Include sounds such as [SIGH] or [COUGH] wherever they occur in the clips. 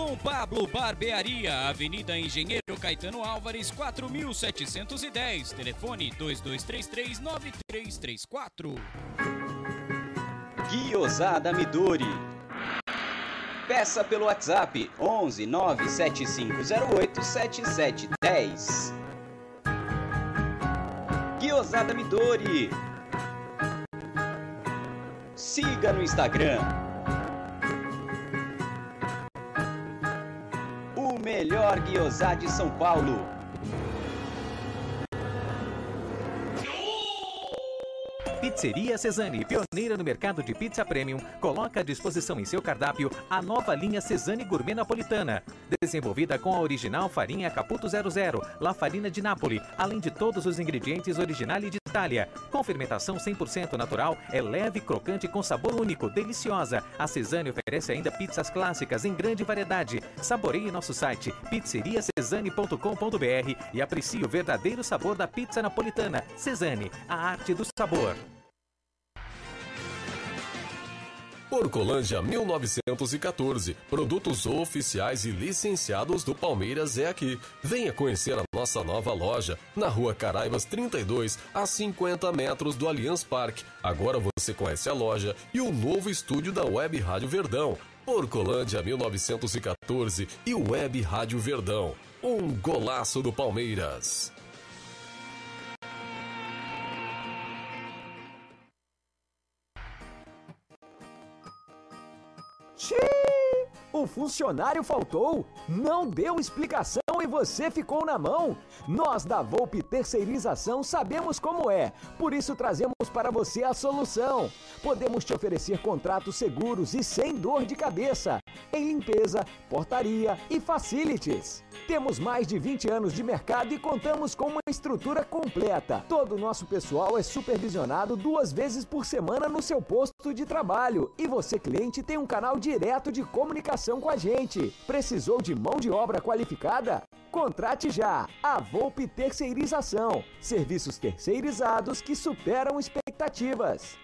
Dom Pablo Barbearia, Avenida Engenheiro Caetano Álvares, 4710. Telefone 2233-9334. Guiosada Midori. Peça pelo WhatsApp 11 97508 7710. Guiosada Midori. Siga no Instagram. Melhor guiosá de São Paulo. Pizzeria Cesani, pioneira no mercado de pizza premium, coloca à disposição em seu cardápio a nova linha Cesani Gourmet Napolitana. Desenvolvida com a original farinha Caputo 00, La Farina de Nápoles, além de todos os ingredientes originais de Com fermentação 100% natural, é leve, crocante com sabor único, deliciosa. A Cesani oferece ainda pizzas clássicas em grande variedade. Saboreie nosso site pizzeriacesani.com.br e aprecie o verdadeiro sabor da pizza napolitana. Cesani, a arte do sabor. Porcolândia 1914. Produtos oficiais e licenciados do Palmeiras é aqui. Venha conhecer a nossa nova loja na Rua Caraibas 32, a 50 metros do Allianz Parque. Agora você conhece a loja e o novo estúdio da Web Rádio Verdão. Porcolândia 1914 e Web Rádio Verdão. Um golaço do Palmeiras. O funcionário faltou, não deu explicação e você ficou na mão. Nós da Volpe Terceirização sabemos como é, por isso trazemos para você a solução. Podemos te oferecer contratos seguros e sem dor de cabeça, em limpeza, portaria e facilities. Temos mais de 20 anos de mercado e contamos com uma estrutura completa. Todo o nosso pessoal é supervisionado duas vezes por semana no seu posto de trabalho. E você, cliente, tem um canal direto de comunicação com a gente. Precisou de mão de obra qualificada? Contrate já a Volpe Terceirização. Serviços terceirizados que superam expectativas.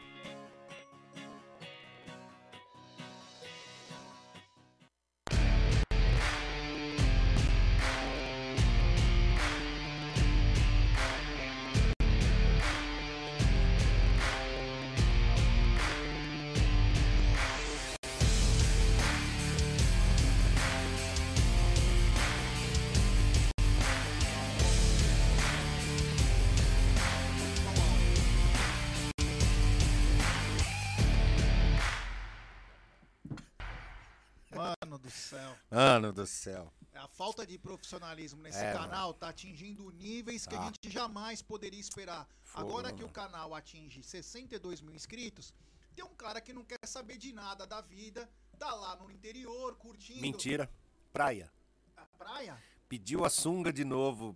Mano do céu. Mano do céu. A falta de profissionalismo nesse É, canal tá atingindo níveis que a Tá. gente jamais poderia esperar. Fogo, Agora que mano. o canal atinge 62 mil inscritos, tem um cara que não quer saber de nada da vida, tá lá no interior, curtindo. Mentira. Praia. A praia Pediu a sunga de novo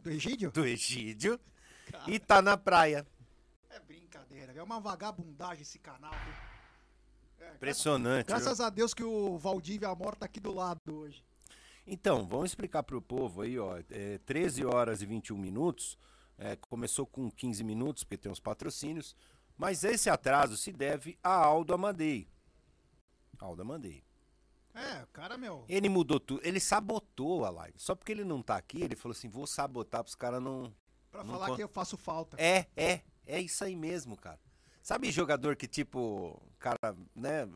do Egídio? do Egídio e tá na praia. É brincadeira, é uma vagabundagem esse canal. viu? É, Impressionante. Graças a Deus que o Valdívia Amor tá aqui do lado hoje. Então, vamos explicar pro povo aí, ó. É, 13 horas e 21 minutos. é, começou com 15 minutos, porque tem os patrocínios. Mas esse atraso se deve a Aldo Amadei. Aldo Amadei. É, o cara, meu. Ele mudou tudo. Ele sabotou a live. Só porque ele não tá aqui, ele falou assim: vou sabotar pros caras não. Pra não falar con- que eu faço falta. É, é. É isso aí mesmo, cara. Sabe jogador que, tipo, cara, né,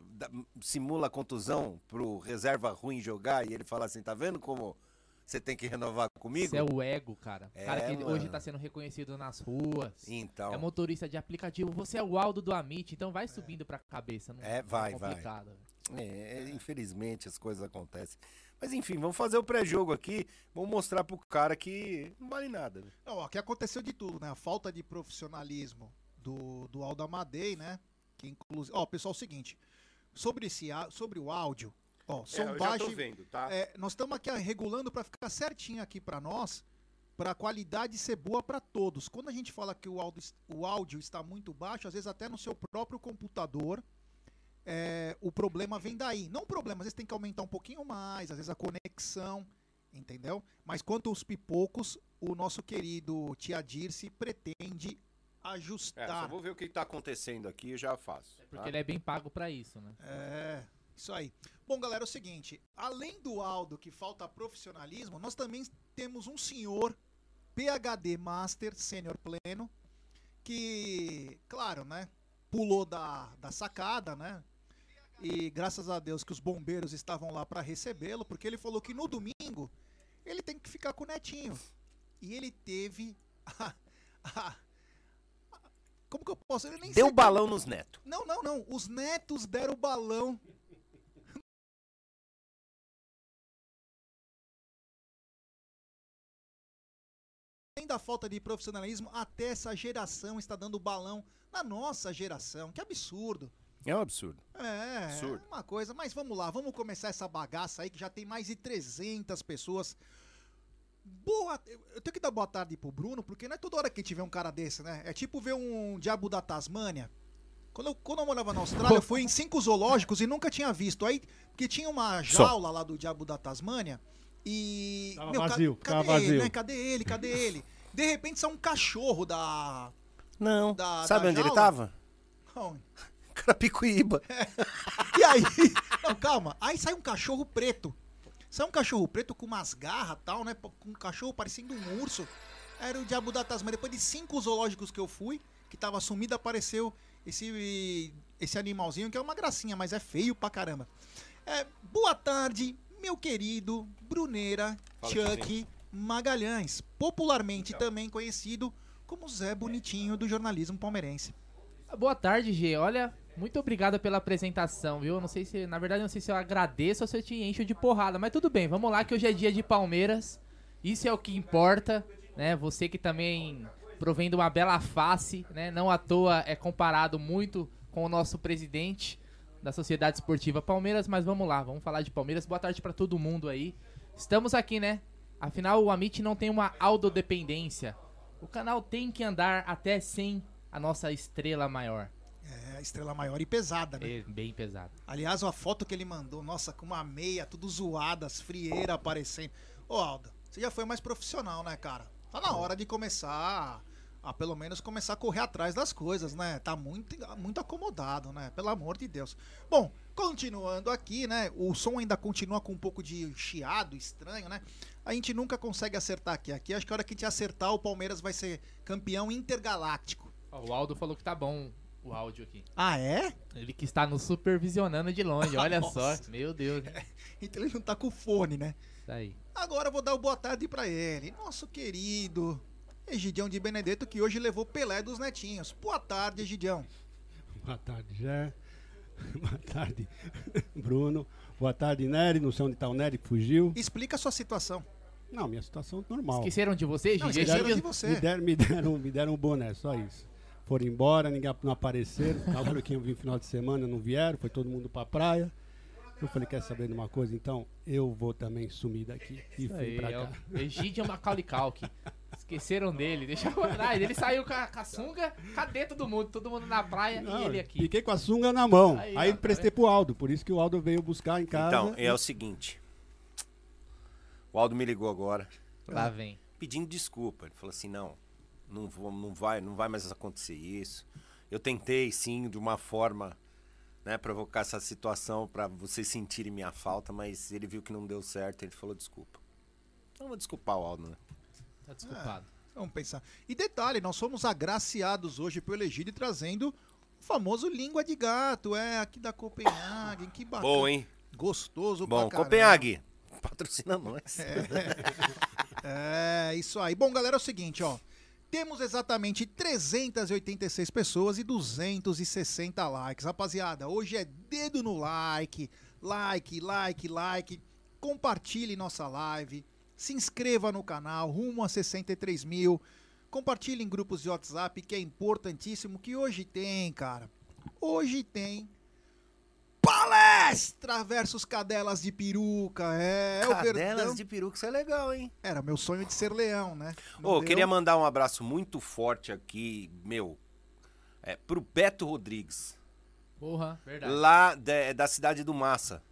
simula contusão pro reserva ruim jogar e ele fala assim, tá vendo como você tem que renovar comigo? Isso é o ego, cara. O É, cara que hoje mano. tá sendo reconhecido nas ruas. Então. É motorista de aplicativo. Você é o Aldo do Amit, então vai subindo pra cabeça. Não, É, vai, vai. complicado. É, é, infelizmente as coisas acontecem. Mas enfim, vamos fazer o pré-jogo aqui. Vamos mostrar pro cara que não vale nada. né? Não, aqui aconteceu de tudo, né? A falta de profissionalismo do, do Aldo Amadei, né? Que inclusive. Ó, pessoal, é o seguinte. Sobre, esse, sobre o áudio, ó, som É, eu já baixo. vendo, tá? É, nós estamos aqui regulando para ficar certinho aqui para nós, para a qualidade ser boa para todos. Quando a gente fala que o áudio, o áudio está muito baixo, às vezes até no seu próprio computador, é, o problema vem daí. Não o problema, às vezes tem que aumentar um pouquinho mais, às vezes a conexão, entendeu? Mas quanto aos pipocos, o nosso querido Tia Dirce pretende É, só ajustar. vou ver o que tá acontecendo aqui e já faço. Porque tá? ele é bem pago pra isso, né? É, Isso aí. Bom, galera, é o seguinte: além do Aldo que falta profissionalismo, nós também temos um senhor PhD Master Sênior Pleno que, claro, né, pulou da, da sacada, né? E graças a Deus que os bombeiros estavam lá para recebê-lo, porque ele falou que no domingo ele tem que ficar com o netinho. E ele teve [LAUGHS] a- a- como que eu posso? Eu nem Deu sei balão nos netos. não, não, não. Os netos deram balão. [LAUGHS] Além da falta de profissionalismo, até essa geração está dando balão na nossa geração. Que absurdo. É um absurdo. É, Absurdo. uma coisa. Mas vamos lá, vamos começar essa bagaça aí que já tem mais de 300 pessoas. Boa, eu tenho que dar boa tarde pro Bruno, porque não é toda hora que tiver um cara desse, né? É tipo ver um diabo da Tasmânia. Quando eu, quando eu morava na Austrália, eu fui em cinco zoológicos e nunca tinha visto. Aí, porque tinha uma Só. jaula lá do diabo da Tasmânia e. Tava ca- vazio, cadê ficava ele, vazio. né? Cadê ele? Cadê ele? De repente sai um cachorro da. Não. Da- Sabe da onde ele jaula? tava? Onde? [LAUGHS] Carapicuíba. E aí, não, calma. Aí sai um cachorro preto. Sai um cachorro preto com umas garras e tal, né? Com um cachorro parecendo um urso. Era o diabo da Tasmania. Depois de cinco zoológicos que eu fui, que tava sumido, apareceu esse, esse animalzinho que é uma gracinha, mas é feio pra caramba. É, boa tarde, meu querido Bruneira Fala, Chuck Magalhães. Popularmente também conhecido como Zé Bonitinho do jornalismo palmeirense. Boa tarde, G. Olha, muito obrigado pela apresentação, viu? Não sei se, na verdade, eu não sei se eu agradeço ou se eu te encho de porrada, mas tudo bem, vamos lá que hoje é dia de Palmeiras. Isso é o que importa, né? Você que também provém de uma bela face, né? Não à toa é comparado muito com o nosso presidente da Sociedade Esportiva Palmeiras, mas vamos lá, vamos falar de Palmeiras. Boa tarde pra todo mundo aí. Estamos aqui, né? Afinal, o Amit não tem uma autodependência. O canal tem que andar até sem a nossa estrela maior. É, a estrela maior e pesada, né? É bem pesado. Aliás, a foto que ele mandou, nossa, com uma meia, tudo zoada, as frieiras aparecendo. Ô, Alda, você já foi mais profissional, né, cara? Tá na hora de começar a, pelo menos, começar a correr atrás das coisas, né? Tá muito, muito acomodado, né? Pelo amor de Deus. Bom, continuando aqui, né? O som ainda continua com um pouco de chiado, estranho, né? A gente nunca consegue acertar aqui. Aqui acho que a hora que a gente acertar, o Palmeiras vai ser campeão intergaláctico. O Aldo falou que tá bom o áudio aqui. Ah, é? Ele que está nos supervisionando de longe, olha [LAUGHS] só. Meu Deus. Então ele não tá com o fone, né? Isso aí. Agora eu vou dar o boa tarde pra ele, nosso querido Egidião de Benedetto, que hoje levou Pelé dos netinhos. Boa tarde, Egidião. Boa tarde, Jé. [LAUGHS] Boa tarde, [LAUGHS] Bruno. Boa tarde, Nery. Não sei onde tá o Nery, que fugiu. Explica a sua situação. Não, minha situação é normal. Esqueceram de você, Não, Gigi? esqueceram Gigi? de você. Me deram, me, deram, me deram um boné, só isso. Foram embora, ninguém não apareceram. Agora que eu vim final de semana, não vieram, foi todo mundo pra praia. Eu falei, quer saber de uma coisa? Então, eu vou também sumir daqui. E Isso fui aí, pra é cá. o Egidio Macaulay Culkin. Esqueceram dele, deixa eu atrás. Ele saiu com a, com a sunga, cadê todo mundo? Todo mundo na praia Não, e ele aqui. Fiquei com a sunga na mão. Aí, Aí, ó, tá prestei pro Aldo, por isso que o Aldo veio buscar em casa. Então, é o seguinte. O Aldo me ligou agora, Lá vem. pedindo desculpa. Ele falou assim: não, não, vou, não, vai, não vai mais acontecer isso. Eu tentei, sim, de uma forma, né, provocar essa situação pra vocês sentirem minha falta, mas ele viu que não deu certo. Ele falou: desculpa. Então, eu vou desculpar o Aldo, né? Tá desculpado. Vamos pensar. E detalhe, nós somos agraciados hoje pelo Egídio trazendo o famoso língua de gato, é, aqui da Copenhague, que bacana. Boa, hein? Gostoso Bom, pra caramba. Copenhague, patrocina nós. É, isso aí. Bom, galera, é o seguinte, ó. Temos exatamente 386 pessoas e 260 likes. Rapaziada, hoje é dedo no like, like, like, like. Compartilhe nossa live. Se inscreva no canal, rumo a 63 mil. Compartilhe em grupos de WhatsApp, que é importantíssimo. Que hoje tem, cara. Hoje tem palestra versus cadelas de peruca. É, é o Verdão. Cadelas de peruca, isso é legal, hein? Era meu sonho de ser leão, né? Não Ô, deu. queria mandar um abraço muito forte aqui, meu, é, pro Beto Rodrigues, Porra, verdade. lá da, da cidade do Massa,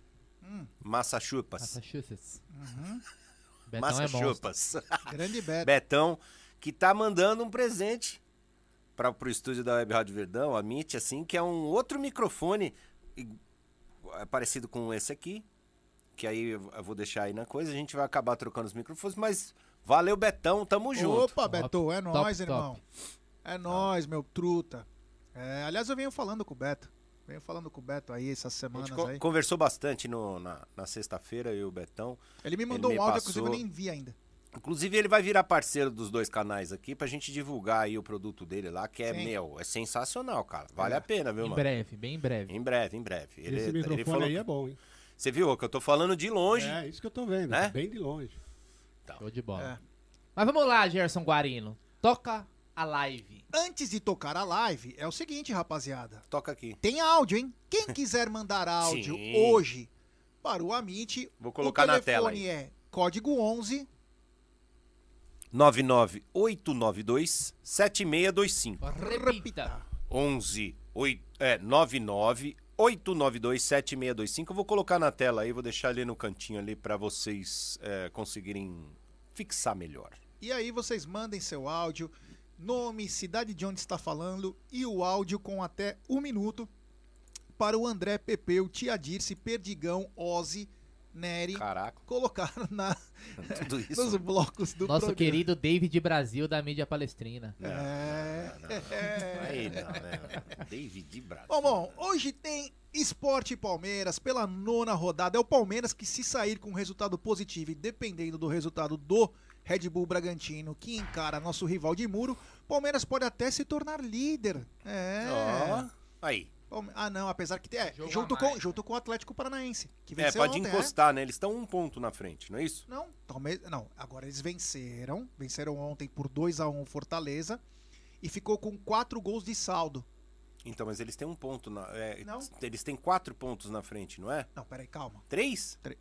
Hum. Massachusetts. Massachusetts. Uhum. [LAUGHS] Betão é. [LAUGHS] Grande Beto. Betão, que tá mandando um presente para pro estúdio da Web Rádio Verdão, a MIT, assim, que é um outro microfone. É parecido com esse aqui, que aí eu vou deixar aí na coisa, a gente vai acabar trocando os microfones, mas valeu, Betão, tamo junto. Opa, Beto, é top, nóis, top. irmão. É nóis, meu truta. É, aliás, eu venho falando com o Beto. Venho falando com o Beto aí essas A semanas gente co- aí. conversou bastante no- na, na sexta-feira, eu e o Betão. Ele me mandou ele um me áudio, inclusive eu passou. nem vi ainda. Inclusive, ele vai virar parceiro dos dois canais aqui pra gente divulgar aí o produto dele lá, que é, Sim. meu, é sensacional, cara. Vale É. a pena, viu, Em mano? breve, bem em breve. Em breve, em breve. Ele, Esse ele microfone falou aí é bom, hein? Você viu que eu tô falando de longe. É, isso que eu tô vendo. Né? Bem de longe. Show de bola. É. Mas vamos lá, Gerson Guarino. Toca a live. Antes de tocar a live, é o seguinte, rapaziada. Toca aqui. Tem áudio, hein? Quem quiser mandar [LAUGHS] áudio hoje para o Amit, Vou colocar na o tela telefone aí. é código 11 99892 7625. Repita. 11 oit- é, 99 892 7625. Eu vou colocar na tela aí, vou deixar ali no cantinho ali pra vocês é, conseguirem fixar melhor. E aí vocês mandem seu áudio, nome, cidade de onde está falando e o áudio com até um minuto para o André Pepeu, Tia Dirce, Perdigão, Ozzy, Nery Caraca, colocar na, [LAUGHS] tudo nos isso. blocos do Nosso programa. querido David Brasil da mídia palestrina. É. Aí não, né? David Brasil. Bom, bom, hoje tem Esporte Palmeiras pela nona rodada. É o Palmeiras que, se sair com resultado positivo e dependendo do resultado do Red Bull Bragantino, que encara nosso rival de muro, Palmeiras pode até se tornar líder. É. Ó, aí. Ah, não, apesar que tem. É, Jogo junto a com, junto com o Atlético Paranaense. Que É, venceu pode ontem, encostar, né? Eles estão um ponto na frente, não é isso? É? Não, não, agora eles venceram. Venceram ontem por 2 a 1 Fortaleza. E ficou com 4 gols de saldo. Então, mas eles têm um ponto na. é, Não. Eles têm quatro pontos na frente, não é? Não, peraí, calma. Três? Tre-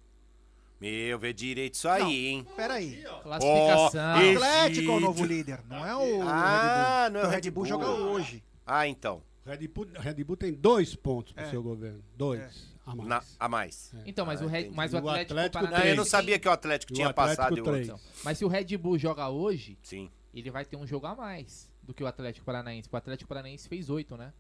Meu, vê direito isso aí, Não. hein? Peraí. Classificação. Esse- Atlético é o novo líder, não é o Ah, Red Bull. não é o o Red Red Bull Bull. joga hoje. Ah, então. Red Bull, Red Bull tem dois pontos pro É. seu governo. Dois. A mais. Na- a mais. Então, mas, Ah, o, Red, mas o E o Atlético, Atlético Paranaense... eu não sabia que o Atlético E o tinha Atlético passado e o outro. três. Então, mas se o Red Bull joga hoje, Sim. ele vai ter um jogo a mais do que o Atlético Paranaense. O Atlético Paranaense fez oito, né?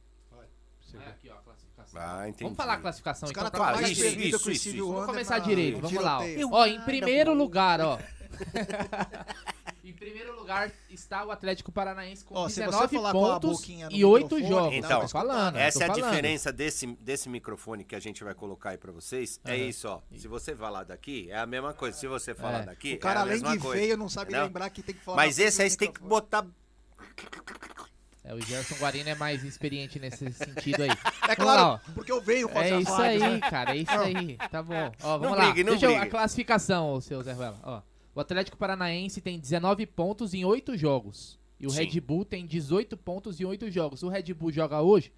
Você É vê. aqui, ó, a classificação. Ah, entendi. Vamos falar a classificação, Os então. mais isso, isso, isso, isso. Vamos começar na- direito, vamos lá. tiroteio. Ó, em primeiro lugar, ó. [LAUGHS] [LAUGHS] em primeiro lugar está o Atlético Paranaense com você 19 falar com a pontos no e 8 microfone, jogos. Então, tô falando, Essa é a falando. diferença desse, desse microfone que a gente vai colocar aí pra vocês. É Aham. isso, ó. Se você falar daqui, é a mesma coisa. Se você falar É. daqui, O cara, é a além mesma de coisa. feio, não sabe entendeu? lembrar que tem que falar. Mas esse aí você tem que botar. É, o Gerson Guarino é mais experiente nesse sentido aí. É lá, claro, ó. porque eu venho fazer É isso aí, né? cara, é isso aí. Tá bom. Ó, vamos Não lá. brigue, não Deixa eu, a brigue. classificação, ô, seu Zé Ruela. Ó, o Atlético Paranaense tem 19 pontos em 8 jogos. E o Sim. Red Bull tem 18 pontos em 8 jogos. O Red Bull joga hoje,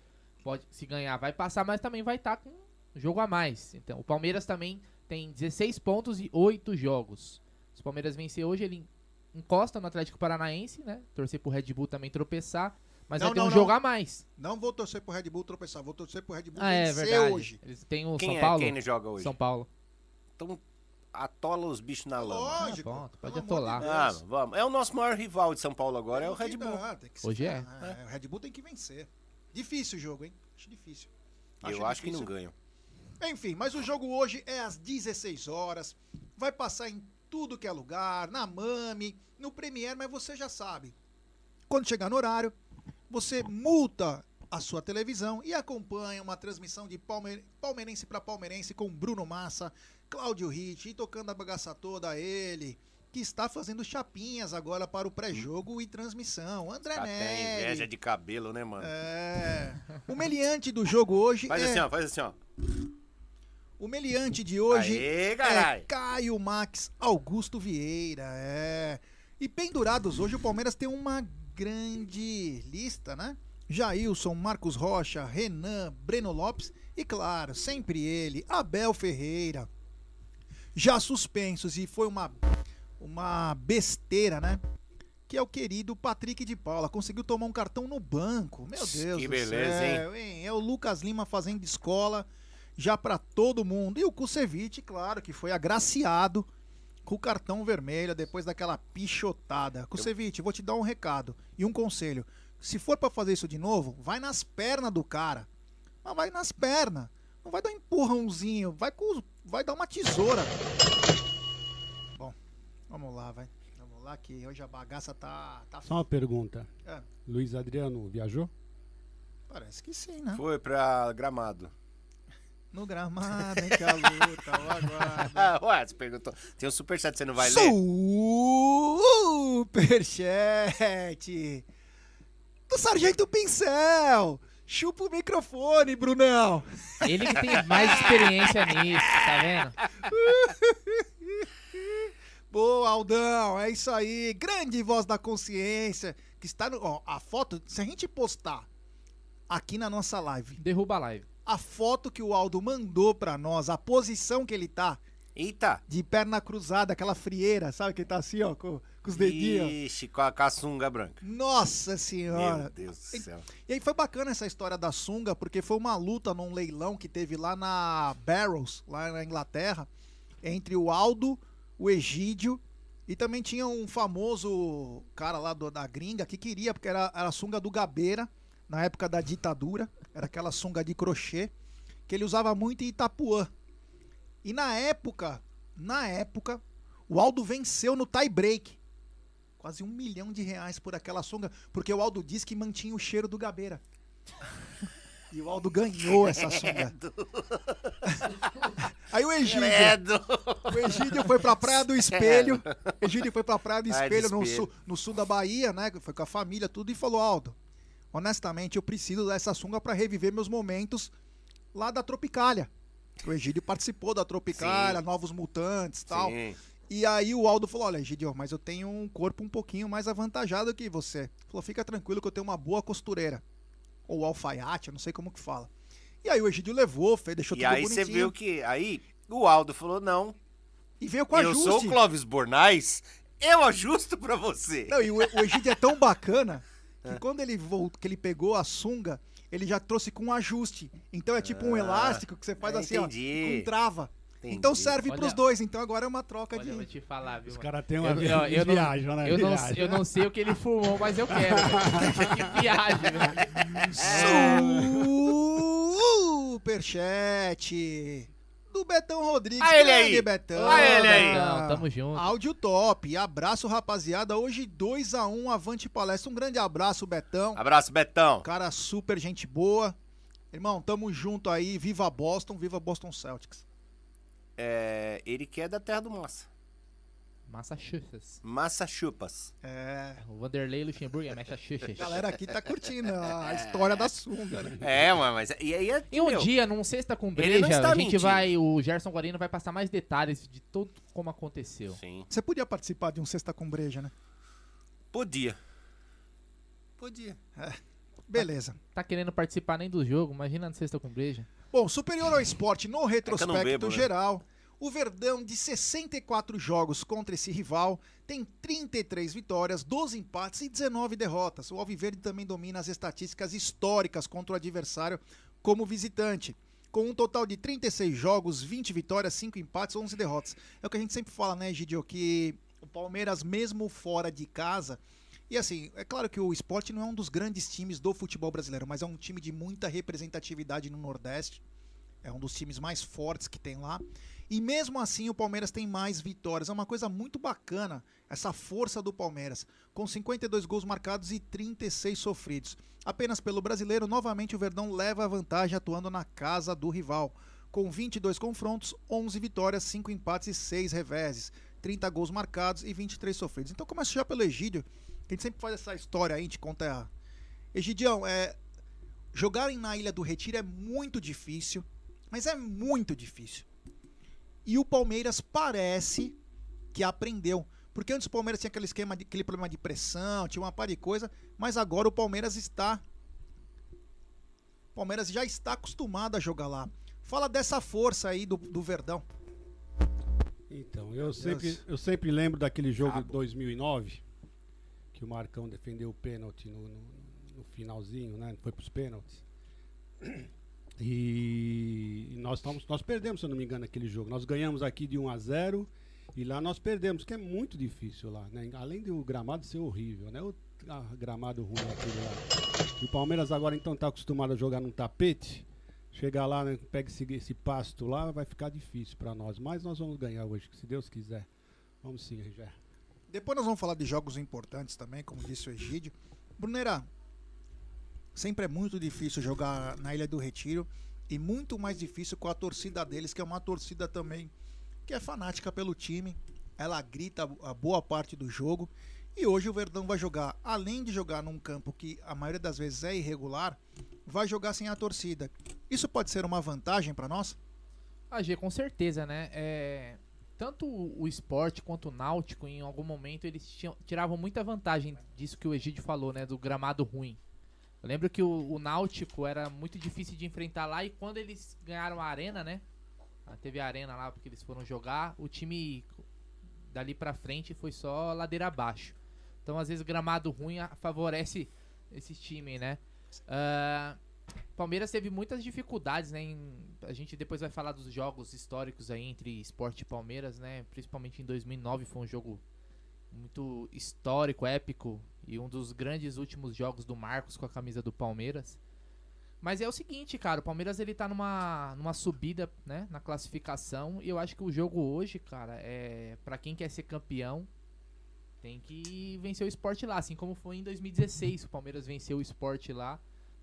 pode se ganhar, vai passar, mas também vai estar com um jogo a mais. Então, o Palmeiras também tem 16 pontos e 8 jogos. Se o Palmeiras vencer hoje, ele encosta no Atlético Paranaense, né? Torcer pro Red Bull também tropeçar. Mas Não, vai ter não, um não. jogo a mais. Não vou torcer pro Red Bull tropeçar, vou torcer pro Red Bull Ah, é vencer verdade. hoje. Eles têm o Quem São é Paulo. quem joga hoje? São Paulo. Então, atola os bichos na lama. Lógico. Ah, bom, pode atolar. de Ah, vamos. É o nosso maior rival de São Paulo agora, é o Tem Red Bull. tem se Hoje é. é. O Red Bull tem que vencer. Difícil o jogo, hein? Acho difícil. Eu acho que não difícil. ganham. Enfim, mas o jogo hoje é às 16 horas. Vai passar em tudo que é lugar, na Mami, no Premiere, mas você já sabe. Quando chegar no horário, você multa a sua televisão e acompanha uma transmissão de Palme- palmeirense para palmeirense com Bruno Massa, Cláudio Ritt e tocando a bagaça toda ele, que está fazendo chapinhas agora para o pré-jogo e transmissão. André Até inveja Nery. de cabelo, né, mano? É. O meliante do jogo hoje Faz é assim, ó, faz assim, ó. o meliante de hoje Aê, é. Caio Max Augusto Vieira. É. E pendurados hoje o Palmeiras tem uma grande lista, né? Jailson, Marcos Rocha, Renan, Breno Lopes e, claro, sempre ele, Abel Ferreira. Já suspensos e foi uma, uma besteira, né? Que é o querido Patrick de Paula. Conseguiu tomar um cartão no banco. Meu Deus Que do beleza, céu, hein? É o Lucas Lima fazendo escola já pra todo mundo. E o Kusevich, claro, que foi agraciado com o cartão vermelho depois daquela pichotada. Kusevich, vou te dar um recado e um conselho. Se for pra fazer isso de novo, vai nas pernas do cara. Mas vai nas pernas. Não vai dar um empurrãozinho, vai, com, vai dar uma tesoura. Bom, vamos lá, vai. Vamos lá que hoje a bagaça tá. tá Só uma pergunta. É, Luiz Adriano viajou? parece que sim, né? Foi pra Gramado. [LAUGHS] No gramado, hein, que a luta, o aguardo. [LAUGHS] Ué, você perguntou. Tem um superchat, você não vai ler? Superchat do Sargento Pincel. Chupa o microfone, Brunão. Ele que tem mais experiência nisso, tá vendo? [LAUGHS] Boa, Aldão, é isso aí. Grande voz da consciência. Que está no. Ó, a foto, se a gente postar aqui na nossa live, Derruba a live. a foto que o Aldo mandou pra nós, a posição que ele tá, Eita! de perna cruzada, aquela frieira, sabe? Que ele tá assim, ó, com, com os dedinhos. Ixi, com a, com a sunga branca. Nossa senhora. Meu Deus do céu. E aí foi bacana essa história da sunga, porque foi uma luta num leilão que teve lá na Barrows, lá na Inglaterra, entre o Aldo, o Egídio e também tinha um famoso cara lá do- da gringa que queria, porque era, era a sunga do Gabeira, na época da ditadura, era aquela sunga de crochê, que ele usava muito em Itapuã. E na época, na época, o Aldo venceu no tie break. Quase um milhão de reais por aquela sunga, porque o Aldo disse que mantinha o cheiro do Gabeira. [LAUGHS] E o Aldo ganhou essa sunga. [LAUGHS] Aí o Egídio, Credo! o Egídio foi pra Praia do Espelho. O Egídio foi pra Praia do Espelho, no, sul, no sul da Bahia, né? Foi com a família, tudo, e falou: Aldo, honestamente, eu preciso dessa sunga pra reviver meus momentos lá da Tropicália. O Egídio participou da Tropicália, Sim. Novos Mutantes e tal. Sim. E aí o Aldo falou: Olha, Egidio, mas eu tenho um corpo um pouquinho mais avantajado que você. Falou: Fica tranquilo que eu tenho uma boa costureira. Ou alfaiate, eu não sei como que fala. E aí o Egidio levou, fez, deixou E tudo aí bonitinho. você viu que. Aí o Aldo falou: não, E veio com eu ajuste. sou o Clóvis Bornais, eu ajusto pra você. Não, e o, o Egidio é tão [LAUGHS] bacana que quando ele voltou, que ele pegou a sunga, ele já trouxe com ajuste. Então é tipo um Ah, elástico que você faz é, assim, entendi. ó, com trava. Entendi. Então serve Olha- pros dois. Então agora é uma troca Olha, eu vou de. te falar, viu? Os caras têm uma Eu- eu- eu não- viagem, né? Eu não, Viagem. eu não sei o que ele fumou, mas eu quero. que viagem, velho. Superchat do Betão Rodrigues. Ah, ele aí. Betão. Ah, ele aí. Betão, tamo junto. Áudio top. Abraço, rapaziada. Hoje 2x1 Avante Palestra. Um grande abraço, Betão. Abraço, Betão. Cara super gente boa. Irmão, tamo junto aí. Viva Boston, viva Boston Celtics. É, ele que é da terra do Massa. Massachusetts. Massa Chupas. É. O Vanderlei Luxemburgo é Massachusetts. A galera aqui tá curtindo a história da sunga, né? É, mano, mas. E aí é. E um meu, dia, num Sexta com Breja, a gente mentindo. vai, o Gerson Guarino vai passar mais detalhes de tudo como aconteceu. Sim. Você podia participar de um Sexta com Breja, né? Podia. Podia. Beleza. Tá querendo participar nem do jogo, imagina no Sexta com Breja. Bom, superior ao esporte no retrospecto bebo, né? geral, o Verdão de 64 jogos contra esse rival tem 33 vitórias, 12 empates e 19 derrotas. O Alviverde também domina as estatísticas históricas contra o adversário como visitante. Com um total de 36 jogos, 20 vitórias, 5 empates, 11 derrotas. É o que a gente sempre fala, né, Gidio? Que o Palmeiras, mesmo fora de casa, e assim, é claro que o esporte não é um dos grandes times do futebol brasileiro, mas é um time de muita representatividade no Nordeste. É um dos times mais fortes que tem lá. E mesmo assim o Palmeiras tem mais vitórias. É uma coisa muito bacana essa força do Palmeiras. Com 52 gols marcados e 36 sofridos. Apenas pelo brasileiro, novamente o Verdão leva a vantagem atuando na casa do rival. Com 22 confrontos, 11 vitórias, 5 empates e 6 reveses. 30 gols marcados e 23 sofridos. Então começa já pelo Egídio, a gente sempre faz essa história aí, a gente conta. a- Egidião, é, jogar na Ilha do Retiro é muito difícil, mas é muito difícil. E o Palmeiras parece que aprendeu. Porque antes o Palmeiras tinha aquele esquema, de, aquele problema de pressão, tinha uma par de coisa, mas agora o Palmeiras está. O Palmeiras já está acostumado a jogar lá. Fala dessa força aí do, do Verdão. Então, eu sempre, eu sempre lembro daquele jogo Cabo. de 2009, que o Marcão defendeu o pênalti no, no- no finalzinho, né? Foi pros pênaltis. [CLEARS THROAT] E nós, tamo- nós perdemos, se eu não me engano, aquele jogo. Nós ganhamos aqui de 1 a 0 e lá nós perdemos, que é muito difícil lá, né? Além do gramado ser horrível, né? O gramado ruim aquele lá. E o Palmeiras agora então tá acostumado a jogar num tapete Chegar lá, né, pega esse, esse pasto lá, vai ficar difícil pra nós. Mas nós vamos ganhar hoje, se Deus quiser. Vamos sim, Rigé. Depois nós vamos falar de jogos importantes também, como disse o Egídio. Bruneira, sempre é muito difícil jogar na Ilha do Retiro e muito mais difícil com a torcida deles, que é uma torcida também que é fanática pelo time. Ela grita a boa parte do jogo. E hoje o Verdão vai jogar, além de jogar num campo que a maioria das vezes é irregular, vai jogar sem a torcida. Isso pode ser uma vantagem para nós? Ah, G, com certeza, né? É, tanto o esporte quanto o náutico, em algum momento, eles tiravam muita vantagem disso que o Egídio falou, né? Do gramado ruim. Eu lembro que o, o náutico era muito difícil de enfrentar lá e quando eles ganharam a arena, né? Ah, Teve a arena lá porque eles foram jogar, o time dali pra frente foi só ladeira abaixo. Então, às vezes, gramado ruim favorece esses times, né? Ah, Palmeiras teve muitas dificuldades, né? em- a gente depois vai falar dos jogos históricos aí entre Sport e Palmeiras, né? Principalmente em 2009 foi um jogo muito histórico, épico e um dos grandes últimos jogos do Marcos com a camisa do Palmeiras. Mas é o seguinte, cara, o Palmeiras ele tá numa, numa subida, né, na classificação, e eu acho que o jogo hoje, cara, é para quem quer ser campeão, tem que vencer o Sport lá, assim como foi em 2016, o Palmeiras venceu o Sport lá,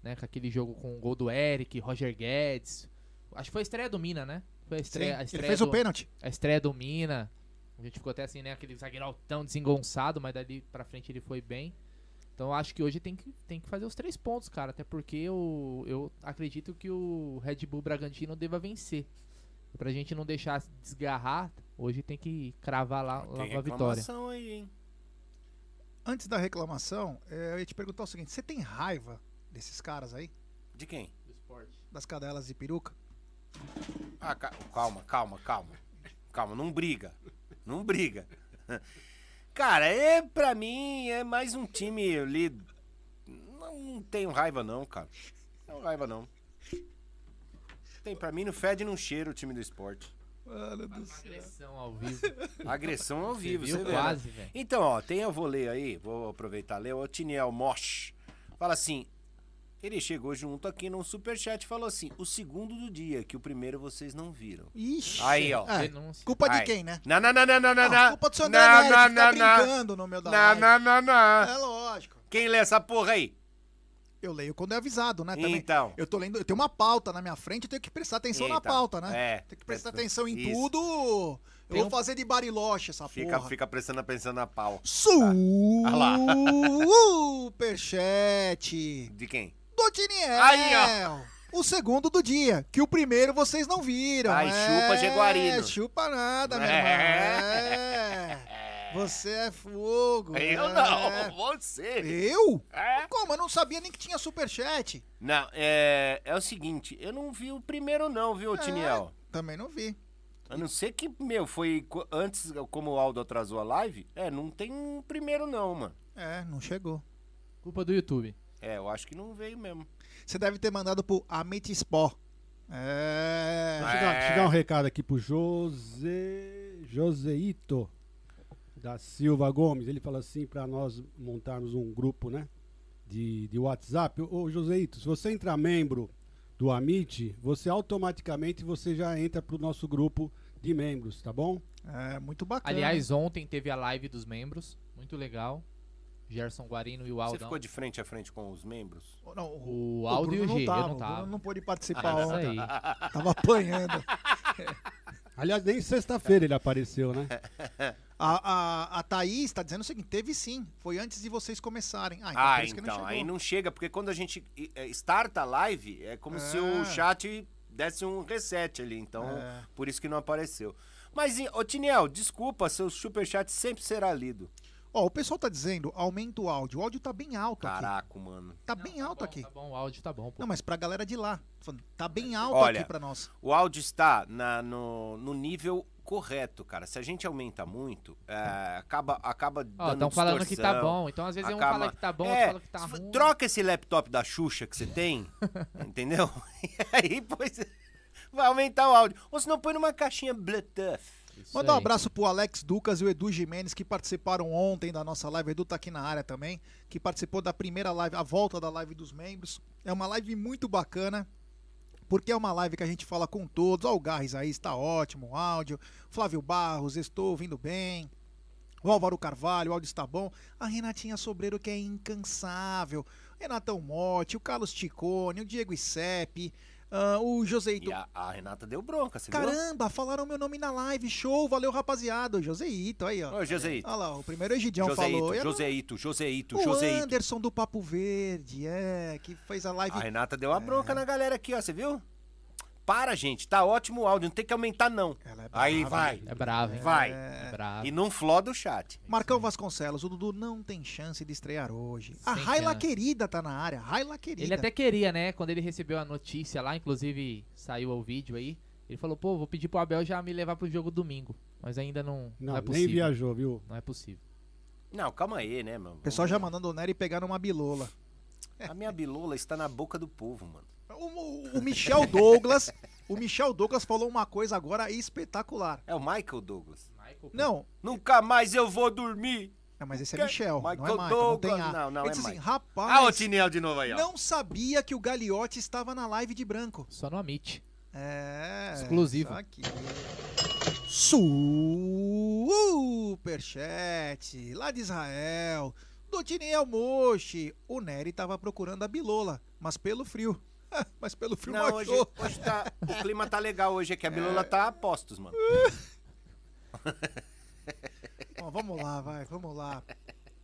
né, com aquele jogo com o gol do Eric, Roger Guedes. Acho que foi a estreia do Mina, né? Foi a estreia, Sim, a ele estreia fez do, o pênalti. a estreia do Mina. A gente ficou até assim, né? Aquele zagueiro tão desengonçado, mas dali pra frente ele foi bem. Então eu acho que hoje tem que, tem que fazer os três pontos, cara. Até porque eu, eu acredito que o Red Bull Bragantino deva vencer. Pra gente não deixar desgarrar, hoje tem que cravar lá, lá uma vitória. reclamação aí, hein? Antes da reclamação, eh, eu ia te perguntar o seguinte: você tem raiva desses caras aí? De quem? Do esporte. Das cadelas de peruca? Ah, ca- calma, calma, calma. Calma, não briga. Não briga. Cara, é pra mim é mais um time ali. Não tenho raiva não, cara. Não tenho raiva não. Tem pra mim no fede e não cheira o time do esporte. Mano do céu. Agressão ao vivo. [LAUGHS] Agressão ao vivo, viu? você né? Quase, velho. Então, ó, tem eu vou ler aí, vou aproveitar ler. O Tiniel Mosch fala assim: ele chegou junto aqui num superchat e falou assim: o segundo do dia, que o primeiro vocês não viram. Ixi. Aí, ó. É, culpa de Ai. quem, né? Não, não, não, não, não, não. Não, não. culpa do seu André Não, Nery, não, fica não, não. brincando no meu da Não, não, não, não. É lógico. Quem lê essa porra aí? Eu leio quando é avisado, né? Também. Então. Eu tô lendo, eu tenho uma pauta na minha frente, eu tenho que prestar atenção na Então, pauta, né? é. Tem que prestar Presta- atenção em isso. tudo. Eu Tem vou um- fazer de bariloche essa Fica, porra. fica prestando atenção na pau. [LAUGHS] [LAUGHS] Superchat Ah lá. De quem? Do Tiniel. Aí, O segundo do dia, que o primeiro vocês não viram. Ai, é, chupa, Jaguarino. Chupa nada, meu É. irmão. É. Você é fogo. Eu é. não, você. Eu? É? Como? Eu não sabia nem que tinha superchat. Não, é, é o seguinte, eu não vi o primeiro não, viu, É. Tiniel? Também não vi. A não ser que, meu, foi antes, como o Aldo atrasou a live, é, não tem um primeiro não, mano. É, não chegou. Culpa do YouTube. É, eu acho que não veio mesmo. Você deve ter mandado pro Amit Sport. É. Deixa eu, dar, deixa eu dar um recado aqui pro José, Joseito da Silva Gomes. Ele fala assim para nós montarmos um grupo, né? De, de WhatsApp. Ô, Joseito, se você entrar membro do Amit, você automaticamente você já entra pro nosso grupo de membros, tá bom? É muito bacana. Aliás, ontem teve a live dos membros. Muito legal. Gerson Guarino e o Você Aldão. ficou de frente a frente com os membros? Não, O Aldo e o G, eu tava, não O tava. Bruno não pôde participar Ah, ontem. [LAUGHS] Tava apanhando. [LAUGHS] Aliás, nem sexta-feira ele apareceu, né? [LAUGHS] A, a, a Thaís tá dizendo o seguinte: teve sim. Foi antes de vocês começarem. Ah, então Ah, por isso que não então, chegou. aí não chega, porque quando a gente eh, starta a live, é como se É. o chat desse um reset ali, então É. por isso que não apareceu. Mas, ô Tiniel, desculpa, seu superchat sempre será lido. Ó, o pessoal tá dizendo, aumenta o áudio. O áudio tá bem alto aqui. Caraca, mano. Tá bem alto bom, aqui. Tá bom, o áudio tá bom, pô. Não, mas pra galera de lá. Tá bem alto Olha, aqui pra nós. O áudio está na- no, no nível correto, cara. Se a gente aumenta muito, é, acaba, acaba Ó, dando estão falando que tá bom. Então, às vezes, um acaba- fala que tá bom, É, outro fala que tá ruim. Troca esse laptop da Xuxa que você tem, [LAUGHS] entendeu? [LAUGHS] E aí, pois, vai aumentar o áudio. Ou se não, põe numa caixinha Bluetooth. Isso Manda um abraço pro Alex Ducas e o Edu Jimenez que participaram ontem da nossa live. O Edu tá aqui na área também, que participou da primeira live, a volta da live dos membros. É uma live muito bacana. porque é uma live que a gente fala com todos. Ó, o Garres aí está ótimo, o áudio. Flávio Barros, estou ouvindo bem. O Álvaro Carvalho, o áudio está bom. A Renatinha Sobreiro, que é incansável. Renatão Motti, o Carlos Ticone, o Diego Isepe, ah, o Joseito. E a, a Renata deu bronca, você viu? Caramba, falaram meu nome na live. Show, valeu, rapaziada. O Joseito, aí, ó. Ô, Joseito. Olha lá, o primeiro Egidião Joseito, falou. E agora- Joseito, Joseito, o Joseito. Anderson do Papo Verde, é, que fez a live. A Renata deu uma É. bronca na galera aqui, ó, você viu? Para, gente, tá ótimo o áudio, não tem que aumentar, não. Ela é Aí brava, vai. É bravo, hein? Vai. É bravo. E não floda o chat. Marcão Vasconcelos, o Dudu não tem chance de estrear hoje. A Sem Raila chance. querida tá na área. Raila querida. Ele até queria, né? Quando ele recebeu a notícia lá, inclusive saiu o vídeo aí. Ele falou, pô, vou pedir pro Abel já me levar pro jogo domingo. Mas ainda não, não, Não, é nem possível. viajou, viu? Não é possível. Não, calma aí, né, mano? O pessoal já mandando o Nery pegar numa bilola. A minha bilola está na boca do povo, mano. O, o- o Michel Douglas, o Michel Douglas falou uma coisa agora espetacular. É o Michael Douglas. Não, Nunca mais eu vou dormir. não, mas esse é Michel, não é Michael Michael, não tem Douglas. A. Não, não, Ele é disse assim, Michael. rapaz, Ah, o Tinel de novo aí, ó. não sabia que o Gagliotti estava na live de branco. Só no Amit. É. Exclusivo. aqui. Superchat, lá de Israel. Do Tiniel Mochi. O Nery tava procurando a bilola, mas pelo frio. [LAUGHS] mas pelo frio Não, hoje, achou. hoje tá, o clima tá legal hoje, é que a bilola tá a postos, mano. [LAUGHS] Bom, vamos lá, vai, vamos lá.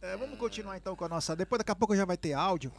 É, vamos continuar então com a nossa. Depois, daqui a pouco já vai ter áudio.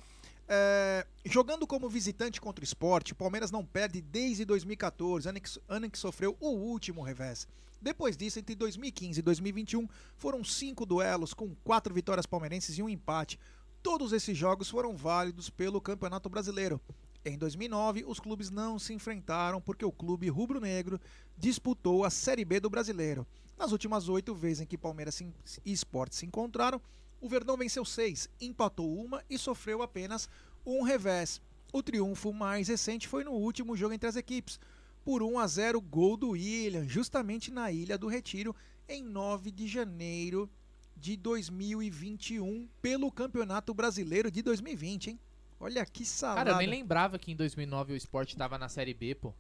É, jogando como visitante contra o esporte, o Palmeiras não perde desde 2014, ano que, ano que sofreu o último revés. Depois disso, entre 2015 e 2021, foram cinco duelos com quatro vitórias palmeirenses e um empate. Todos esses jogos foram válidos pelo Campeonato Brasileiro. Em 2009, os clubes não se enfrentaram porque o clube rubro-negro disputou a Série B do Brasileiro. Nas últimas oito vezes em que Palmeiras e Sport se encontraram, o Verdão venceu seis, empatou uma e sofreu apenas um revés. O triunfo mais recente foi no último jogo entre as equipes, por 1 a 0 gol do William, justamente na Ilha do Retiro, em 9 de janeiro de 2021, pelo Campeonato Brasileiro de 2020, hein? Olha que salada. Cara, eu nem lembrava que em 2009 o Sport tava na Série B, pô.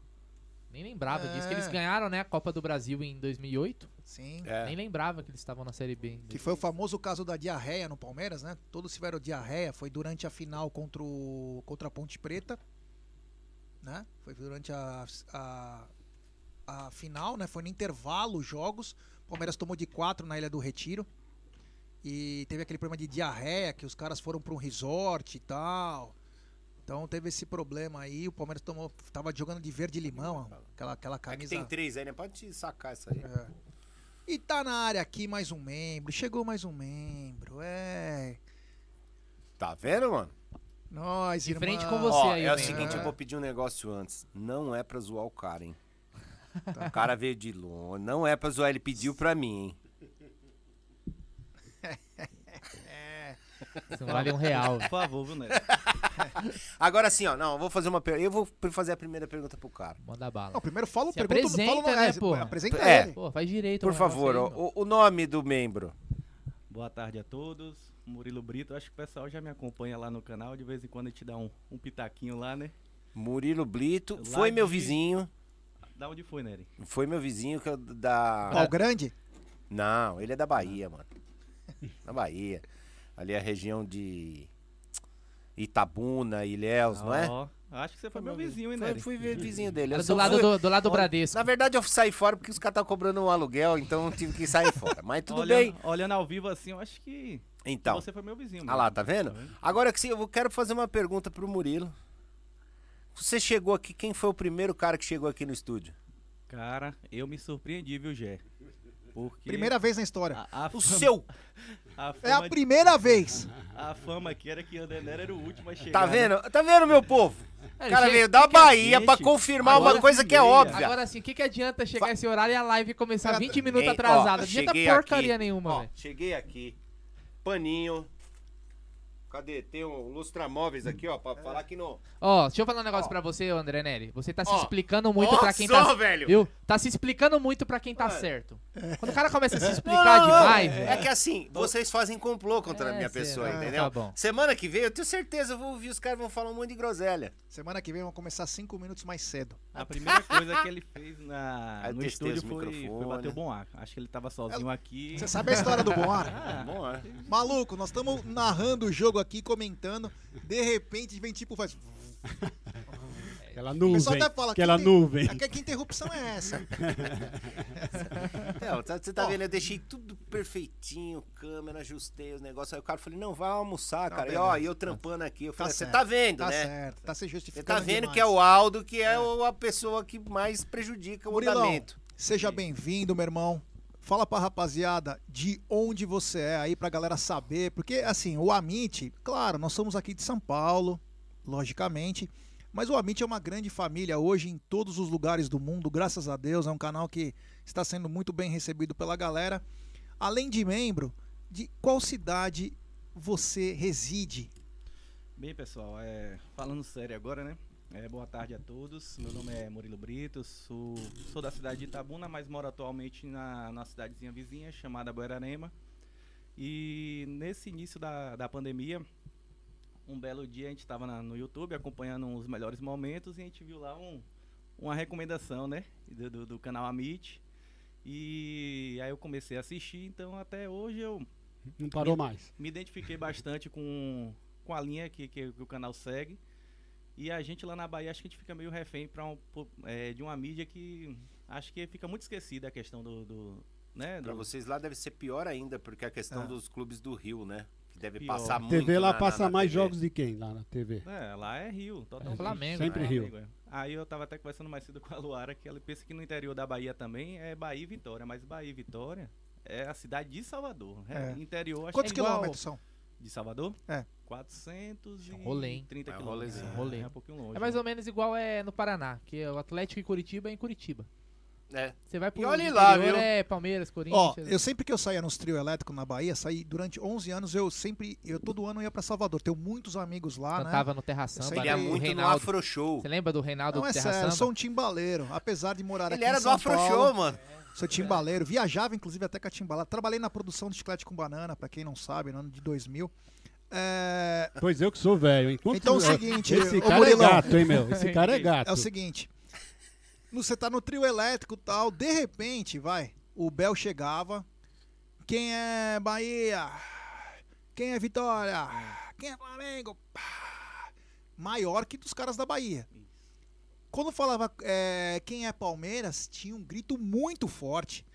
Nem lembrava disso. Que eles É. ganharam, né, a Copa do Brasil em 2008. Sim. É. Nem lembrava que eles estavam na Série B. Que foi o famoso caso da diarreia no Palmeiras, né? Todos tiveram diarreia. Foi durante a final contra, o, contra a Ponte Preta. Né? Foi durante a, a, a final, né? Foi no intervalo os jogos. O Palmeiras tomou de 4 na Ilha do Retiro. E teve aquele problema de diarreia, que os caras foram para um resort e tal. Então teve esse problema aí. O Palmeiras tomou, tava jogando de verde e limão, aquela, aquela É que camisa. tem três aí, né? Pode te sacar essa aí. É. E tá na área aqui mais um membro. Chegou mais um membro. É. Tá vendo, mano? Nós, De irmão. frente com você Ó, aí, é o seguinte, eu vou pedir um negócio antes. Não é pra zoar o cara, hein? O cara veio de longe. Não é pra zoar, ele pediu pra mim, hein? Isso vale um real. Por favor, viu, Nery? [LAUGHS] Agora sim, ó. Não, eu vou fazer uma pergunta. Eu vou fazer a primeira pergunta pro cara. Manda bala. Não, primeiro fala o pergunta, apresenta, fala o né, é, porra? Apresenta É. ele. Pô, faz direito. Por favor, aí, o, o nome do membro. Boa tarde a todos. Murilo Brito, acho que o pessoal já me acompanha lá no canal. De vez em quando a gente dá um, um pitaquinho lá, né? Murilo Blito. Lá Foi meu de- vizinho. Da onde foi, Nery? Foi meu vizinho que eu, da. Pau grande? Não, ele é da Bahia, mano. Da Bahia. Ali é a região de Itabuna, Ilhéus, não é? Acho que você foi meu vizinho, hein, Nery? Fui, vizinho dele. Do lado fui- do, do lado do Bradesco. Na verdade, eu saí fora porque os caras estavam cobrando um aluguel, então eu tive que sair fora. Mas tudo olhando, bem. Olhando ao vivo assim, eu acho que Então. você foi meu vizinho. Ah lá, mesmo. tá vendo? Agora que sim, eu quero fazer uma pergunta pro Murilo. Você chegou aqui, quem foi o primeiro cara que chegou aqui no estúdio? Cara, eu me surpreendi, viu, Gé? Porque Primeira vez na história. a, a [LAUGHS] O fama- seu! A É a primeira vez. a fama aqui era que Andener era o último a chegar. Tá né? vendo? Tá vendo, meu povo? É, O cara veio da Bahia pra confirmar uma coisa que é óbvia. Agora sim, o que, que adianta chegar esse horário e a live começar 20 minutos atrasada? Não adianta cheguei porcaria aqui, nenhuma, ó. Cheguei aqui, paninho, Cadê? Tem um lustramóveis aqui, ó, pra falar que não. Ó, deixa eu falar um negócio pra você, André Neri. Você tá se Ó, explicando muito ó pra quem tá. velho. Viu? Tá se explicando muito pra quem tá Mano. certo. Quando o cara começa a se explicar Não, não, demais, é, velho. é que assim, vocês fazem complô contra a É, minha será? pessoa, Ah, entendeu? tá bom. Semana que vem, eu tenho certeza, eu vou ouvir os caras vão falar um monte de groselha. Semana que vem vamos começar cinco minutos mais cedo. A primeira coisa que ele fez na, Aí no testei estúdio os foi, foi bater o bom ar. Acho que ele tava sozinho aqui. Você sabe a história do bom ar? Ah, [LAUGHS] Bom, é. Maluco, nós estamos narrando o jogo aqui, comentando. De repente vem tipo, faz. [LAUGHS] Aquela O pessoal nuvem. até fala Aquela que, nuvem. Que, que interrupção é essa? Não, tá- você tá vendo? Eu deixei tudo perfeitinho, câmera, ajustei os negócios. Aí o cara falou, não, vai almoçar, Tá, cara. E beleza. ó, e eu trampando aqui. Eu Tá falei, você tá vendo, tá né? certo, tá se Você justificando. tá vendo demais. que é o Aldo que é o- a pessoa que mais prejudica o Murilão, andamento. seja bem-vindo, meu irmão. Fala pra rapaziada de onde você é aí pra galera saber, porque assim, o Amit, claro, nós somos aqui de São Paulo, logicamente, mas o Amit é uma grande família hoje em todos os lugares do mundo, graças a Deus, é um canal que está sendo muito bem recebido pela galera. Além de membro, de qual cidade você reside? Bem, pessoal, é, falando sério agora, né? É, boa tarde a todos. Meu nome é Murilo Brito, sou, sou da cidade de Itabuna, mas moro atualmente na, na cidadezinha vizinha chamada Boerarema. E nesse início da, da pandemia, um belo dia a gente estava no YouTube acompanhando os melhores momentos e a gente viu lá um, uma recomendação, né? Do, do, do canal Amit. E aí eu comecei a assistir, então até hoje eu Não parou mais. me identifiquei bastante com, com a linha que, que, que o canal segue. E a gente lá na Bahia, acho que a gente fica meio refém pra um, é, de uma mídia que acho que fica muito esquecida a questão do. do né, Pra do- vocês lá deve ser pior ainda, porque a questão Ah. dos clubes do Rio, né? Que deve Pior. passar A muito. TV lá na- passa na- na mais TV. jogos de quem lá na TV? É, lá é Rio, totalmente. Flamengo, Sempre É, Rio. É. Aí eu tava até conversando mais cedo com a Luara, que ela pensa que no interior da Bahia também é Bahia e Vitória, mas Bahia e Vitória é a cidade de Salvador. É. É. Interior, acho Quantos que é igual quilômetros são? de Salvador? É. 430 Rolê, hein? É um quilômetros. rolezinho. Rolê. É um pouquinho longe. É mais né? ou menos igual é no Paraná, que o Atlético e Curitiba é em Curitiba. É. Você vai pro E lá, viu? é Palmeiras, Ó, Corinthians. eu sempre que eu saía nos trio elétrico na Bahia, saí durante 11 anos, eu sempre, eu todo ano ia pra Salvador. Tenho muitos amigos lá, né? cantava no Terra Samba. Ele é do muito no Reinaldo. Afro Show. Você lembra do Reinaldo Não, do é Terra sério, eu Samba? sou um timbaleiro. Apesar de morar Ele aqui era em do São Afro Paulo, Show, mano. Sou timbaleiro. Viajava, inclusive, até com a timbalada. Trabalhei na produção do Chiclete com Banana, pra quem não sabe, no ano de 2000. É, Pois eu que sou velho, hein? Quantos- Então é o é, seguinte, Esse cara Murilão. é gato, hein, meu? Esse cara é gato. é o seguinte. Você tá no trio elétrico e tal, de repente, vai, o Bel chegava. Quem é Bahia? Quem é Vitória? Quem é Flamengo? Maior que dos caras da Bahia. Quando falava é, quem é Palmeiras, tinha um grito muito forte.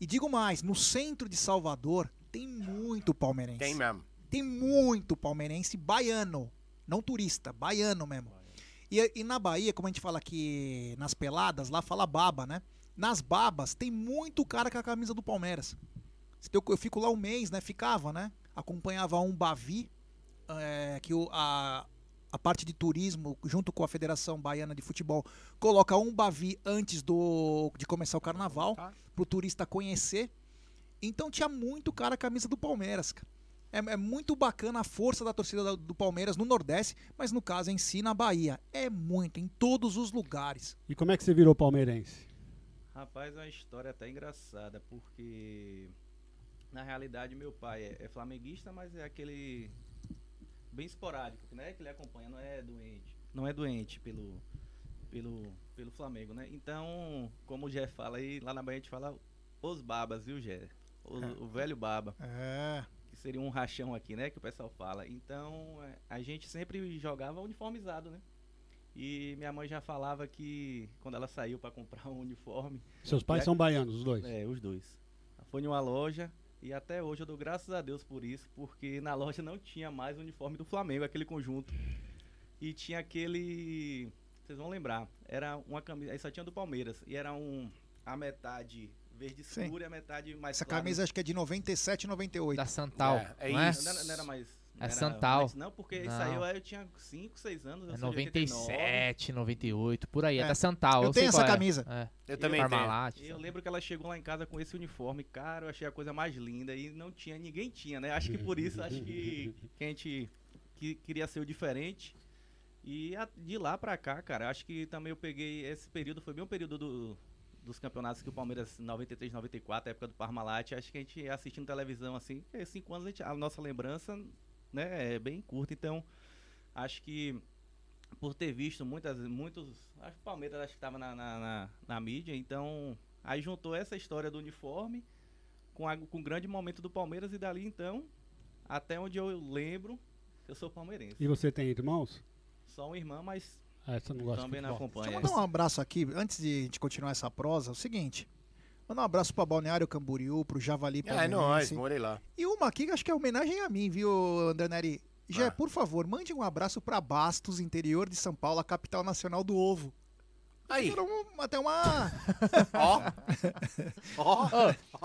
E digo mais, no centro de Salvador tem muito palmeirense. Tem mesmo. Tem muito palmeirense baiano, não turista, baiano mesmo. E, e na Bahia, como a gente fala aqui nas peladas, lá fala baba, né? Nas babas tem muito cara com a camisa do Palmeiras. Eu, fico lá um mês, né? Ficava, né? Acompanhava um Bavi, é, que o- a, a parte de turismo, junto com a Federação Baiana de Futebol, coloca um Bavi antes do, de começar o carnaval, pro turista conhecer. Então tinha muito cara com a camisa do Palmeiras, cara. É, é muito bacana a força da torcida da- do Palmeiras no Nordeste, mas no caso em si na Bahia. É muito, em todos os lugares. E como é que você virou palmeirense? Rapaz, é uma história até engraçada, porque na realidade meu pai é, é flamenguista, mas é aquele bem esporádico, né? Que ele acompanha, não é doente. Não é doente pelo, pelo, pelo Flamengo, né? Então, como o Jé fala aí, lá na Bahia a gente fala os babas, viu, Jé? O, o velho baba. É. Seria um rachão aqui, né? Que o pessoal fala. Então, é, a gente sempre jogava uniformizado, né? E minha mãe já falava que quando ela saiu para comprar um uniforme, Seus pais É- são baianos, os dois. é, os dois. Foi em uma loja e até hoje eu dou graças a Deus por isso, porque na loja não tinha mais o uniforme do Flamengo, aquele conjunto. E tinha aquele. Vocês vão lembrar, era uma camisa. Aí só tinha do Palmeiras. E era um. A metade verde Sim. escura e a metade mais Essa clara. camisa acho que é de 97, 98. Da Santal. É, é não é? isso. Não era, não era mais. não É era Santal. mais- não, porque isso aí eu, eu tinha 5, 6 anos. eu É sou de 89. 97, 98, por aí. É, É. da Santal. Eu sei tenho essa é. camisa. É. Eu também. Parmalat. Eu lembro que ela chegou lá em casa com esse uniforme, cara, eu achei a coisa mais linda e não tinha, ninguém tinha, né? Acho que por isso, acho que, que a gente que queria ser o diferente. E a- de lá pra cá, cara, acho que também eu peguei esse período, foi bem um período do- dos campeonatos que o Palmeiras 93, 94, a época do Parmalat, acho que a gente assistindo televisão assim, porque cinco anos a, gente- a nossa lembrança, né, é bem curta, então acho que por ter visto muitas, muitos, acho que o Palmeiras acho que estava na, na, na, na mídia, então aí juntou essa história do uniforme com, a, com o grande momento do Palmeiras e dali então, até onde eu lembro, eu sou palmeirense. E você tem irmãos? Só uma irmã, mas Ah, você não gosta também de não futebol. Deixa eu acompanha. mandar um abraço aqui, antes de a gente continuar essa prosa, é o seguinte. Mandar um abraço pra Balneário Camboriú, pro Javali É, é nóis, morei lá. E uma aqui que acho que é homenagem a mim, viu, André Neri? Jé, Ah. por favor, mande um abraço pra Bastos, interior de São Paulo, a capital nacional do ovo. Aí, um- até uma. ó. [LAUGHS] Ó.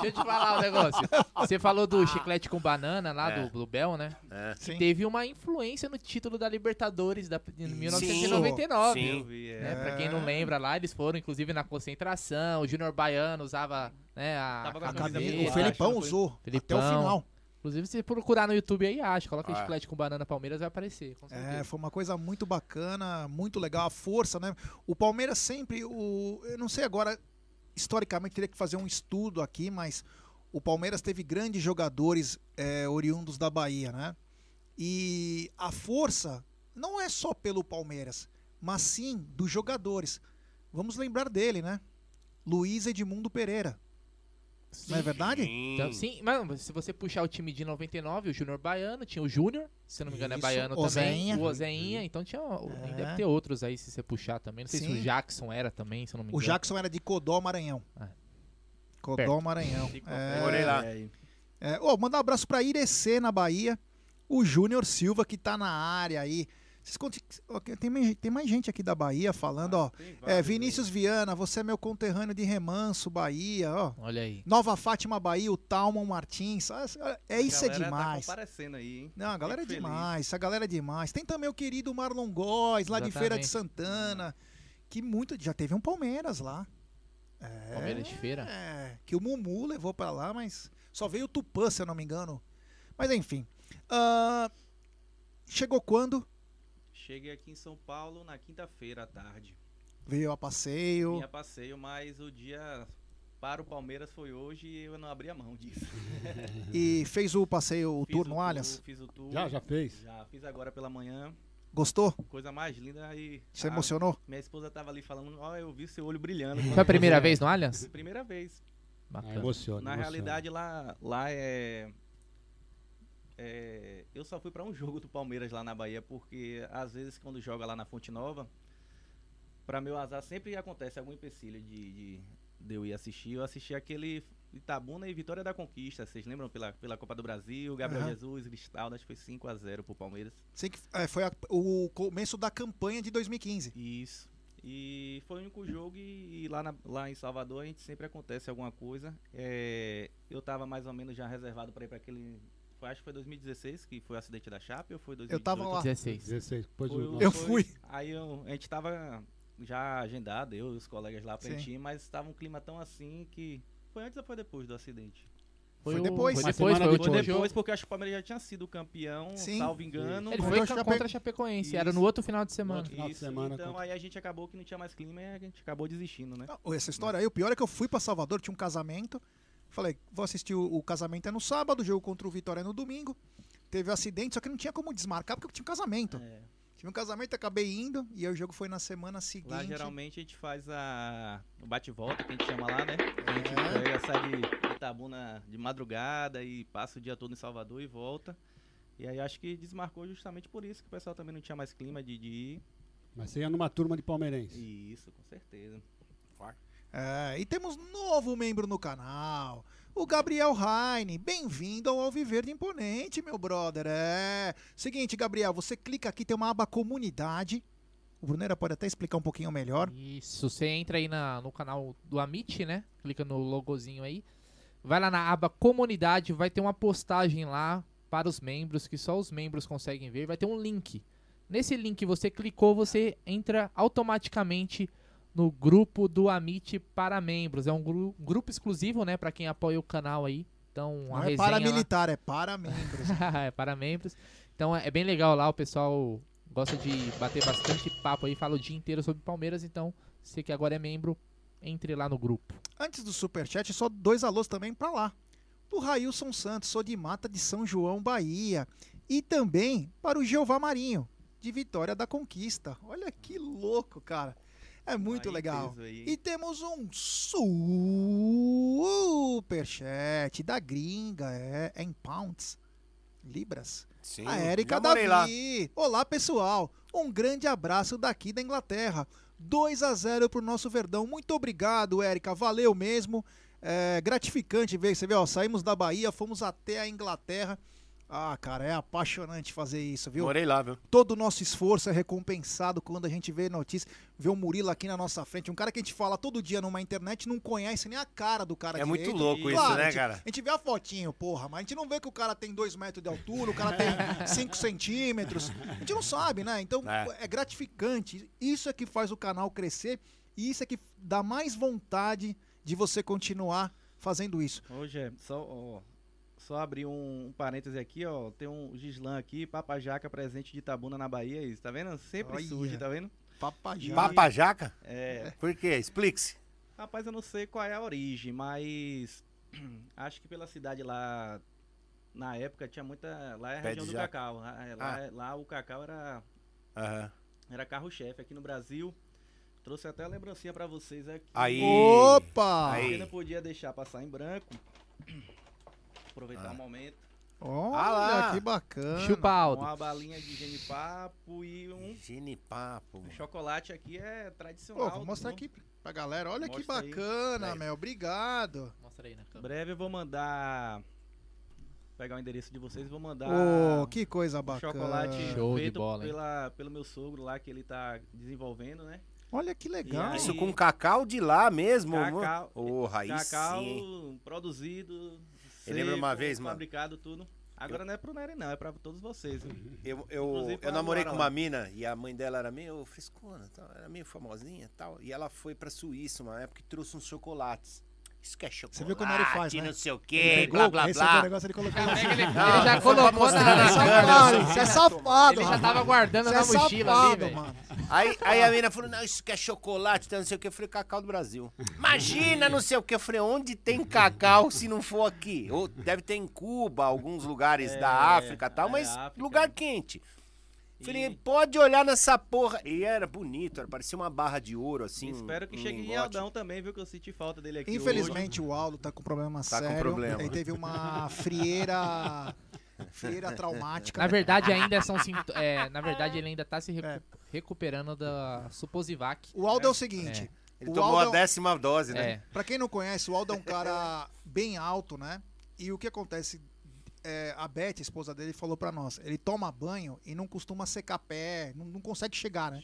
Deixa eu te falar um negócio. Você falou do chiclete com banana lá É. do Bluebell, né? É. Sim. Teve uma influência no título da Libertadores da, de Sim, 1999. sim. Vi, é. Né? Pra quem não lembra lá, eles foram inclusive na concentração. O Júnior Baiano usava né, a, a camisa O Felipão usou Felipão. até o final. Inclusive, se procurar no YouTube aí, acha. Coloca Ah. chiclete com banana Palmeiras, vai aparecer. Com É, foi uma coisa muito bacana, muito legal, a força, né? O Palmeiras sempre, o, eu não sei agora, historicamente teria que fazer um estudo aqui, mas o Palmeiras teve grandes jogadores é, oriundos da Bahia, né? E a força não é só pelo Palmeiras, mas sim dos jogadores. Vamos lembrar dele, né? Luiz Edmundo Pereira. Não é verdade? Então, sim, mas se você puxar o time de 99, o Júnior Baiano, tinha o Júnior, se não me engano é Isso, baiano Ozenha. também, o Ozeinha, então tinha, É. deve ter outros aí se você puxar também, não sei se Sim. o Jackson era também, se eu não me O engano. Jackson era de Codó, Maranhão. Ah. Codó, Perto. Maranhão. É, Morei lá. É, É, ó, mandar um abraço pra Irecê na Bahia. O Júnior Silva que tá na área aí. Vocês ó, tem, mais- tem mais gente aqui da Bahia falando, ó. tem É, Vinícius Viana, você é meu conterrâneo de Remanso, Bahia, ó. Olha aí. Nova Fátima Bahia, o Talmon Martins. ah, É isso A é galera Tá demais. comparecendo aí, hein? Não, a galera é Fico feliz. demais, essa galera é demais. Tem também o querido Marlon Góes, lá de Feira de Santana, que muito já teve um Palmeiras lá. É, Palmeiras de feira. é, que o Mumu levou pra lá, mas só veio o Tupã, se eu não me engano. Mas enfim. Ah, chegou quando? Cheguei aqui em São Paulo na quinta-feira à tarde. Veio a passeio. Vinha passeio, mas o dia para o Palmeiras foi hoje e eu não abri a mão disso. E fez o passeio, o Fiz tour no tour, Allianz. Fiz o tour. Já, já fez? Já fiz agora pela manhã. Gostou? Coisa mais linda e. Você a- emocionou? Minha esposa tava ali falando, ó, eu vi seu olho brilhando. Foi a primeira vez no Allianz? Primeira vez. Ah, Bacana. emociona. Na emociona. realidade, lá, lá é, é, Eu só fui pra um [LAUGHS] jogo do Palmeiras lá na Bahia, porque às vezes quando joga lá na Fonte Nova, pra meu azar sempre acontece algum empecilho de, de, de eu ir assistir. Eu assisti aquele Itabuna e Vitória da Conquista, vocês lembram? Pela, pela Copa do Brasil, Gabriel Aham. Jesus, Cristaldo, acho que foi 5x0 pro Palmeiras. Sei que é, foi a- o começo da campanha de 2015. Isso. E foi o único jogo e, e lá, na- lá em Salvador a gente sempre acontece alguma coisa. É, eu tava mais ou menos já reservado para ir para aquele. Foi- acho que foi 2016 que foi o acidente da Chape ou foi 2018? Eu tava lá. 16. 16. Depois Foi Eu foi- fui. Aí eu- a gente tava já agendado, eu e os colegas lá pra gente ir, mas estava um clima tão assim que. Foi antes ou foi depois do acidente? Foi o- depois. Foi depois, foi Foi depois, porque eu acho que o Palmeiras já tinha sido campeão, Sim. salvo engano. Ele Contra foi Chape- contra a Chapecoense, era no outro final de semana. Isso, Final de semana então contra- aí a gente acabou que não tinha mais clima e a gente acabou desistindo, né? Essa história aí, o pior é que eu fui pra Salvador, tinha um casamento. Falei, vou assistir o, o casamento é no sábado, o jogo contra o Vitória é no domingo. Teve um acidente, só que não tinha como desmarcar porque tinha um casamento. É. Tive um casamento, acabei indo, e aí o jogo foi na semana seguinte. Lá geralmente a gente faz a o bate-volta, que a gente chama lá, né? A gente É. pega, sai de Itabuna de madrugada e passa o dia todo em Salvador e volta. E aí acho que desmarcou justamente por isso, que o pessoal também não tinha mais clima de, de ir. Mas você ia numa turma de palmeirense. Isso, com certeza. É, e temos novo membro no canal, o Gabriel Heine. Bem-vindo ao Alviverde Imponente, meu brother. É. Seguinte, Gabriel, você clica aqui, tem uma aba comunidade. O Brunera pode até explicar um pouquinho melhor. Isso, você entra aí na, no canal do Amit, né? Clica no logozinho aí. Vai lá na aba comunidade, vai ter uma postagem lá para os membros, que só os membros conseguem ver. Vai ter um link. Nesse link você clicou, você entra automaticamente no grupo do Amit para membros. É um gru- grupo exclusivo, né, para quem apoia o canal aí. Então, Não é resenha lá- paramilitar, é para [LAUGHS] membros. é para membros. Então é é bem legal lá, o pessoal gosta de bater bastante papo aí, fala o dia inteiro sobre Palmeiras, então você que agora é membro, entre lá no grupo. Antes do superchat, só dois alôs também pra lá. Do Railson Santos, sou de Mata de São João, Bahia. E também para o Jeová Marinho, de Vitória da Conquista. Olha que louco, cara. É muito Aí, legal. E temos um superchat da gringa, é, é em pounds, libras. Sim, A Érica já morei lá. Davi. Olá, pessoal. Um grande abraço daqui da Inglaterra. 2 a 0 pro nosso Verdão. Muito obrigado, Érica. Valeu mesmo. É gratificante ver. Você vê, ó, saímos da Bahia, fomos até a Inglaterra. Ah, cara, é apaixonante fazer isso, viu? Morei lá, viu? Todo o nosso esforço é recompensado quando a gente vê notícia, vê o Murilo aqui na nossa frente, um cara que a gente fala todo dia numa internet, não conhece nem a cara do cara É muito direito. louco isso, Claro, né, a gente- cara? A gente vê a fotinho, porra, mas a gente não vê que o cara tem 2 metros de altura, o cara tem [LAUGHS] 5 centímetros. A gente não sabe, né? Então É. é gratificante. Isso é que faz o canal crescer e isso é que dá mais vontade de você continuar fazendo isso. Hoje é só, ó, só abrir um, um parêntese aqui, ó. Tem um Gislan aqui, Papajaca presente de Itabuna na Bahia, isso, tá vendo? Sempre Olha. surge, tá vendo? Papajaca. Papajaca? É. Por quê? Explique-se. Rapaz, eu não sei qual é a origem, mas [CLEARS THROAT] acho que pela cidade lá na época tinha muita, lá é a Pé região do jaca. cacau. Lá, lá- lá o cacau era Aham. era carro-chefe aqui no Brasil. Trouxe até a lembrancinha pra vocês aqui. Aí. Opa! Aí. Eu não podia deixar passar em branco. [CLEARS THROAT] Aproveitar Ah. o momento. Olha, Ah lá. que bacana. Chupa Aldo. Uma balinha de genipapo e um Genipapo. O chocolate aqui é Pô, tradicional. vou mostrar aqui pra galera. Olha que Mostra aí. bacana, Aí. Mel. Obrigado. Mostra aí na Em câmera. breve eu vou mandar. Pegar o endereço de vocês e vou mandar. Ô, que coisa um bacana. chocolate Show de feito bola, hein? pela, pelo meu sogro lá que ele tá desenvolvendo, né? Olha que legal. E Isso aí- com cacau de lá mesmo. Cacau, Ô, raiz cacau sim. hein? Eu lembro uma seco, vez, mano. Fabricado tudo. Agora não é pro Nery, não, é pra todos vocês. [LAUGHS] Eu, eu, eu namorei com uma mina e a mãe dela era meio frescona, era meio famosinha e tal. E ela foi pra Suíça uma época e trouxe uns chocolates. Isso que é chocolate, Você viu como ele faz, né? não sei o Ele quê, pegou, blá blá o blá. negócio, ele colocou Ele, assim. ele Não, já colocou na, na na. Safado, você é safado, Ele já tava guardando Você na é mochila ali, velho. mano. Aí, aí a mina falou, não, isso que é chocolate, tal, não sei o que. Eu falei, cacau do Brasil. Imagina, não sei o que. Eu falei, onde tem cacau se não for aqui? Ou deve ter em Cuba, alguns lugares É, da África e tal, é, mas África. lugar quente. Falei, E pode olhar nessa porra. E era bonito, era, parecia uma barra de ouro, assim. espero que um chegue em. Aldão também, viu? Que eu senti falta dele aqui. Infelizmente o Aldo tá com problema Tá com sério. problema. Ele teve uma frieira. frieira traumática. Na verdade, ainda são é, Na verdade, ele ainda tá se recu- É. recuperando da Suposivac. O Aldo é o seguinte. Ele o tomou Aldo a décima dose, né? É. Pra quem não conhece, o Aldo é um cara bem alto, né? E o que acontece? É, a Beth, a esposa dele, falou pra nós: ele toma banho e não costuma secar pé, não, não consegue chegar, né?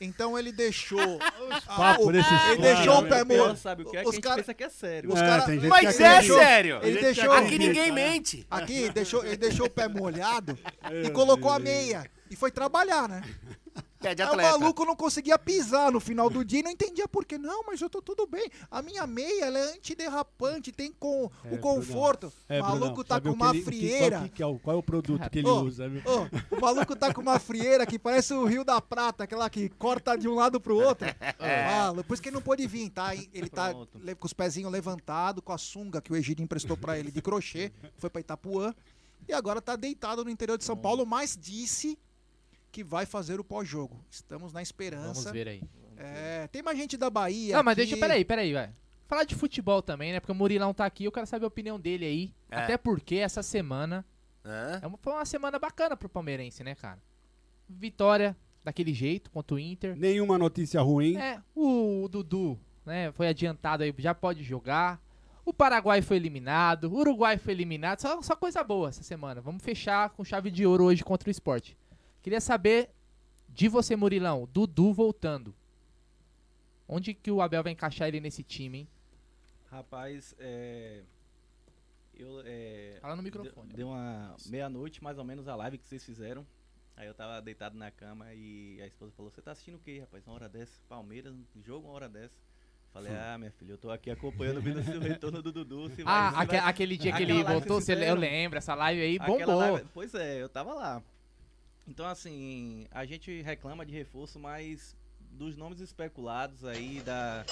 Então ele deixou. [LAUGHS] a- o- ele caras, deixou o né? pé morto. sabe o que é? Os que a gente cara- pensa que é sério. Os É, cara- Mas é acredita. sério. Ele deixou- Aqui ninguém mente. Aqui, deixou, ele deixou o pé molhado [LAUGHS] e colocou a meia. E foi trabalhar, né? Pé de Aí o atleta. maluco não conseguia pisar no final do dia e não entendia por quê. Não, mas eu tô tudo bem. A minha meia ela é antiderrapante, tem com É, o conforto. É, o maluco Brunão, tá sabe com uma ele- o que- frieira. Qual, que, é o, qual é o produto que ele Ô, usa? Ô, o maluco tá com uma frieira que parece o Rio da Prata, aquela que corta de um lado pro outro. [LAUGHS] Ah, por isso que ele não pôde vir, tá? Ele tá Pronto. com os pezinhos levantados, com a sunga que o Egídio emprestou pra ele de crochê, foi pra Itapuã. E agora tá deitado no interior de São Paulo, mas disse que vai fazer o pós-jogo. Estamos na Vamos esperança. ver aí. É, tem mais gente da Bahia. Não, mas aqui. deixa, peraí, peraí, vai. Falar de futebol também, né? Porque o Murilão tá aqui, eu quero saber a opinião dele aí. É. Até porque essa semana Hã? é uma, foi uma semana bacana pro palmeirense, né, cara? Vitória daquele jeito contra o Inter. Nenhuma notícia ruim. É, o Dudu, né, foi adiantado aí, já pode jogar. O Paraguai foi eliminado, o Uruguai foi eliminado, só, só coisa boa essa semana. Vamos fechar com chave de ouro hoje contra o esporte. Queria saber de você, Murilão, Dudu voltando. Onde que o Abel vai encaixar ele nesse time, hein? Rapaz, é. Eu. É, Fala no microfone. Deu, uma meia-noite mais ou menos a live que vocês fizeram. Aí eu tava deitado na cama e a esposa falou: Você tá assistindo o quê, rapaz? Uma hora dessa? Palmeiras, jogo uma hora dessa. Falei, ah, minha filha, eu tô aqui acompanhando o [LAUGHS] retorno do Dudu. Se vai, Ah, aque- vai- aquele dia que ele voltou, eu lembro, essa live aí bombou. live- pois é, eu tava lá. Então, assim, a gente reclama de reforço, mas dos nomes especulados aí da,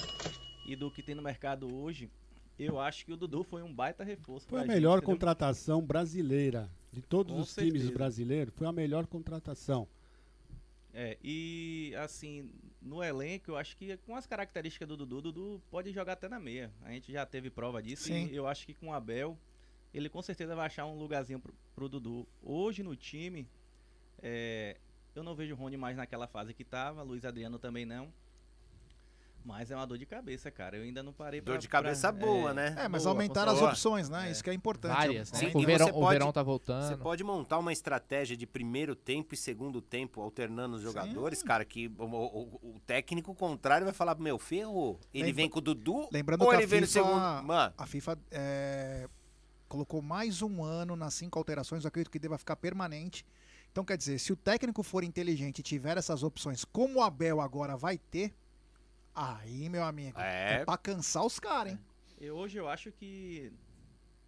e do que tem no mercado hoje, eu acho que o Dudu foi um baita reforço. Foi a melhor entendeu? contratação brasileira. De todos Com os times certeza. brasileiros, foi a melhor contratação. É, e assim, no elenco, eu acho que com as características do Dudu, o Dudu pode jogar até na meia. A gente já teve prova disso Sim. e eu acho que com o Abel, ele com certeza vai achar um lugarzinho pro, pro Dudu. Hoje no time, é, eu não vejo o Rony mais naquela fase que tava, Luiz Adriano também não. Mas é uma dor de cabeça, cara. Eu ainda não parei pra... Dor de cabeça pra- boa, né? É, mas boa, aumentaram as opções, né? É. Isso que é importante. Várias, né? Sim, o, verão, você o pode- verão tá voltando. Você pode montar uma estratégia de primeiro tempo e segundo tempo, alternando os jogadores, cara, que o, o- o técnico contrário vai falar, meu, ferrou. Ele Lembra- vem com o Dudu Lembrando ou que ele a vem no FIFA, segundo... Mano, a FIFA é, colocou mais um ano nas cinco alterações, eu acredito que deva ficar permanente. Então, quer dizer, se o técnico for inteligente e tiver essas opções, como o Abel agora vai ter, aí, meu amigo, É. é, pra cansar os caras, hein? E hoje eu acho que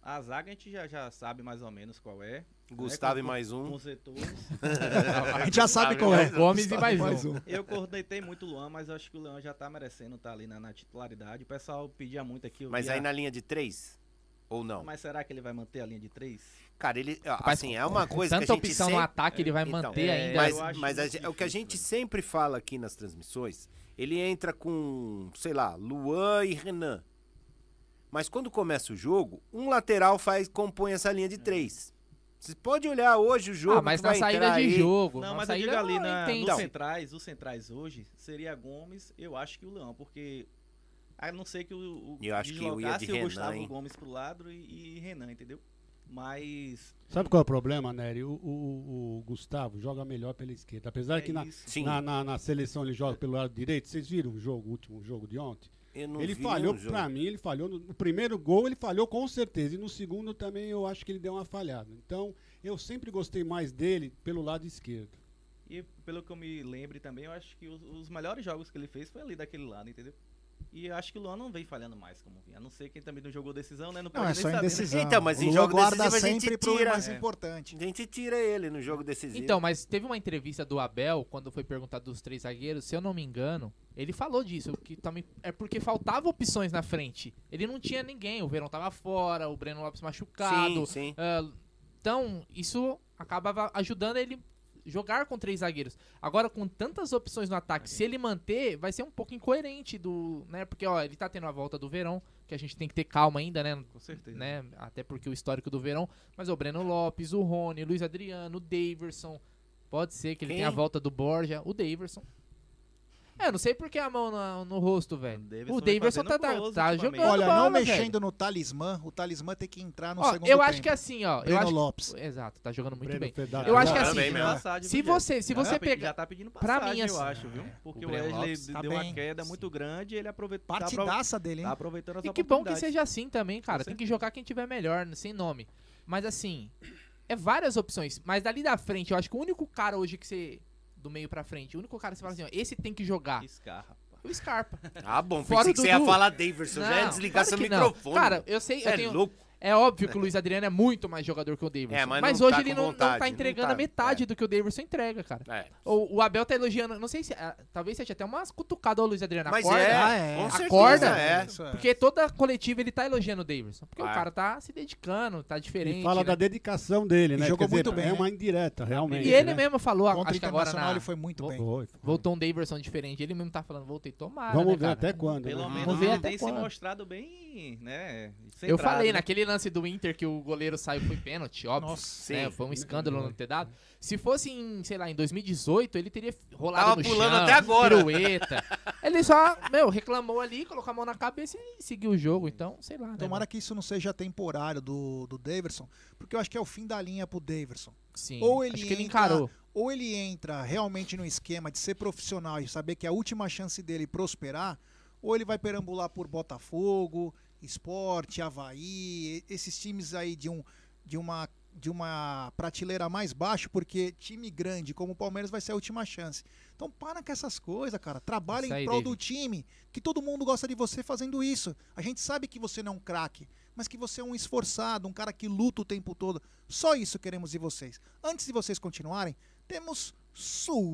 a zaga a gente já, já sabe mais ou menos qual é. Gustavo né, e mais um. Com setores. [LAUGHS] A gente já sabe qual é. Gomes e mais um. Eu cornetei muito o Luan, mas eu acho que o Luan já tá merecendo estar ali na, na titularidade. O pessoal pedia muito aqui. eu Mas via- aí na linha de três? Ou não? Mas será que ele vai manter a linha de três? Cara, ele. Assim, é uma coisa que tanta a gente opção sempre... no ataque, ele vai Então, manter é, ainda. Mas, eu acho mas a muito ge- o que a difícil, gente né? sempre fala aqui nas transmissões, ele entra com, sei lá, Luan e Renan. Mas quando começa o jogo, um lateral faz compõe essa linha de três. Você pode olhar hoje o jogo ah, mas que na vai saída de aí. jogo. Não, mas eu saída digo ali na, nos centrais, os centrais hoje, seria Gomes, eu acho que o Leão, porque a não ser que o, o Eu acho que eu ia de deslocasse o Renan, Gustavo hein? Gomes pro lado e, e Renan, entendeu? Mas Sabe qual é o problema, Nery? O, o- o Gustavo joga melhor pela esquerda. Apesar é que na, na, na- na seleção ele joga pelo lado direito. Vocês viram o jogo, o último jogo de ontem? eu não ele vi falhou, pra mim, ele falhou. No, no primeiro gol ele falhou com certeza. E no segundo também eu acho que ele deu uma falhada. Então, eu sempre gostei mais dele pelo lado esquerdo. E pelo que eu me lembre também, eu acho que os, os melhores jogos que ele fez foi ali daquele lado, entendeu? E eu acho que o Luan não vem falhando mais como vinha. A não ser quem também não jogou decisão, né? Não, Não, pode é nem só saber, né? indecisão. Então, mas o em jogo guarda decisivo a gente sempre pro tira. mais É. importante. A gente tira ele no jogo decisivo. Então, mas teve uma entrevista do Abel, quando foi perguntado dos três zagueiros, se eu não me engano, ele falou disso, que também é porque faltava opções na frente. Ele não tinha ninguém, o Verão tava fora, o Breno Lopes machucado. sim, sim. ah, então, isso acabava ajudando ele jogar com três zagueiros. Agora, com tantas opções no ataque, se ele manter, vai ser um pouco incoerente do, né? Porque ó, ele tá tendo a volta do Verão, que a gente tem que ter calma ainda, né? Com certeza. né? Até porque o histórico do Verão. Mas o Breno Lopes, o Rony, o Luiz Adriano, o Daverson. Pode ser que ele Quem? tenha a volta do Borja. O Daverson. É, não sei por que a mão na- no, rosto, velho. O vem Daverson tá, tá, tá jogando Olha, bola, não velho. mexendo no talismã, o talismã tem que entrar no Ó, segundo eu tempo. acho que assim, ó. Eu Breno acho, Lopes. Exato, tá jogando muito Breno bem. Eu acho que Tá assim, se Jeff? você, se você tá pe- pegar... Já tá pedindo pra passagem, mim, eu assim, acho, viu? Porque o o, Breno Wesley Lopes tá deu bem. uma queda muito grande e ele aproveitou. Tá, apro- Partidaça dele, hein? tá aproveitando as E que bom que seja assim também, cara. Tem que jogar quem tiver melhor, sem nome. Mas assim, é várias opções. Mas dali da frente, eu acho que o único cara hoje que você. Do meio pra frente, o único cara que você fala assim, ó, esse tem que jogar. Scarra. O Scarpa. Ah, bom, Fora pensei que você ia falar Daverson. já ia desligar claro seu que não. microfone. Cara, eu sei, Você eu é tenho. louco. É óbvio que o Luiz Adriano é muito mais jogador que o Davidson. É, mas mas não hoje tá ele não, não vontade, tá não entregando tá, a metade é. do que o Davidson entrega, cara. É. O, o Abel tá elogiando, não sei se. ah, talvez seja até umas cutucadas ao Luiz Adriano. Mas acorda, é, Ah, é. com certeza Acorda. é. É. Porque toda coletiva ele tá elogiando o Davidson. Porque o Ah. cara tá se dedicando, tá diferente. E fala né? da dedicação dele, E né? jogou Quer dizer, muito bem, É né? uma indireta, realmente. E ele né? mesmo falou, Contra acho que agora na, ele foi muito bem. Foi, foi. voltou um Davidson diferente. Ele mesmo tá falando, voltei tomara, Vamos né, ver até quando. Pelo né? menos Vamos ver ele até tem se mostrado bem, né? Eu falei, naquele lance do Inter que o goleiro saiu foi pênalti, óbvio. Nossa, né? sim. Foi um escândalo não ter dado. Se fosse em, sei lá, em 2018, ele teria rolado Tava no pulando chão, até agora. pirueta. ele só, meu, reclamou ali, colocou a mão na cabeça e seguiu o jogo. Então, sei lá, né? Tomara que isso não seja temporário do, do Daverson, porque eu acho que é o fim da linha pro Daverson. Sim, Ou ele acho que ele entra- encarou. Ou ele entra realmente no esquema de ser profissional e saber que é a última chance dele prosperar, ou ele vai perambular por Botafogo, Esporte, Havaí, esses times aí de, um, de uma de uma prateleira mais baixo, porque time grande como o Palmeiras vai ser a última chance. Então para com essas coisas, cara. Trabalha em prol do time, que todo mundo gosta de você fazendo isso. A gente sabe que você não é um craque, mas que você é um esforçado, um cara que luta o tempo todo. Só isso queremos de vocês. Antes de vocês continuarem, temos superchat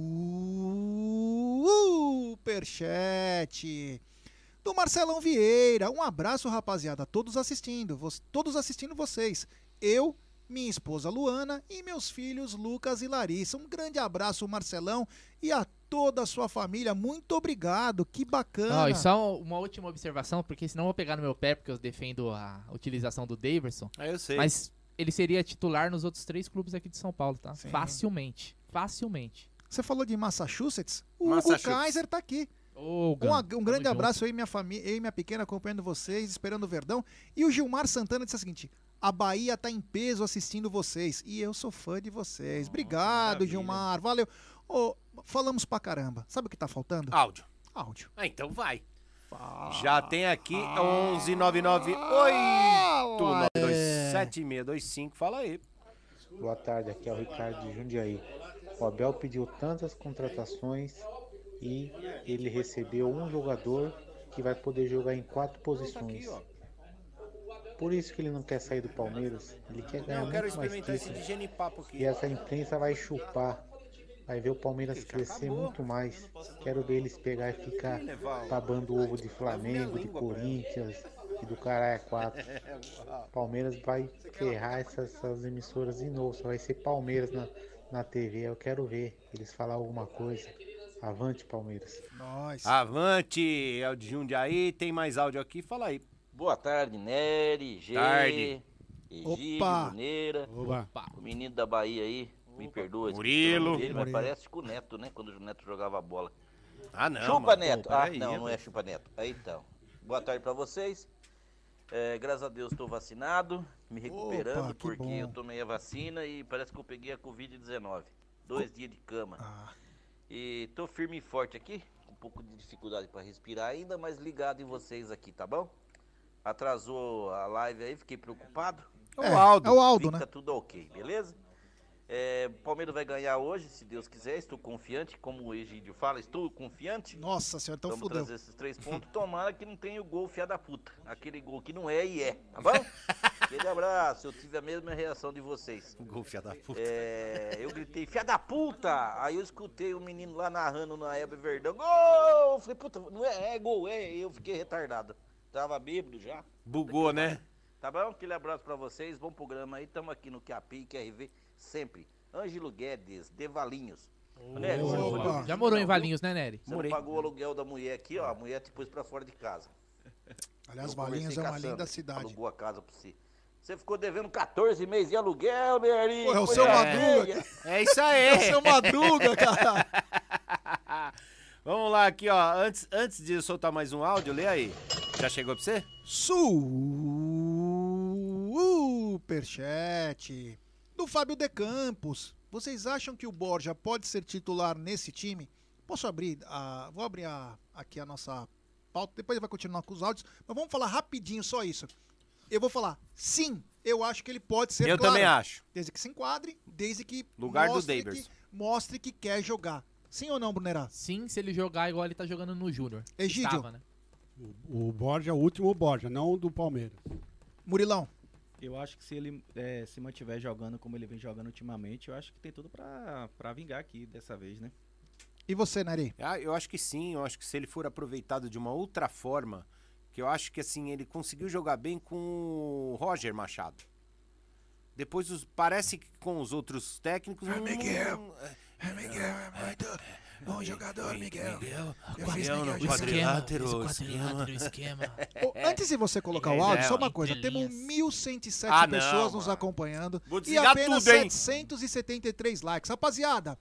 do Marcelão Vieira. Um abraço, rapaziada, todos assistindo, todos assistindo vocês. Eu, minha esposa Luana e meus filhos Lucas e Larissa. Um grande abraço, Marcelão, e a toda a sua família. Muito obrigado, que bacana. E só uma última observação, porque senão eu vou pegar no meu pé, porque eu defendo a utilização do Daverson. Ah, eu sei. Mas ele seria titular nos outros três clubes aqui de São Paulo, tá? Sim. Facilmente. Facilmente. Você falou de Massachusetts? O Hugo Massachusetts. Kaiser tá aqui. Ô, Um, um tamo grande junto. abraço aí, minha família, eu e minha pequena acompanhando vocês, esperando o Verdão. E o Gilmar Santana disse o seguinte: a Bahia tá em peso assistindo vocês. E eu sou fã de vocês. Obrigado, maravilha. Gilmar. Valeu. Ô, falamos pra caramba. Sabe o que tá faltando? Áudio. Áudio. Ah, então vai. Fala. Já tem aqui 1199 7625. Fala aí. Boa tarde, aqui é o Ricardo de Jundiaí. O Abel pediu tantas contratações e ele recebeu um jogador que vai poder jogar em quatro posições. Por isso que ele não quer sair do Palmeiras. Ele quer ganhar Não, muito mais títulos. E essa imprensa vai chupar. Vai ver o Palmeiras crescer acabou. muito mais. Quero ver eles pegar e ficar babando o ovo de Flamengo, de. Corinthians e do Caralho 4. [LAUGHS] Palmeiras vai ferrar essas, essas emissoras de novo. Só vai ser Palmeiras na, na TV. Eu quero ver eles falar alguma coisa. Avante, Palmeiras. Nós. Avante, é o de Jundiaí. Tem mais áudio aqui? Fala aí. Boa tarde, Nery, G, Tarde. Egídio, Opa. Bruneira, o menino da Bahia aí, me perdoa. Murilo. dele, mas Murilo. parece com o Neto, né? Quando o Neto jogava bola. Ah, não. chupa, mano. Neto. Pô, ah, peraí, não, não é chupa, Neto. Aí então. Boa tarde pra vocês. É, graças a Deus estou vacinado, me recuperando, Opa, que porque bom. eu tomei a vacina e parece que eu peguei a Covid-19. Dois dias de cama. Ah, E tô firme e forte aqui, com um pouco de dificuldade para respirar ainda, mas ligado em vocês aqui, tá bom? Atrasou a live aí, fiquei preocupado. É o Aldo. É o Aldo, que né? Tá tudo ok, beleza? É, o Palmeiras vai ganhar hoje, se Deus quiser, estou confiante, como o Egídio fala, estou confiante. Nossa senhora, então Vamos fudeu. trazer esses três pontos, tomara que não tenha o gol fiado da puta. Aquele gol que não é e é, tá bom? [LAUGHS] Aquele abraço, eu tive a mesma reação de vocês. Gol, filha da puta. É, eu gritei, filha da puta! Aí eu escutei o menino lá narrando na Hebe Verdão, gol! Eu falei, puta, não é, é gol, é. Eu fiquei retardado. Tava bêbado já. Bugou, né? Tá bom? Aquele abraço pra vocês, bom programa aí. Tamo aqui no QAP, QRV, sempre. Ângelo Guedes, de Valinhos. Nery, meu Já morou em Valinhos, né, Nery? Você não Morei. pagou o aluguel da mulher aqui, ó. A mulher te pôs pra fora de casa. [LAUGHS] Aliás, Valinhos é uma linda cidade. Alugou a casa pra você. Você ficou devendo 14 meses de aluguel, Nery. Pô, é o seu feia. Madruga. É isso aí. É o seu Madruga, cara. [LAUGHS] Vamos lá aqui, ó. Antes, antes de eu soltar mais um áudio, lê aí. Já chegou pra você? Superchat do Fábio De Campos. Vocês acham que o Borja pode ser titular nesse time? Posso abrir a, vou abrir a- aqui a nossa pauta, depois vai continuar com os áudios, mas vamos falar rapidinho só isso. Eu vou falar, sim, eu acho que ele pode ser eu claro, também acho. Desde que se enquadre, desde que Lugar do mostre, Davis. que, mostre que quer jogar. Sim ou não, Brunerá? Sim, se ele jogar igual ele tá jogando no Júnior. Egídio. Estava, né? O Borja, o último Borja, não o do Palmeiras. Murilão. Eu acho que se ele eh, se mantiver jogando como ele vem jogando ultimamente, eu acho que tem tudo pra, pra vingar aqui dessa vez, né? E você, Nari? Ah, eu acho que sim, eu acho que se ele for aproveitado de uma outra forma, que eu acho que assim, ele conseguiu jogar bem com o Roger Machado. Depois os- parece que com os outros técnicos. não- Miguel. É Miguel, é muito bom jogador, Miguel. Miguel, Miguel no Miguel de quadrilátero, quadrilátero, esquema. [LAUGHS] Antes de você colocar o É, áudio, só uma coisa. Temos Entrelinhas. 1.107 Ah, pessoas nos acompanhando Vou e apenas tudo, hein? 773 likes. Rapaziada,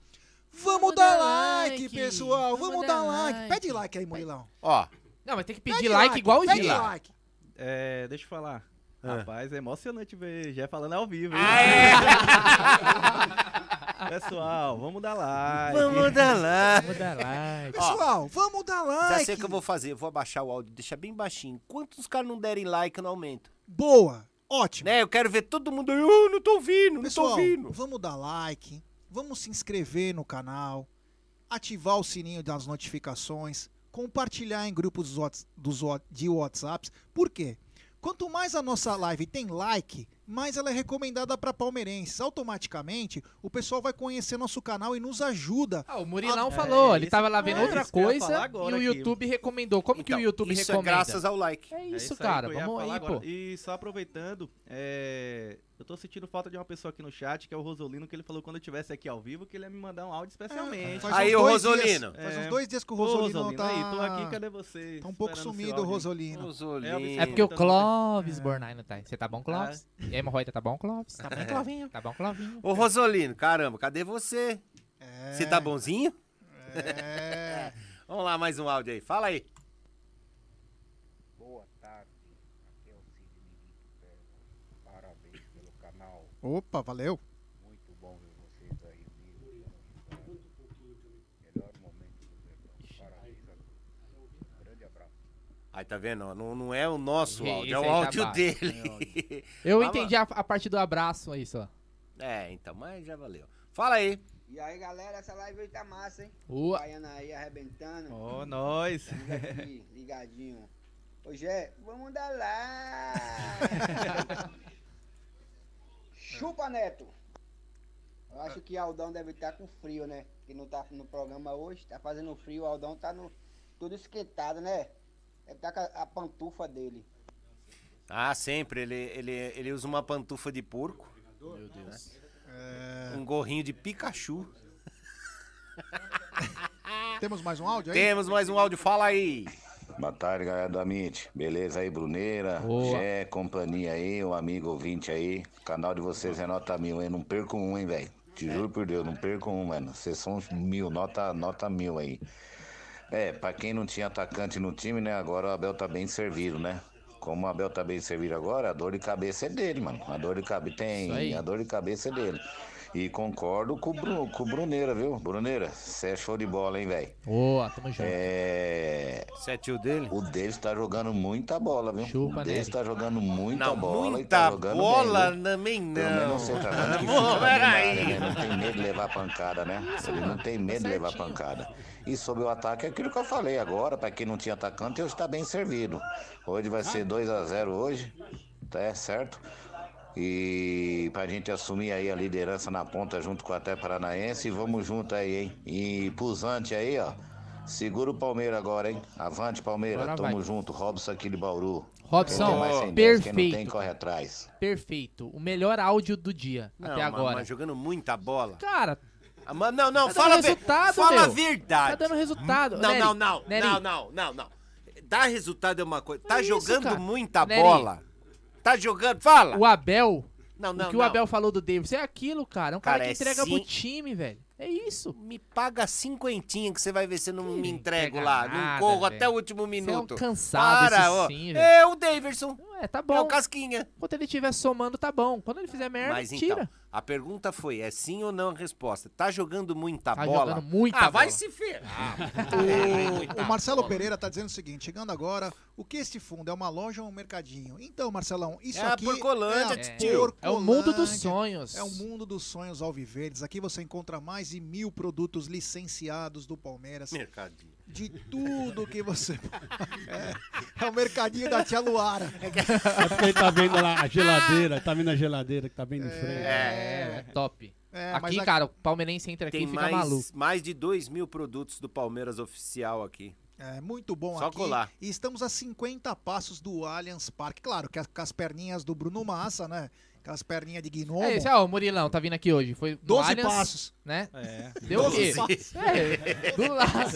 vamos, Vamos dar dar like, like, pessoal. Vamos, vamos dar dar like. like. Pede like aí, Murilão. Ó, Não, mas tem que Pede pedir like, igual o pede Gila. like. É, deixa eu falar. Ah. Rapaz, é emocionante ver Jé falando ao vivo. hein? [LAUGHS] Pessoal, vamos dar like. vamos dar lá. Vamos dar like. Pessoal, vamos dar like. Já sei o que eu vou fazer, eu vou abaixar o áudio, deixar bem baixinho. Enquanto os caras não derem like, eu não aumento. Boa. Ótimo. Né? Eu quero ver todo mundo. aí, "Oh, não tô ouvindo, não Pessoal, tô ouvindo. vamos dar like, vamos se inscrever no canal, ativar o sininho das notificações, compartilhar em grupos de WhatsApps. Por quê? Quanto mais a nossa live tem like, mais ela é recomendada para palmeirenses. Automaticamente, o pessoal vai conhecer nosso canal e nos ajuda. Ah, o Murilão a- falou, É, ele isso- tava lá vendo é outra isso coisa e o aqui. YouTube recomendou. Como que o Então, YouTube isso é recomenda? graças ao like. É isso, aí cara. que eu ia Vamos aí, pô. E só aproveitando, é, eu tô sentindo falta de uma pessoa aqui no chat, que é o Rosolino, que ele falou quando eu estivesse aqui ao vivo que ele ia me mandar um áudio especialmente. Aí, dois Rosolino. dias- faz uns dois dias que o Pô, Rosolino tá- Aí, tô aqui, cadê você? Tá um pouco sumido o. Rosolino. Rosolino. É porque o Clóvis Bornai não tá. aí. Você tá bom, Clóvis? Aí, hemorroida, tá bom, Clóvis? Tá bem, Clovinho? Tá bom, Clovinho? Ô, Rosolino, caramba, cadê você? Você tá bonzinho? É. [LAUGHS] Vamos lá, mais um áudio aí. Fala aí. Boa tarde, aqui é o Perna. Parabéns pelo canal. Opa, valeu. Muito bom ver vocês aí unidos. Melhor momento do Verdão. Parabéns a todos. Um grande abraço. Aí tá vendo? ó, Não, não é o nosso Esse áudio, é o aí tá áudio baixo. dele. [LAUGHS] Eu Ah, entendi a, a parte do abraço aí só. É, então, mas já valeu. Fala aí. E aí, galera, essa live hoje tá massa, hein? Ua. Baiana aí arrebentando. Ó, nós. Liga aqui, [LAUGHS] ligadinho. Ô, Gé, vamos dar lá. [LAUGHS] Chupa, Neto. Eu acho que Aldão deve estar com frio, né? Que não tá no programa hoje. Tá fazendo frio, o Aldão tá no, tudo esquentado, né? Com a, a pantufa dele. Ah, sempre. Ele, ele, ele usa uma pantufa de porco. Meu Deus. Um gorrinho de Pikachu. [LAUGHS] Temos mais um áudio aí? Temos mais um áudio, fala aí. Boa tarde, galera do Amit. Beleza aí, Bruneira, Boa. Gé, companhia aí, um amigo ouvinte aí. O canal de vocês é nota mil, hein? Não perco um, hein, velho? Te juro por Deus, não perco um, mano. Vocês são mil, nota, nota mil aí. É, pra quem não tinha atacante no time, né? Agora o Abel tá bem servido, né? Como o Abel tá bem servido agora, a dor de cabeça é dele, mano. A dor de cabeça tem, a dor de cabeça é dele. E concordo com o, Bru, com o Bruneira, viu? Bruneira, você é show de bola, hein, velho? Boa, tamo junto. É. Você é tio dele? O deles tá jogando muita bola, viu? Chupa o deles nele. tá jogando muita Não, bola e muita tá jogando bola bem, também Pelo menos não. o centroavante que Pô, fica ali na peraí. área, né? Não tem medo de levar pancada, né? Ele não tem medo de levar pancada. E sobre o ataque, é aquilo que eu falei agora, pra quem não tinha atacante, hoje tá bem servido. Hoje vai ser 2 a 0 hoje, tá certo? E pra gente assumir aí a liderança na ponta junto com a Até Paranaense, e vamos junto aí, hein? E pulsante aí, ó. Segura o Palmeiras agora, hein? Avante, Palmeiras. Agora Tamo vai. junto. Robson aqui de Bauru. Robson, dez, Quem não tem, perfeito. corre atrás. Perfeito. O melhor áudio do dia Não, até mas- agora. Mas jogando muita bola. Cara, Ah, mas Não, não, Tá fala, a resultado, fala a verdade. Tá dando resultado. Não, Nery, não, não, Nery. não, não, não, não. Dar resultado é uma coisa. Tá É isso, jogando cara. muita Nery. bola. Tá jogando, fala. o Abel. Não, não, o que não. o Abel falou do Davis é aquilo, cara. É um cara, Cara, que é entrega pro sim- time, velho. É isso. Me paga cinquentinha que você vai ver se eu não me entrego lá. nada, não corro velho. até o último Você é um minuto. cansado, Para, esse ó. sim, velho. É o Daverson. É, tá bom. É o Casquinha. Quando ele estiver somando, tá bom. Quando ele fizer merda, Mas tira. então, a pergunta foi, é sim ou não a resposta? Tá jogando muita Tá bola? jogando muita ah, vai bola. se ferrar. O, o Marcelo Pereira tá dizendo o seguinte: chegando agora, o que este fundo é uma loja ou um mercadinho? Então, Marcelão, isso É a aqui Porcolândia, é, a tio. É o mundo dos sonhos. É o mundo dos sonhos alviverdes. Aqui você encontra mais de mil produtos licenciados do Palmeiras. Mercadinho. De tudo que você. [LAUGHS] É, é o mercadinho da tia Luara. É porque ele tá vendo lá a geladeira, tá vendo a geladeira que tá bem de frente. É, top. É, aqui, a- cara, o palmeirense entra aqui Tem e fica mais, maluco. mais de 2 mil produtos do Palmeiras oficial aqui. É muito bom Só aqui. colar. E estamos a 50 passos do Allianz Parque. Claro, que as perninhas do Bruno Massa, né? Com as perninhas de gnomo. É esse, ó, o Murilão tá vindo aqui hoje. Foi no 12 Allianz, passos. Né? É. Deu o 12 quê? passos. É, do lado.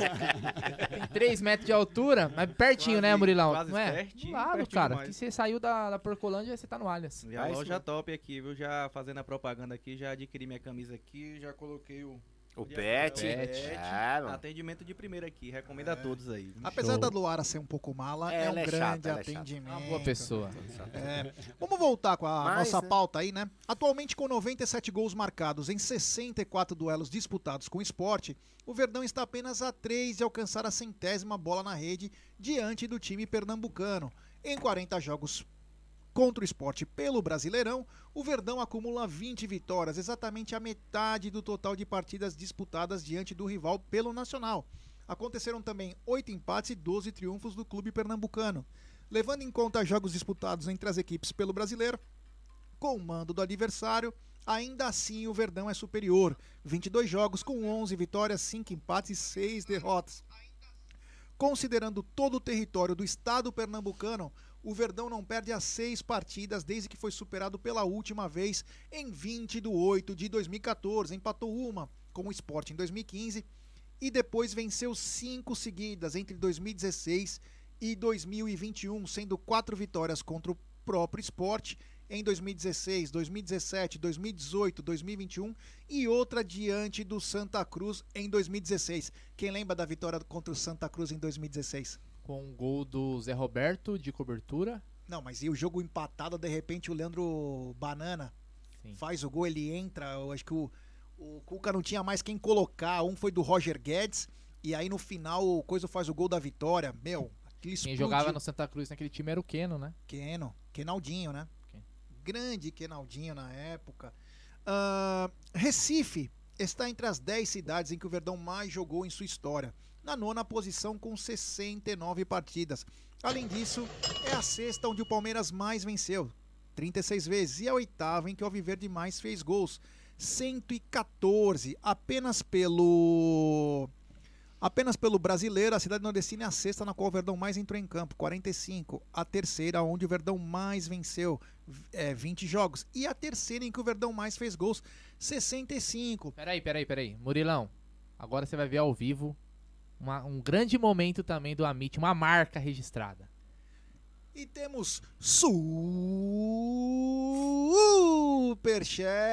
Tem 3 metros de altura, mas pertinho, né, Quase- Murilão? quase Não é? pertinho, do lado, pertinho cara. Que você saiu da, da Porcolândia, você tá no Allianz. E a É loja top aqui, viu? Já fazendo a propaganda aqui, já adquiri minha camisa aqui, já coloquei o. O pet. o Pet. É. Atendimento de primeira aqui, recomendo a todos aí. Apesar da Luara ser um pouco mala, É, é, um é grande chata, é chata. atendimento. Uma boa pessoa. É. Vamos voltar com a Mas, nossa né? pauta aí, né? Atualmente, com 97 gols marcados em 64 duelos disputados com o esporte, o Verdão está apenas a 3 de alcançar a centésima bola na rede diante do time pernambucano. Em 40 jogos Contra o esporte pelo Brasileirão, o Verdão acumula 20 vitórias, exatamente a metade do total de partidas disputadas diante do rival pelo Nacional. Aconteceram também oito empates e 12 triunfos do clube pernambucano. Levando em conta jogos disputados entre as equipes pelo Brasileiro, com o mando do adversário, ainda assim o Verdão é superior. 22 jogos com 11 vitórias, 5 empates e 6 derrotas. Considerando todo o território do estado pernambucano, o Verdão não perde as seis partidas desde que foi superado pela última vez em 20 de 8 de 2014. Empatou uma com o Sport em 2015 e depois venceu cinco seguidas entre 2016 e 2021, sendo quatro vitórias contra o próprio Sport em 2016, 2017, 2018, 2021 e outra diante do Santa Cruz em 2016. Quem lembra da vitória contra o Santa Cruz em 2016? Com um gol do Zé Roberto de cobertura. Não, mas e o jogo empatado, de repente o Leandro Banana Sim. faz o gol, ele entra. Eu acho que o, o Cuca não tinha mais quem colocar. Um foi do Roger Guedes. E aí no final o Coisa faz o gol da vitória. Meu, aquilo Quem jogava no Santa Cruz naquele time era o Keno, né? Keno, Kenaldinho, né? Grande Kenaldinho na época. Ah, Recife está entre as 10 cidades em que o Verdão mais jogou em sua história. Na nona posição com 69 partidas. Além disso, é a sexta onde o Palmeiras mais venceu, 36 vezes, e a oitava em que o Alviverde mais fez gols, 114, apenas pelo Apenas pelo brasileiro, a cidade nordestina é a sexta na qual o Verdão mais entrou em campo, 45. A terceira, onde o Verdão mais venceu, é, 20 jogos. E a terceira em que o Verdão mais fez gols, 65. Peraí, peraí, peraí. Murilão, agora você vai ver ao vivo uma- um grande momento também do Amit, uma marca registrada. E temos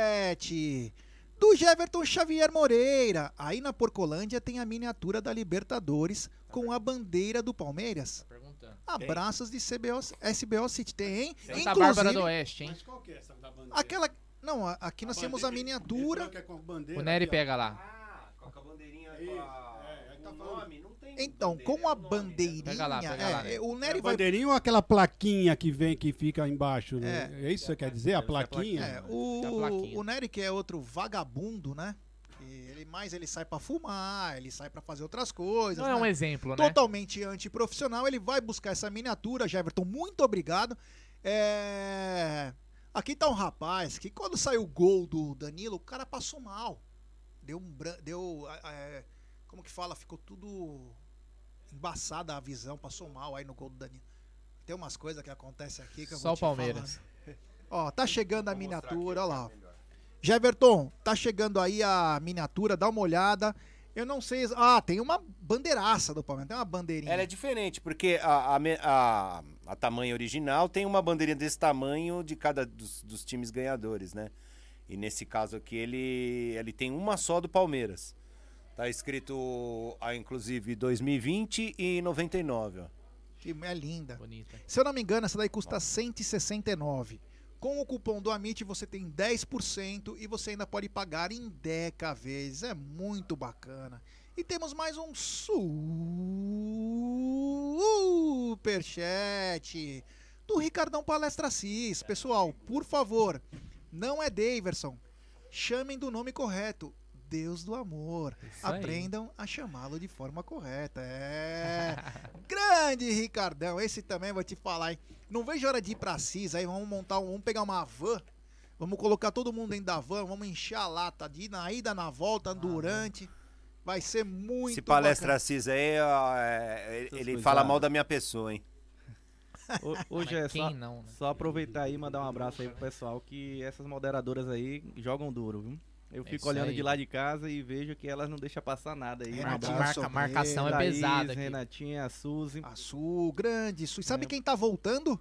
Superchat do Jeverton Xavier Moreira. Aí na Porcolândia tem a miniatura da Libertadores com a bandeira do Palmeiras. Abraços de CBO, SBO City. Tem, hein? Santa Bárbara do Oeste, hein? Qual que é essa da bandeira? Aquela. Não, a- aqui nós temos a miniatura. Com a bandeira O Nery aqui, pega lá. Com a bandeirinha com o nome, não tem Então, com a bandeirinha. Pega lá, pega é, lá. é, o É Nery a vai. bandeirinha ou aquela plaquinha que vem, que fica embaixo? Né? É. isso que você quer dizer? A plaquinha? É, o, o Nery que é outro vagabundo, né? Ele mais ele sai pra fumar, ele sai pra fazer outras coisas. Não é né? um exemplo, né? Totalmente antiprofissional. Ele vai buscar essa miniatura, Jeverton. Muito obrigado. É... Aqui tá um rapaz que quando saiu o gol do Danilo, o cara passou mal. Deu um bran... deu é, como que fala, ficou tudo embaçada a visão, passou mal aí no gol do Danilo. Tem umas coisas que acontecem aqui que eu Só vou o te Palmeiras. Ó, tá chegando a miniatura, ó lá. Jeverton, tá chegando aí a miniatura, dá uma olhada. Eu não sei. Ah, tem uma bandeiraça do Palmeiras, tem uma bandeirinha. Ela é diferente, porque a, a, a, a tamanho original tem uma bandeirinha desse tamanho de cada dos, dos times ganhadores, né? E nesse caso aqui ele, ele tem uma só do Palmeiras. Tá escrito, ah, inclusive, 2020 e 99, ó. Que é linda. Bonita. Se eu não me engano, essa daí custa 169. Com o cupom do Amit você tem 10% e você ainda pode pagar em 10 vezes. É muito bacana. E temos mais um superchat do Ricardão Palestra Assis. Pessoal, por favor, não é Daverson. Chamem do nome correto. Deus do amor. aí. Aprendam a chamá-lo de forma correta. É. [LAUGHS] Grande Ricardão. Esse também vou te falar, hein? Não vejo hora de ir pra Cis aí. Vamos montar um. Vamos pegar uma van. Vamos colocar todo mundo dentro da van. Vamos encher a lata de na ida, na volta, durante. Vai ser muito Esse palestra bacana. Assis aí, ó, é, ele- fala mal da minha pessoa, hein? [LAUGHS] Ho- Hoje Mas é só, não, né? só aproveitar aí e mandar um abraço aí pro pessoal que essas moderadoras aí jogam duro, viu? Eu É fico olhando aí. de lá de casa e vejo que elas não deixam passar nada aí. Um Renatinho abraço. Sobreta, marcação é Thaís, pesada aqui. Renatinha, a Suzy. A Su, grande Su. E sabe É. quem tá voltando?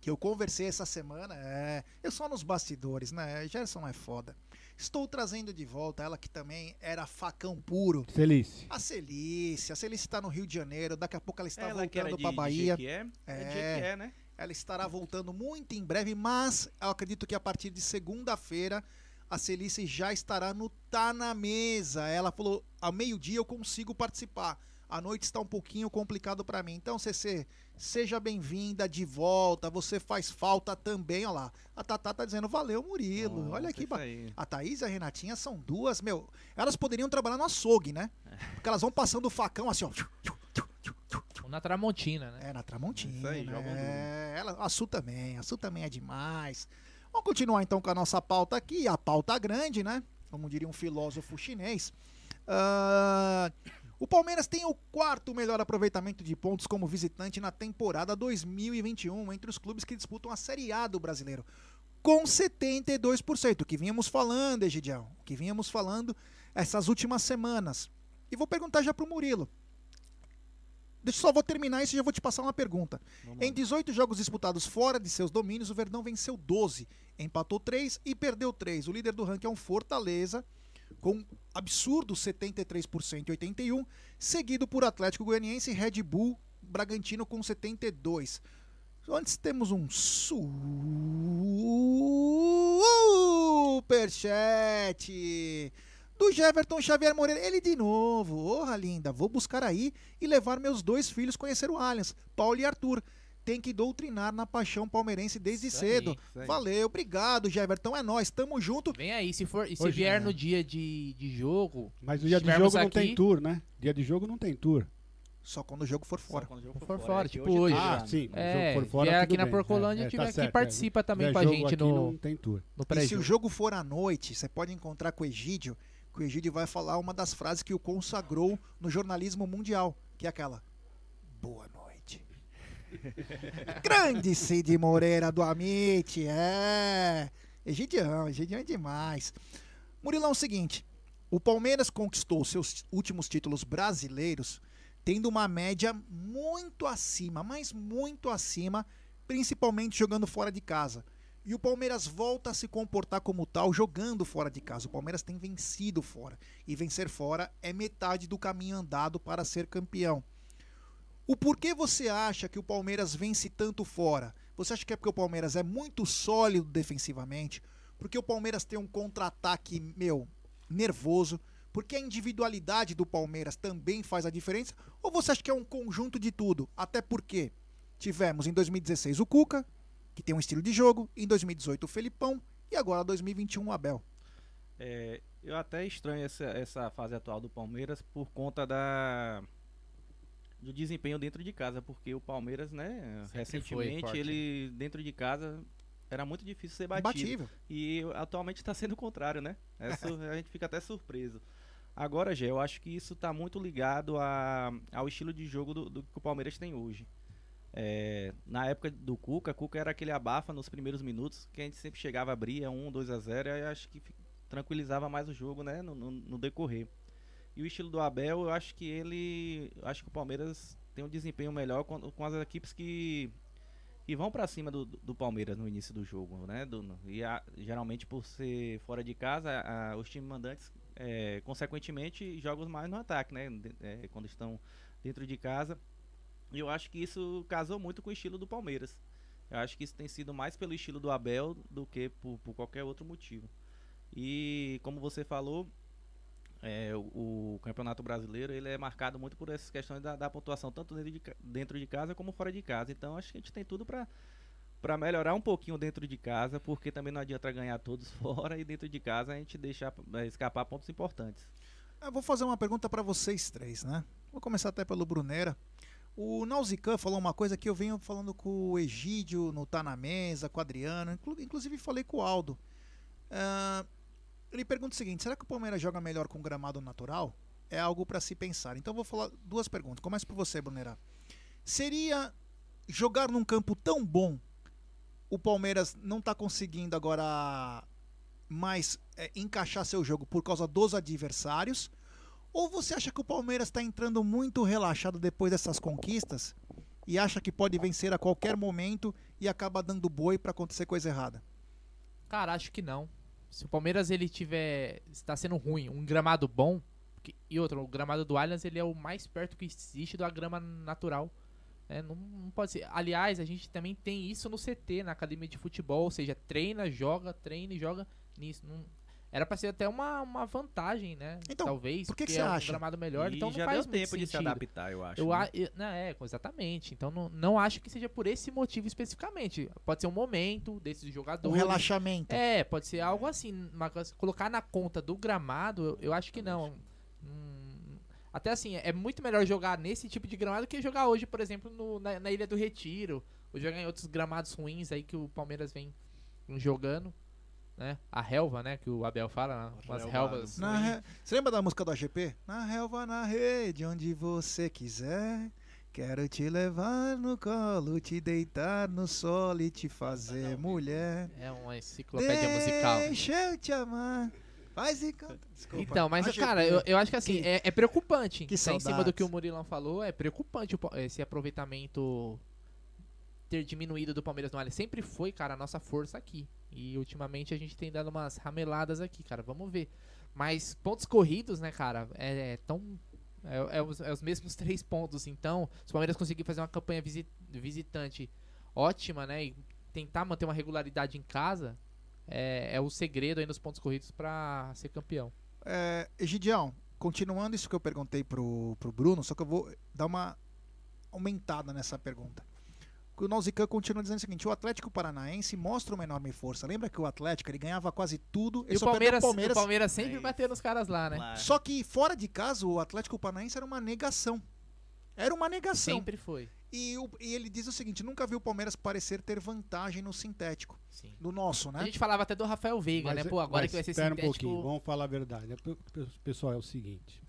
Que eu conversei essa semana. É. Eu só nos bastidores, né? Gerson é foda. Estou trazendo de volta ela que também era facão puro. Feliz. A Celice. A Celice tá no Rio de Janeiro. Daqui a pouco ela está Ela voltando de Bahia. É É. Jequié, né? Ela estará voltando muito em breve, mas eu acredito que a partir de segunda-feira a Celice já estará no Tá na Mesa. Ela falou: ao meio-dia eu consigo participar. a noite está um pouquinho complicado para mim. Então, CC, seja bem-vinda de volta. Você faz falta também, olha lá. A Tatá tá dizendo, valeu, Murilo. olha aqui. ba- A Thaís e a Renatinha são duas, meu. Elas poderiam trabalhar no açougue, né? Porque elas vão passando o facão assim, ó. Ou na Tramontina, né? É, na Tramontina. Isso aí, jogam é, ela, a Sul também, a Sul também é demais. Vamos continuar então com a nossa pauta aqui, a pauta grande, né? Como diria um filósofo chinês. Ah, o Palmeiras tem o quarto melhor aproveitamento de pontos como visitante na temporada 2021 entre os clubes que disputam a Série A do brasileiro, com 72%, o que vínhamos falando, Egidião, o que vínhamos falando essas últimas semanas. E vou perguntar já pro Murilo. Deixa eu só vou terminar isso e já vou te passar uma pergunta. Em 18 jogos disputados fora de seus domínios, o Verdão venceu 12, empatou 3 e perdeu 3. O líder do ranking é um Fortaleza, com absurdo 73% e 81, seguido por Atlético Goianiense e Red Bull Bragantino com 72. Antes temos um superchat do Jefferton Xavier Moreira. Ele de novo. Porra, linda. Vou buscar aí e levar meus dois filhos conhecer o Allianz, Paulo e Arthur. Tem que doutrinar na paixão palmeirense desde Isso aí, cedo. isso aí. Valeu, obrigado, Jefferton. É nós, tamo junto. Vem aí, se for, e se Hoje vier é. no dia de, de jogo. Mas no dia de jogo não aqui, tem tour, né? Dia de jogo não tem tour. Só quando o jogo for fora. quando o jogo for for fora, fora, é tipo que hoje tá Ah, já. sim. quando o É, jogo for fora, vier aqui na. Porcolândia, É, é, tiver tá aqui, certo, participa é. também com a gente no- Não tem tour. no E se o jogo for à noite, você pode encontrar com o Egídio, que o Egídio vai falar uma das frases que o consagrou no jornalismo mundial, que é aquela Boa noite. [LAUGHS] Grande Cid Moreira do Amit, é. Egidião, Egidião é demais. Murilão, é o seguinte, o Palmeiras conquistou seus últimos títulos brasileiros tendo uma média muito acima, mas muito acima, principalmente jogando fora de casa. E o Palmeiras volta a se comportar como tal jogando fora de casa. O Palmeiras tem vencido fora. E vencer fora é metade do caminho andado para ser campeão. O porquê você acha que o Palmeiras vence tanto fora? Você acha que é porque o Palmeiras é muito sólido defensivamente? Porque o Palmeiras tem um contra-ataque, meu, nervoso? Porque a individualidade do Palmeiras também faz a diferença? Ou você acha que é um conjunto de tudo? Até porque tivemos em 2016 o Cuca, que tem um estilo de jogo, em 2018 o Felipão e agora 2021 o Abel. É, eu até estranho essa, essa fase atual do Palmeiras por conta da do desempenho dentro de casa, porque o Palmeiras, né, Sempre recentemente ele dentro de casa era muito difícil ser batido. Imbatível. E atualmente está sendo o contrário, né? É sur- [LAUGHS] a gente fica até surpreso. Agora, Gé, eu acho que isso está muito ligado a, ao estilo de jogo do, do que o Palmeiras tem hoje. É, na época do Cuca, Cuca era aquele abafa nos primeiros minutos, que a gente sempre chegava, abria 1, 2 a 0 e eu acho que tranquilizava mais o jogo, né, no, no- no decorrer. E o estilo do Abel, eu acho que ele, acho que o Palmeiras tem um desempenho melhor com, com as equipes que que vão pra cima do, do Palmeiras no início do jogo, né? Do- e a- geralmente por ser fora de casa, a- os times mandantes, é, consequentemente, jogam mais no ataque, né? De- é, quando estão dentro de casa. E eu acho que isso casou muito com o estilo do Palmeiras. Eu acho que isso tem sido mais pelo estilo do Abel do que por, por qualquer outro motivo. E como você falou, é, o, o Campeonato Brasileiro ele é marcado muito por essas questões da, da pontuação, tanto dentro de, dentro de casa como fora de casa. Então acho que a gente tem tudo para para melhorar um pouquinho dentro de casa, porque também não adianta ganhar todos [LAUGHS] fora e dentro de casa a gente deixar eh, escapar pontos importantes. Eu vou fazer uma pergunta para vocês três, né? Vou começar até pelo Brunera. O Nausican falou uma coisa que eu venho falando com o Egídio no Tá Na Mesa, com o Adriano, inclu- inclusive falei com o Aldo. Ah, ele pergunta o seguinte: será que o Palmeiras joga melhor com gramado natural? É algo para se pensar. Então vou falar duas perguntas. Começa por você, Brunera. Seria jogar num campo tão bom o Palmeiras não tá conseguindo agora mais é, encaixar seu jogo por causa dos adversários? Ou você acha que o Palmeiras está entrando muito relaxado depois dessas conquistas e acha que pode vencer a qualquer momento e acaba dando boi para acontecer coisa errada? Cara, acho que não. Se o Palmeiras ele tiver está sendo ruim, um gramado bom, que- e outro, o gramado do Allianz ele é o mais perto que existe da grama natural. É, não, não pode ser. Aliás, a gente também tem isso no CT, na academia de futebol, ou seja, treina, joga, treina e joga nisso. Não- Era pra ser até uma, uma vantagem, né? Então, Talvez. por que que porque você é um acha? gramado melhor, E então não já faz deu muito tempo de se sentido. adaptar, eu acho, Eu né? eu- não, é, exatamente. Então não, não acho que seja por esse motivo especificamente. Pode ser um momento desses jogadores. Um relaxamento. É, pode ser algo assim. Uma colocar na conta do gramado, eu, eu acho que não. Hum, até assim, é muito melhor jogar nesse tipo de gramado que jogar hoje, por exemplo, no- na, na Ilha do Retiro. Ou jogar em outros gramados ruins aí que o Palmeiras vem jogando. Né? A relva, né? Que o Abel fala, umas relvas. Na ruins. re- Você lembra da música do AGP? Na relva, na rede, onde você quiser. Quero te levar no colo, te deitar no solo e te fazer mulher. É uma enciclopédia musical. Deixa eu te amar. Faz e canta. Desculpa. Então, mas, AGP. cara, eu, eu acho que assim, Que- é, é preocupante. que Tá em cima do que o Murilão falou, é preocupante esse aproveitamento ter diminuído do Palmeiras no Allianz. Sempre foi, cara, a nossa força aqui. E ultimamente a gente tem dado umas rameladas aqui, cara. Vamos ver. Mas pontos corridos, né, cara, é, é tão. É, é os, é os mesmos [LAUGHS] três pontos. Então, se o Palmeiras conseguir fazer uma campanha visi- visitante ótima, né? E tentar manter uma regularidade em casa, é, é o segredo aí nos pontos corridos pra ser campeão. É, Egidião, continuando isso que eu perguntei pro, pro Bruno, só que eu vou dar uma aumentada nessa pergunta. O Nausican continua dizendo o seguinte: o Atlético Paranaense mostra uma enorme força. Lembra que o Atlético ele ganhava quase tudo. ele E o perdeu Palmeiras, o Palmeiras sempre bateu nos caras lá, né? Só que fora de casa, o Atlético Paranaense era uma negação. Era uma negação. Sempre foi. E, o- e ele diz o seguinte: nunca viu o Palmeiras parecer ter vantagem no sintético. Sim. Do nosso, né? A gente falava até do Rafael Veiga, né? Pô, agora mas que vai ser espera sintético... um pouquinho, vamos falar a verdade. né? Pe- Pessoal, é o seguinte.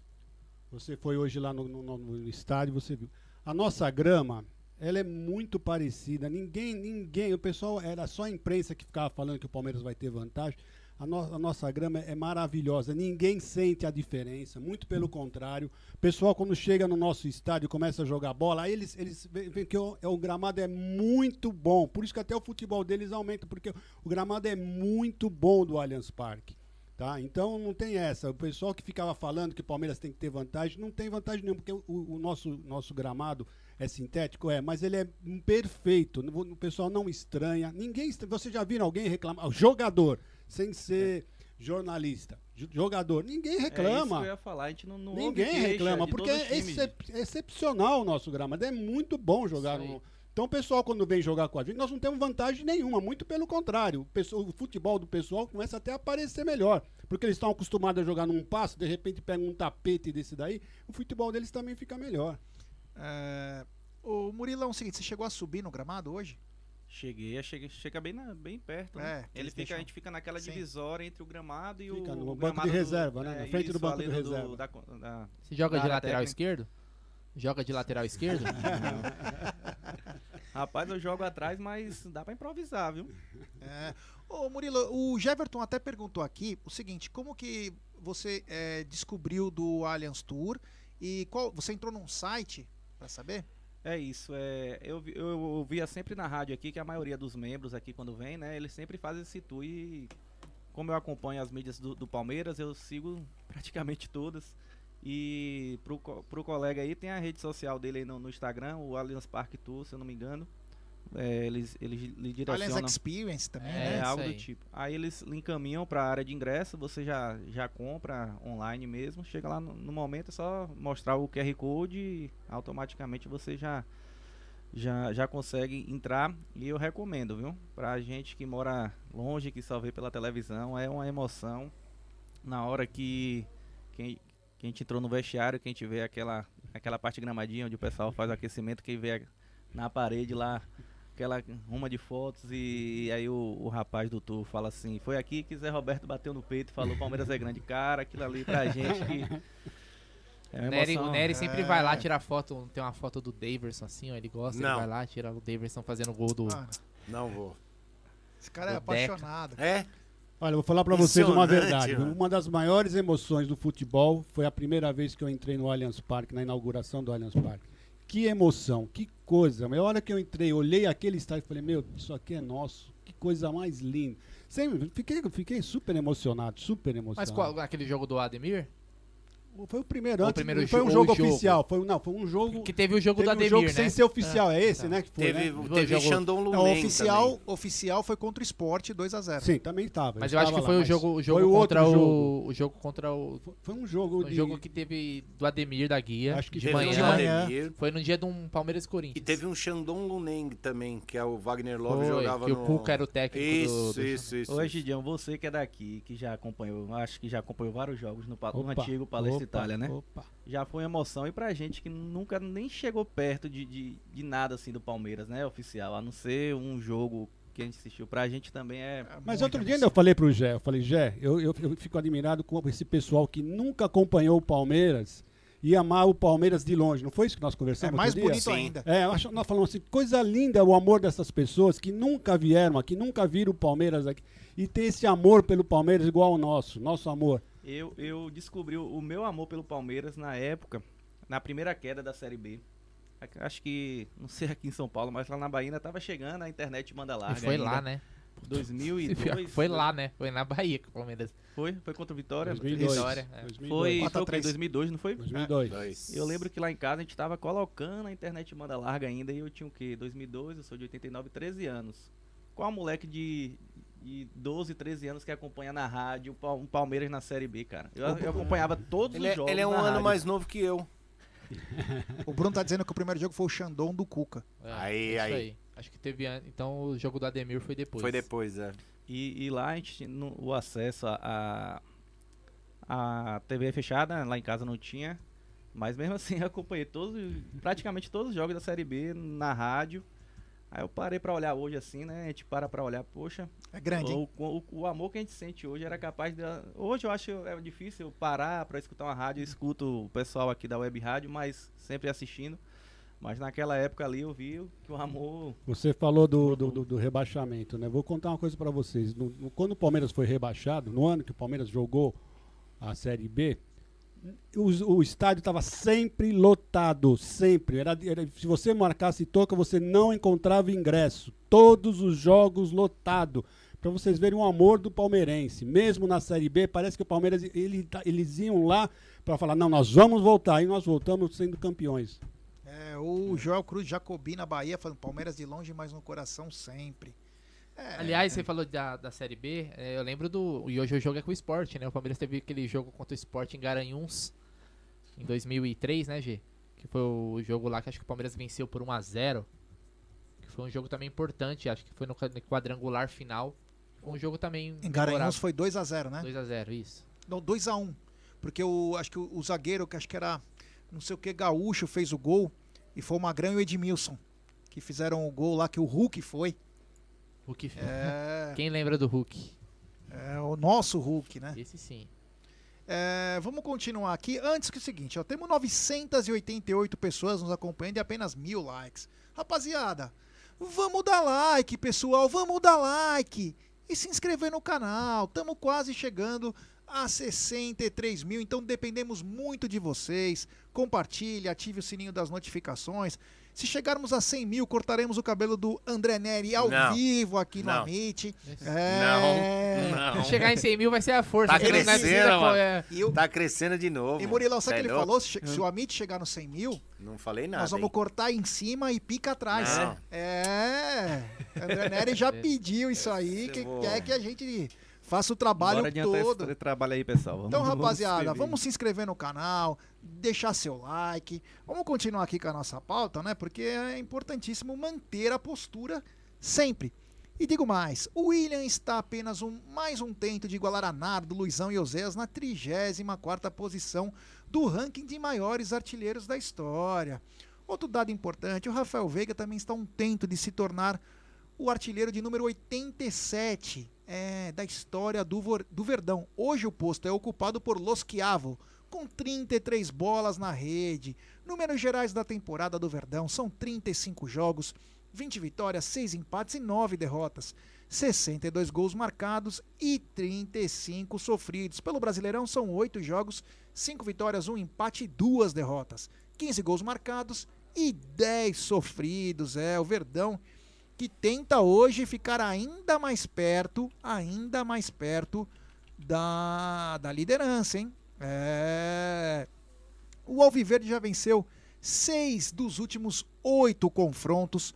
Você foi hoje lá no, no- no- no estádio, você viu. A nossa grama, ela é muito parecida. Ninguém, ninguém, o pessoal, era só a imprensa que ficava falando que o Palmeiras vai ter vantagem. A, no- a nossa grama é maravilhosa. Ninguém sente a diferença. Muito pelo contrário. O pessoal, quando chega no nosso estádio e começa a jogar bola, aí eles, eles veem veem que o, é, o gramado é muito bom. Por isso que até o futebol deles aumenta, porque o gramado é muito bom do Allianz Parque. Tá? Então não tem essa. O pessoal que ficava falando que o Palmeiras tem que ter vantagem, não tem vantagem nenhuma, porque o, o nosso, nosso gramado é sintético, é, mas ele é perfeito. O pessoal não estranha. Ninguém estranha. Você já viu alguém reclamar? O jogador, sem ser jornalista. jo- Jogador, ninguém É isso reclama. que eu ia falar, a gente não, não Ninguém reclama, porque é excep- excepcional o nosso gramado. É muito bom jogar no. Então o pessoal, quando vem jogar com a gente, nós não temos vantagem nenhuma, muito pelo contrário. O, pessoal- o futebol do pessoal começa até a aparecer melhor. Porque eles estão acostumados a jogar num passo, de repente pegam um tapete desse daí, o futebol deles também fica melhor. É, o Murilão, é o seguinte: você chegou a subir no gramado hoje? Cheguei, chega, chega bem, na- bem perto, né? É, Ele fica, deixam- a gente fica naquela Sim. divisória entre o gramado e Fica o no o banco de reserva, né? Na frente do banco de do- reserva. da- da- Você joga da de lateral técnica. esquerdo? Joga de lateral esquerdo? [LAUGHS] Rapaz, eu jogo atrás, mas dá pra improvisar, viu? É. Ô Murilo, o Jeverton até perguntou aqui o seguinte: como que você é, descobriu do Allianz Tour e qual você entrou num site pra saber? É isso, é, eu, vi- eu ouvia sempre na rádio aqui que a maioria dos membros aqui quando vem, né, eles sempre fazem esse tour e como eu acompanho as mídias do, do Palmeiras, eu sigo [LAUGHS] praticamente todas. E pro, pro colega aí tem a rede social dele aí no, no Instagram, o Allianz Parque Tour, se eu não me engano. É, eles, eles lhe direcionam. Allianz Experience também, É, né? algo Isso do tipo. Aí eles lhe encaminham para a área de ingresso, você já, já compra online mesmo. Chega lá no, no momento é só mostrar o QR Code e automaticamente você já, já, já consegue entrar. E eu recomendo, viu? Pra gente que mora longe, que só vê pela televisão, é uma emoção. Na hora que, que, que a gente entrou no vestiário, que a gente vê aquela, aquela parte gramadinha onde o pessoal faz o aquecimento, que vê na parede lá aquela ruma de fotos e, aí o, o rapaz do tour fala assim, foi aqui que Zé Roberto bateu no peito e falou Palmeiras é grande cara, aquilo ali pra [LAUGHS] gente que é Nery, o Nery sempre É. vai lá tirar foto, tem uma foto do Daverson assim, ó, ele gosta, ele Não. vai lá, tira o Daverson fazendo o gol do... Ah, Não vou. Esse cara é Deca. apaixonado. É? Olha, eu vou falar pra vocês uma verdade. mano. Uma das maiores emoções do futebol foi a primeira vez que eu entrei no Allianz Parque, na inauguração do Allianz Parque. Que emoção, que coisa. A hora que eu entrei, olhei aquele estádio e falei, meu, isso aqui é nosso. Que coisa mais linda. Sempre, fiquei, fiquei super emocionado, super Mas emocionado. qual, aquele jogo do Ademir? Foi o primeiro O antes, primeiro não foi um jo- jogo, o jogo. oficial, foi, um- não, foi um jogo Que teve o jogo teve do um Ademir, jogo né? sem ser oficial, Ah, é esse, tá. né, que foi, Teve, né? teve Xandão Não, Lumen oficial, também. oficial foi contra o Sport 2x0. Sim, também estava. Mas eu acho que foi o jogo, o jogo foi o contra outro o, jogo. o jogo contra o. Foi um jogo um de- jogo que teve do Ademir da Guia. Acho que de teve manhã. de manhã. Foi no dia de um Palmeiras e Corinthians. E teve um Xandão Luneng também, que é o Wagner Love Foi, jogava que o no... Cuca era o técnico do- isso, do- Isso, isso, Ô. Gidião, você que é daqui, que já acompanhou, acho que já acompanhou vários jogos no, antigo Palestra Itália, né? opa. Já foi uma emoção. E pra gente que nunca nem chegou perto de, de, de nada assim do Palmeiras, né? Oficial. A não ser um jogo que a gente assistiu. Pra gente também é. Mas muita outro dia eu falei pro Gé, eu falei, Gé, eu, eu, eu fico admirado com esse pessoal que nunca acompanhou o Palmeiras e amar o Palmeiras de longe. Não foi isso que nós conversamos É mais outro dia? bonito Sim. ainda. É, nós falamos assim, coisa linda o amor dessas pessoas que nunca vieram aqui, nunca viram o Palmeiras aqui. E tem esse amor pelo Palmeiras igual ao nosso, nosso amor. Eu, eu descobri o meu amor pelo Palmeiras na época, na primeira queda da Série B. Ac- Acho que, não sei aqui em São Paulo, mas lá na Bahia ainda tava chegando, a internet manda larga. E foi ainda. lá, né? [LAUGHS] 2002. [LAUGHS] Foi lá, né? Foi na Bahia que o Palmeiras. Foi? Foi contra o Vitória? 2002. Vitória. é. 2002. Foi, 4 foi o quê? 3. 2002, não foi? 2002. Eu lembro que lá em casa a gente tava colocando a internet manda larga ainda e eu tinha o quê? 2002, eu sou de 89, 13 anos. Qual moleque de, de 12, 13 anos que acompanha na rádio um Palmeiras na Série B, cara? Eu, eu acompanhava todos Ele os é, jogos ele é um na ano rádio. mais novo que eu. O Bruno tá dizendo que o primeiro jogo foi o Xandão do Cuca. É, Aí, isso aí. Acho que teve. Então o jogo do Ademir foi depois. Foi depois, é. E, e lá a gente tinha no- o acesso a, a, a TV fechada, lá em casa não tinha. Mas mesmo assim [LAUGHS] eu acompanhei todos, praticamente todos os jogos da Série B na rádio. Aí eu parei pra olhar hoje assim, né? A gente para pra olhar, poxa. É grande, O, hein? o, o amor que a gente sente hoje era capaz de. Hoje eu acho é difícil parar pra escutar uma rádio. Eu escuto o pessoal aqui da web rádio, mas sempre assistindo. Mas naquela época ali eu vi que o amor. Você falou do, do, do- do rebaixamento, né? Vou contar uma coisa pra vocês. No- no- quando o Palmeiras foi rebaixado, no ano que o Palmeiras jogou a Série B, o, o estádio estava sempre lotado, sempre. Era, era- se você marcasse toca, você não encontrava ingresso. Todos os jogos lotado. Para vocês verem o amor do palmeirense. Mesmo na Série B, parece que o Palmeiras, ele, tá- eles iam lá para falar, não, nós vamos voltar. E nós voltamos sendo campeões. É, o Joel Cruz Jacobi na Bahia falando Palmeiras de longe, mas no coração sempre. É, Aliás, você falou da, da Série B, é, eu lembro do. E hoje o jogo é com o Sport, né? O Palmeiras teve aquele jogo contra o Sport em Garanhuns em 2003, né, G? Que foi o jogo lá que acho que o Palmeiras venceu por 1x0. Que foi um jogo também importante, acho que foi no qua- no quadrangular final. Foi um jogo também. Em Garanhuns foi 2x0, né? 2x0, isso. Não, 2x1. Porque o, acho que o, o zagueiro, que acho que era não sei o que, Gaúcho, fez o gol. E foi o Magrão e o Edmilson. Que fizeram o gol lá que o Hulk foi. Hulk. É. [LAUGHS] Quem lembra do Hulk? É o nosso Hulk, né? Esse sim. É, vamos continuar aqui. Antes que o seguinte, ó, temos 988 pessoas nos acompanhando e apenas mil likes. Rapaziada, vamos dar like, pessoal, vamos dar like e se inscrever no canal. Estamos quase chegando a 63 mil, então dependemos muito de vocês. Compartilhe, ative o sininho das notificações. Se chegarmos a 100 mil, cortaremos o cabelo do André Neri ao Não. vivo aqui no Não. Amit. Não, não. Se chegar em 100 mil vai ser a força. Tá não crescendo, mano. qual é- Tá crescendo de novo. E Murilo, sabe o que ele é louco? falou? Se, che- se o Amit chegar no 100 mil, Não falei nada. nós vamos hein? cortar em cima e pica atrás. Não. É. André Neri já [LAUGHS] pediu isso aí, que quer que a gente faça o trabalho Bora todo. esse trabalho aí, pessoal. Vamos- Então, vamos rapaziada, escrever. vamos se inscrever no canal, deixar seu like. Vamos continuar aqui com a nossa pauta, né? Porque é importantíssimo manter a postura sempre. E digo mais, o William está apenas um, mais um tento de igualar a Nardo, Luizão e Oséias na 34ª posição do ranking de maiores artilheiros da história. Outro dado importante, o Rafael Veiga também está um tento de se tornar o artilheiro de número 87 é, da história do, do Verdão. Hoje o posto é ocupado por Los Chiavo, com 33 bolas na rede. Números gerais da temporada do Verdão são 35 jogos, 20 vitórias, 6 empates e 9 derrotas. 62 gols marcados e 35 sofridos. Pelo Brasileirão são 8 jogos, 5 vitórias, 1 empate e 2 derrotas. 15 gols marcados e 10 sofridos. É, o Verdão que tenta hoje ficar ainda mais perto, ainda mais perto da, da liderança, hein? É. O Alviverde já venceu seis dos últimos oito confrontos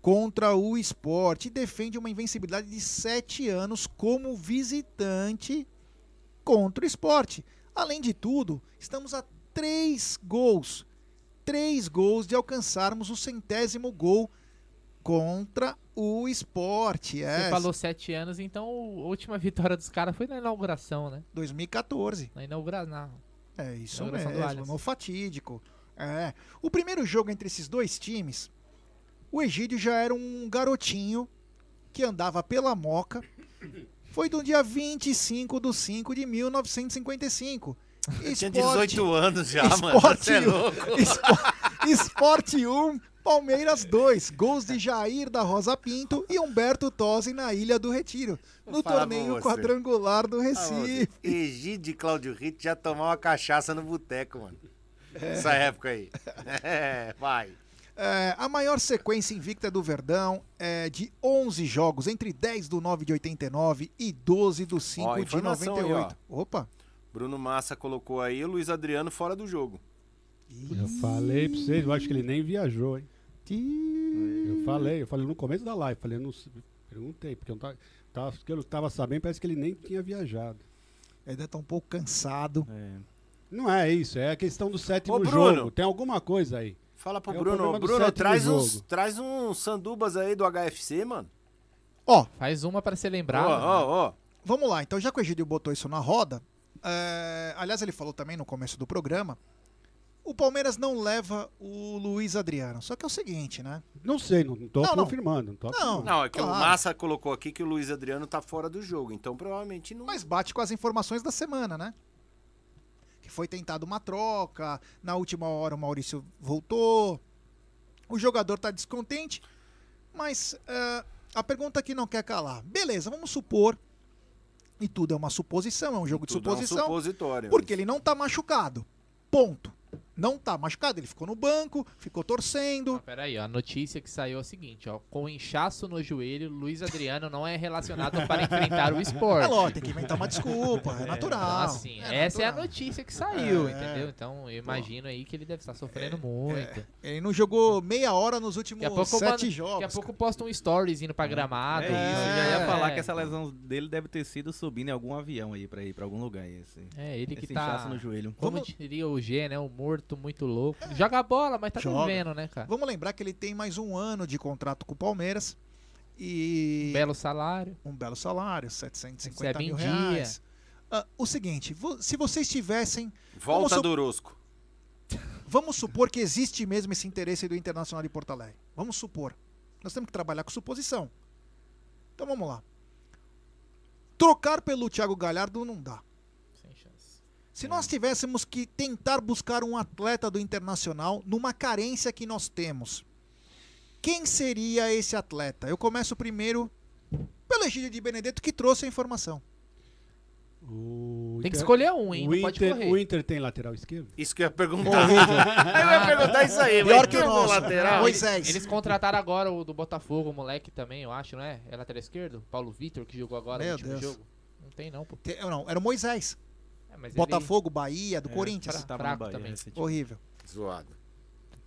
contra o esporte e defende uma invencibilidade de sete anos como visitante contra o esporte. Além de tudo, estamos a três gols, três gols de alcançarmos o centésimo gol contra o esporte. É. Você falou sete anos, então a última [LAUGHS] vitória dos caras foi na inauguração, né? 2014. Na inauguração. É isso Inauguração do mesmo, no fatídico. É. O primeiro jogo entre esses dois times, o Egídio já era um garotinho que andava pela Moca. Foi do dia 25 de 5 de 1955. Tinha Esporte- 18 anos já, mano. Esporte Você é um- louco. Espo- [LAUGHS] Esporte 1, Palmeiras 2. Gols de Jair da Rosa Pinto e Humberto Tosi na Ilha do Retiro. No torneio quadrangular do Ah, Recife. Egídio e Cláudio Ritt já tomaram uma cachaça no boteco, mano. Essa época aí. É, vai. É, a maior sequência invicta do Verdão é de 11 jogos, entre 10 do 9 de 89 e 12 do 5 Ó, de informação aí, 98. ó. Opa! Bruno Massa colocou aí o Luiz Adriano fora do jogo. Eu falei pra vocês, eu acho que ele nem viajou, hein? Eu falei, eu falei no começo da live, falei, não, perguntei, porque eu não tava, tava, que eu tava sabendo, parece que ele nem tinha viajado. Ainda tá um pouco cansado. Não é isso, é a questão do sétimo Ô, Bruno. jogo. Tem alguma coisa aí. Fala pro É o Bruno, Bruno, traz uns, traz uns sandubas aí do HFC, mano. Ó, Faz uma pra ser lembrado. Ó, ó, ó. Vamos lá, então já que o Egídio botou isso na roda, é, aliás, ele falou também no começo do programa, o Palmeiras não leva o Luiz Adriano. Só que é o seguinte, né? Não sei, não, não tô Não, não. confirmando. Não, tô Não, afirmando. Não, é que o Claro. Massa colocou aqui que o Luiz Adriano tá fora do jogo, então provavelmente não. Mas bate com as informações da semana, né? Que foi tentado uma troca, na última hora o Maurício voltou, o jogador tá descontente, mas é, a pergunta que não quer calar. Beleza, vamos supor, e tudo é uma suposição, é um jogo de Tudo é um suposição, supositório. porque ele não tá machucado. Ponto. Não tá machucado, ele ficou no banco, ficou torcendo. Peraí, ó, a notícia que saiu é a seguinte, ó. Com inchaço no joelho, Luiz Adriano não é relacionado para enfrentar o esporte. É lógico, tem que inventar uma desculpa, é natural. Então, assim, é essa é a natural. notícia que saiu, É. entendeu? Então, eu imagino aí que ele deve estar sofrendo muito. Ele não jogou meia hora nos últimos pouco, sete mano, jogos. daqui a pouco posta um stories indo pra gramado. É isso, eu já ia É. falar que essa lesão dele deve ter sido subindo em algum avião aí pra ir pra algum lugar. Esse, É, ele que esse tá. inchaço no joelho. Como diria o G, né? O morto muito louco. Joga a bola, mas tá Joga. vendo, né, cara? Vamos lembrar que ele tem mais um ano de contrato com o Palmeiras. E. Belo salário. Um belo salário, 750 Recebe mil reais. Ah, o seguinte, vo- se vocês tivessem. Volta do Orosco. vamos supor que existe mesmo esse interesse do Internacional de Porto Alegre. Vamos supor. Nós temos que trabalhar com suposição. Então vamos lá. Trocar pelo Thiago Galhardo não dá. Se nós tivéssemos que tentar buscar um atleta do Internacional numa carência que nós temos, quem seria esse atleta? Eu começo primeiro pelo Egídio de Benedetto que trouxe a informação. O Tem que escolher um, hein? O Inter, o Inter tem lateral esquerdo? Isso que eu ia perguntar. [LAUGHS] eu ia perguntar isso aí, Pior que o é nosso. lateral? Moisés. Eles contrataram agora o do Botafogo, o moleque também, eu acho, não é? É lateral esquerdo? Paulo Vitor, que jogou agora Meu no último Deus. jogo. Não tem, não, pô. Te- Não, era o Moisés. Mas ele- Botafogo, Bahia, do É, Corinthians. fraco no Bahia também. Horrível. Zoado.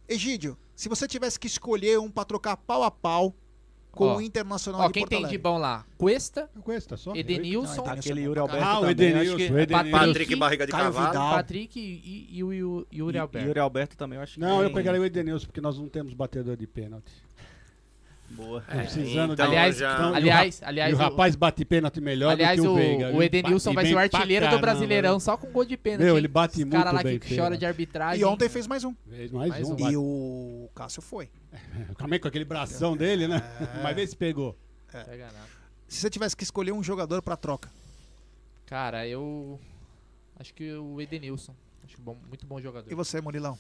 Egídio, se você tivesse que escolher um pra trocar pau a pau com Ó, o Internacional Ó, de quem Porto tem Alegre. de bom lá? Cuesta, Cuesta só? Edenilson, Não, Aquele é Yuri bom Alberto Ah, o Edenilson, o Edenilson. Patrick Barriga de Caio Cavalo. Vidal. Patrick e, e, e o Yu- Yuri Alberto. Yuri Alberto também, eu acho que Não, eu tem- pegaria o Edenilson, porque nós não temos batedor de pênalti. Boa. Tô precisando então de... aliás, já- Então, e o aliás, aliás, e o rapaz bate pênalti melhor aliás, do que o, o, Veiga. o Edenilson vai ser o artilheiro do caramba, Brasileirão só com gol de pênalti. Meu, ele bate Os cara muito lá bem que chora de arbitragem. E ontem fez mais um. Fez mais, Mais um. um. E o Cássio foi. [LAUGHS] Também com aquele bração dele, né? Mas vê se pegou. Pega nada. Se você tivesse que escolher um jogador pra troca. Cara, eu acho que o Edenilson. Acho bom, muito bom jogador. E você, Murilão?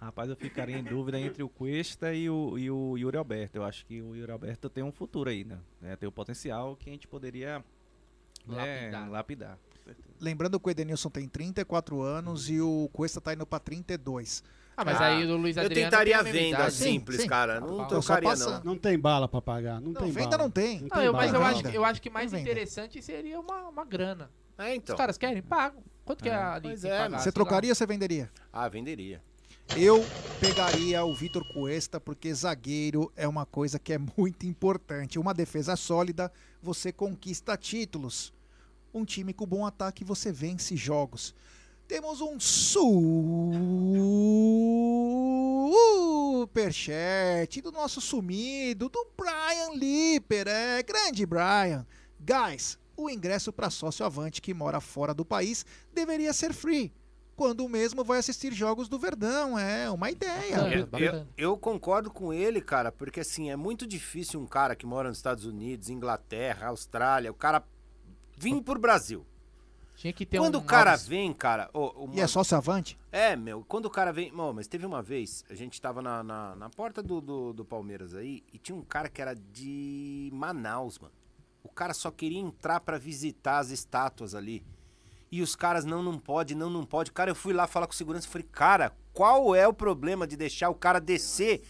Rapaz, eu ficaria em dúvida entre o Cuesta e o, e o Yuri Alberto. Eu acho que o Yuri Alberto tem um futuro aí, né? É, tem o potencial que a gente poderia né, Lapidar. lapidar. Lembrando que o Edenilson tem 34 anos e o Cuesta tá indo pra 32. Ah, mas Ah, aí o Luiz Eu Adriano tentaria tem a a mesma venda idade. simples, Sim, sim. cara. Não Tô só trocaria, não. Não tem bala pra pagar. Não, Não, tem venda bala. não tem. Não, tem eu, mas eu acho, eu acho que mais interessante seria uma, uma grana. É, então. Os caras querem? Pagam. Quanto que é a ali? Pois que é, pagasse Você trocaria ou você venderia? Ah, venderia. Eu pegaria o Vitor Cuesta porque zagueiro é uma coisa que é muito importante. Uma defesa sólida, você conquista títulos. Um time com bom ataque, você vence jogos. Temos um superchat do nosso sumido, do Brian Lipper. É, grande Brian. Guys, o ingresso para sócio avante que mora fora do país deveria ser free quando o mesmo vai assistir jogos do Verdão. É uma ideia. Eu, eu- eu concordo com ele, cara, porque assim, é muito difícil um cara que mora nos Estados Unidos, Inglaterra, Austrália, o cara vir pro Brasil. Tinha que ter Quando um o cara novos- vem, cara. ô, uma- E é sócio avante? É, meu, quando o cara vem. Não, mas teve uma vez, a gente tava na, na, na porta do, do, do Palmeiras aí, e tinha um cara que era de Manaus, mano. O cara só queria entrar pra visitar as estátuas ali. E os caras, não, não pode, não, não pode. Cara, eu fui lá falar com segurança e falei, cara, qual é o problema de deixar o cara descer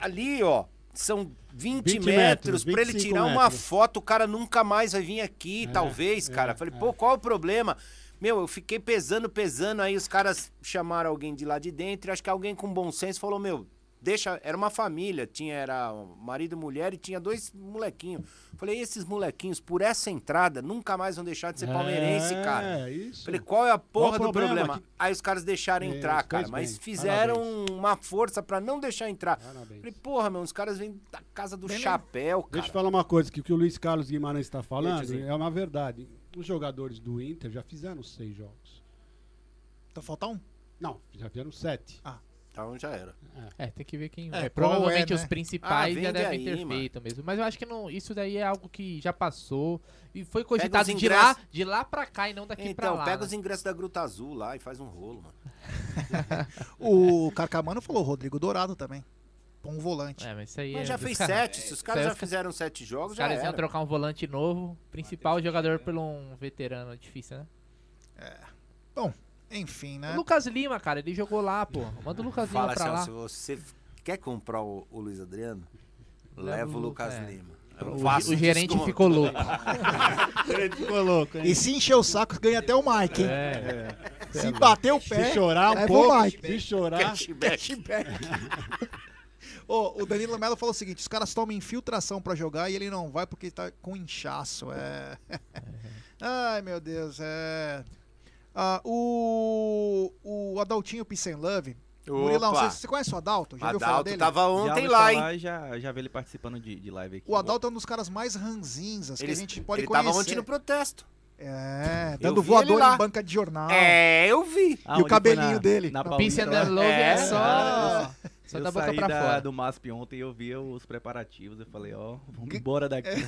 ali, ó? São 20, 20 metros, metros, pra ele 25 tirar uma metros. foto, o cara nunca mais vai vir aqui, É, talvez, cara. Falei, pô, qual é o problema? Meu, eu fiquei pesando, pesando, aí os caras chamaram alguém de lá de dentro, e acho que alguém com bom senso falou, meu, deixa, era uma família, tinha, era marido e mulher e tinha dois molequinhos. Falei, esses molequinhos, por essa entrada, nunca mais vão deixar de ser É, palmeirense, cara. isso. Falei, qual é a porra Qual do problema problema? que- Aí os caras deixaram Isso, entrar, cara, mas bem, fizeram uma força pra não deixar entrar. Parabéns. Falei, porra, meu, os caras vêm da casa do Beleza. chapéu, cara. Deixa eu falar uma coisa, que o que o Luiz Carlos Guimarães está falando é uma verdade. Os jogadores do Inter já fizeram seis jogos. Então falta um? Não, já fizeram sete. Ah. Então já era. É, tem que ver quem. É, É, provavelmente é, os né? principais Ah, já devem aí, ter mano. feito mesmo. Mas eu acho que não, isso daí é algo que já passou e foi cogitado os de ingressos- lá, de lá pra cá e não daqui pra Então, lá. pega né? os ingressos da Gruta Azul lá e faz um rolo, mano. [LAUGHS] O Carcamano falou Rodrigo Dourado também. Um volante. É, mas isso aí Mas é já fez [LAUGHS] caras. sete. Se os caras já fizeram sete jogos, Os já caras iam trocar um volante novo, principal jogador por um veterano difícil, né? Bom, enfim, né? O Lucas Lima, cara, ele jogou lá, pô. Manda o Lucas Fala Lima pra assim, lá. se você quer comprar o, o Luiz Adriano, Leva o o Lu- Lucas é. Lima. O Eu o gerente desconto. ficou louco. [LAUGHS] o gerente ficou louco, hein? E se encher o saco, ganha até o Mike, hein? É. Se bater o pé, Se chorar um pouco, o Mike. se chorar... Cashback. [LAUGHS] Ô, o Danilo Melo falou o seguinte: os caras tomam infiltração pra jogar e ele não vai porque tá com inchaço. É. [LAUGHS] Ai, meu Deus, é. Ah, o. O Adaltinho Peace and Love. Murilão, você, você conhece o Adalto? Já ouviu falar Adalto dele? tava Já ontem ouvi lá, falar hein? Já, já vi ele participando de, de live aqui. O Adalto é um dos caras mais ranzinzas que Ele, a gente pode ele conhecer. tava ontem no protesto. É, dando vi ele voador lá. em banca de jornal. É, eu vi. E o Aonde foi cabelinho na- dele. Na Peace Paulista and lá? Love é só- cara, eu- só eu da boca saí pra da- fora. do MASP ontem e eu vi os preparativos. Eu falei, ó, vamos embora daqui. [LAUGHS]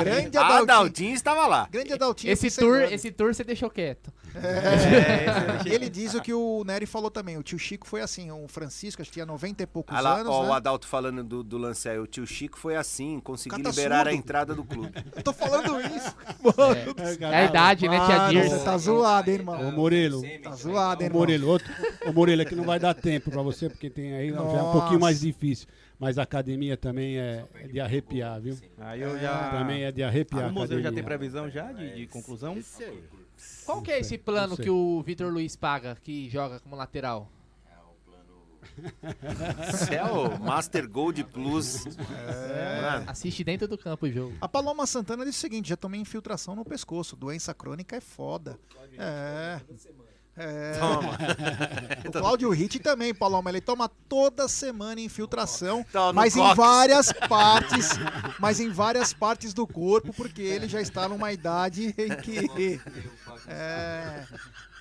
Grande A Adaltinho. Adaltinho estava lá. Grande Adaltinho. Esse tour, esse tour você deixou quieto. É, ele diz o que o Nery falou também. O tio Chico foi assim, o Francisco, acho que tinha 90 e poucos Ah lá, anos, ó, né? o Adalto falando do, do lance aí. O tio Chico foi assim, tá liberar a entrada do clube. [LAUGHS] Eu tô falando isso. [LAUGHS] Mano, É, céu. a idade, né, tia Dirce? Você tá zoado, hein, irmão? Ô Murilo, Tá zoado, hein, ô irmão? Murilo, outro, ô Murilo, aqui não vai dar tempo pra você, porque tem aí já é um pouquinho Nossa. mais difícil. Mas a academia também é, é de arrepiar, viu? Aí eu já. Também é de arrepiar. Ah, o museu já tem previsão já de, de conclusão? Qual que é esse plano que o Vitor Luiz paga, que joga como lateral? [LAUGHS] Esse é o Master Gold Plus. Mano, Assiste dentro do campo o jogo. A Paloma Santana disse o seguinte: já tomei infiltração no pescoço. Doença crônica é foda. É. É. Toma. [LAUGHS] O Cláudio Ritt também, Paloma. Ele toma toda semana infiltração, Toma mas em cox. várias partes, mas em várias partes do corpo, porque ele já está numa idade em que. [LAUGHS] É.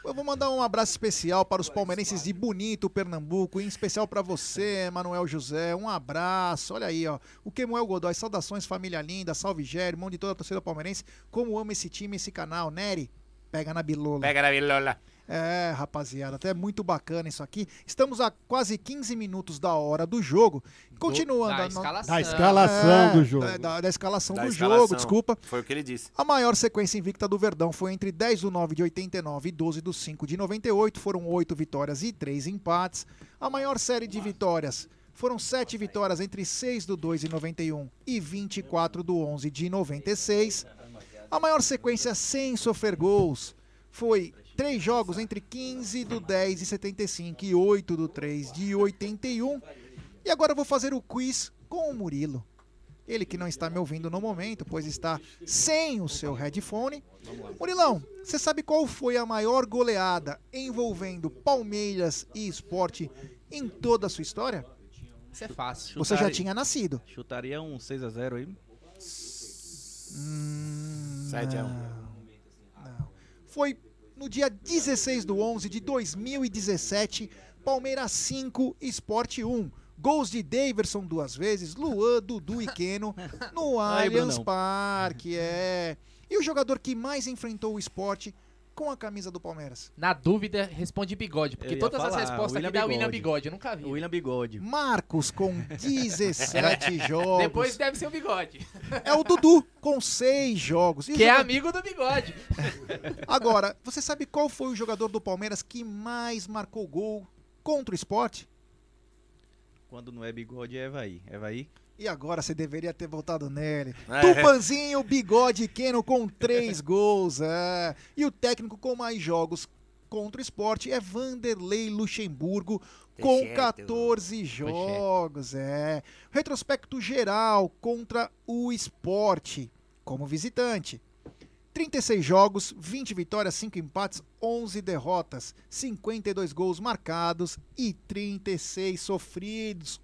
Eu vou mandar um abraço especial para os palmeirenses de Bonito, Pernambuco, em especial para você, Manuel José. Um abraço. Olha aí, ó. O Kemuel Godoy, saudações, família linda, salve Gério, mão de toda a torcida palmeirense. Como amo esse time, esse canal. Nery, pega na bilola. Pega na bilola. É, rapaziada, até muito bacana isso aqui. Estamos a quase 15 minutos da hora do jogo. Continuando da a escalação. Da escalação do jogo. Da, da- da escalação Da do escalação. jogo, desculpa. Foi o que ele disse. A maior sequência invicta do Verdão foi entre 10 do 9 de 89 e 12 do 5 de 98. Foram 8 vitórias e 3 empates. A maior série de vitórias foram 7 vitórias entre 6 do 2 de 91 e 24 do 11 de 96. A maior sequência sem sofrer gols foi três jogos entre 15 do 10 de 75 e 8 do 3 de 81. E agora eu vou fazer o quiz com o Murilo. Ele que não está me ouvindo no momento, pois está sem o seu headphone. Murilão, você sabe qual foi a maior goleada envolvendo Palmeiras e esporte em toda a sua história? Isso é fácil. Você já Chutaria- tinha nascido. Chutaria um 6x0 aí. Hum, 7 a 1. não. Foi no dia 16 do 11 de 2017, Palmeiras 5, Esporte 1. Gols de Daverson duas vezes, Luan, Dudu e Keno [LAUGHS] no Allianz. Parque, é. E o jogador que mais enfrentou o esporte com a camisa do Palmeiras? Na dúvida, responde bigode, porque todas as falar, respostas William aqui dá William Bigode. Bigode, eu nunca vi. William Bigode. Marcos com [LAUGHS] 17 [LAUGHS] jogos. Depois deve ser o bigode. É o Dudu com 6 jogos. E Que é joga- amigo do bigode. [LAUGHS] Agora, você sabe qual foi o jogador do Palmeiras que mais marcou gol contra o esporte? Quando não é bigode, é Evaí. Evaí? E agora você deveria ter voltado nele. [LAUGHS] É. Tupanzinho, bigode Keno com três [LAUGHS] gols. É. E o técnico com mais jogos contra o esporte é Vanderlei Luxemburgo com certo. 14 jogos. É. Retrospecto geral contra o esporte como visitante. 36 jogos, 20 vitórias, 5 empates, 11 derrotas, 52 gols marcados e 36 sofridos.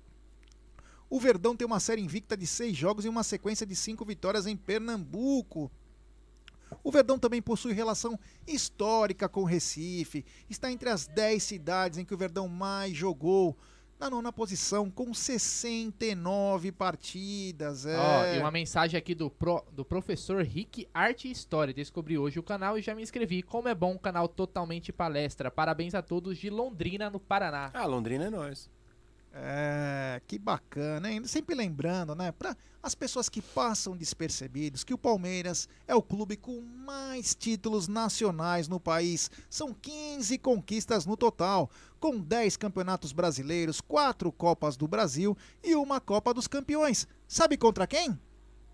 O Verdão tem uma série invicta de 6 jogos e uma sequência de 5 vitórias em Pernambuco. O Verdão também possui relação histórica com o Recife. Está entre as 10 cidades em que o Verdão mais jogou. Na nona posição, com 69 partidas. É. Ó, e uma mensagem aqui do, pro- do professor Rick Arte e História. Descobri hoje o canal e já me inscrevi. Como é bom um canal totalmente palestra. Parabéns a todos de Londrina, no Paraná. Ah, Londrina é nós. É, que bacana, hein? Sempre lembrando, né, para as pessoas que passam despercebidos, que o Palmeiras é o clube com mais títulos nacionais no país. São 15 conquistas no total, com 10 campeonatos brasileiros, 4 Copas do Brasil e uma Copa dos Campeões. Sabe contra quem?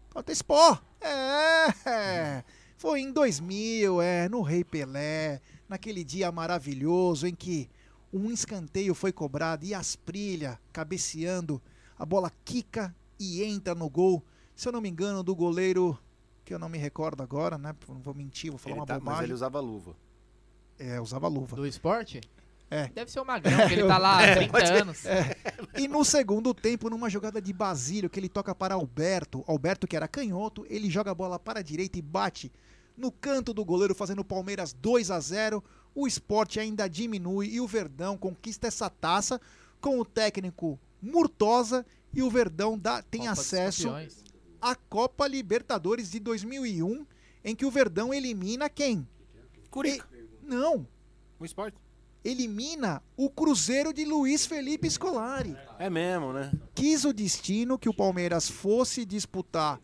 Contra Sport. É! Foi em 2000, é, no Rei Pelé, naquele dia maravilhoso em que um escanteio foi cobrado e Asprilha, cabeceando, a bola quica e entra no gol. Se eu não me engano, do goleiro, que eu não me recordo agora, né? Não vou mentir, vou falar Ele uma tá- mas bobagem. ele usava luva. É, usava luva. Do esporte? É. Deve ser o Magrão, que ele tá lá há [LAUGHS] 30 pode ser. anos. É. E no segundo tempo, numa jogada de Basílio, que ele toca para Alberto, Alberto que era canhoto, ele joga a bola para a direita e bate no canto do goleiro, fazendo o Palmeiras 2 a 0 O esporte ainda diminui e o Verdão conquista essa taça com o técnico Murtosa e o Verdão dá, tem Copa acesso à Copa Libertadores de 2001, em que o Verdão elimina quem? Curica. Não. O esporte. Elimina o Cruzeiro de Luiz Felipe Scolari. É mesmo, né? Quis o destino que o Palmeiras fosse disputar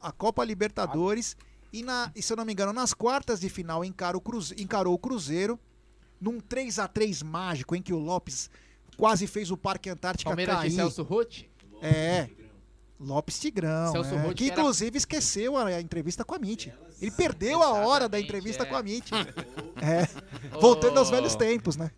a Copa Libertadores e, na, e, se eu não me engano, nas quartas de final encara o Cruze- encarou o Cruzeiro num 3 a 3 mágico em que o Lopes quase fez o Parque Antártica Palmeiras cair. de Celso Rotti? É. Lopes Tigrão, Celso é, que que era- inclusive esqueceu a, a entrevista com a Mitty. Ele perdeu a hora da entrevista é. com a Mitty. É. [LAUGHS] Voltando aos velhos tempos, né?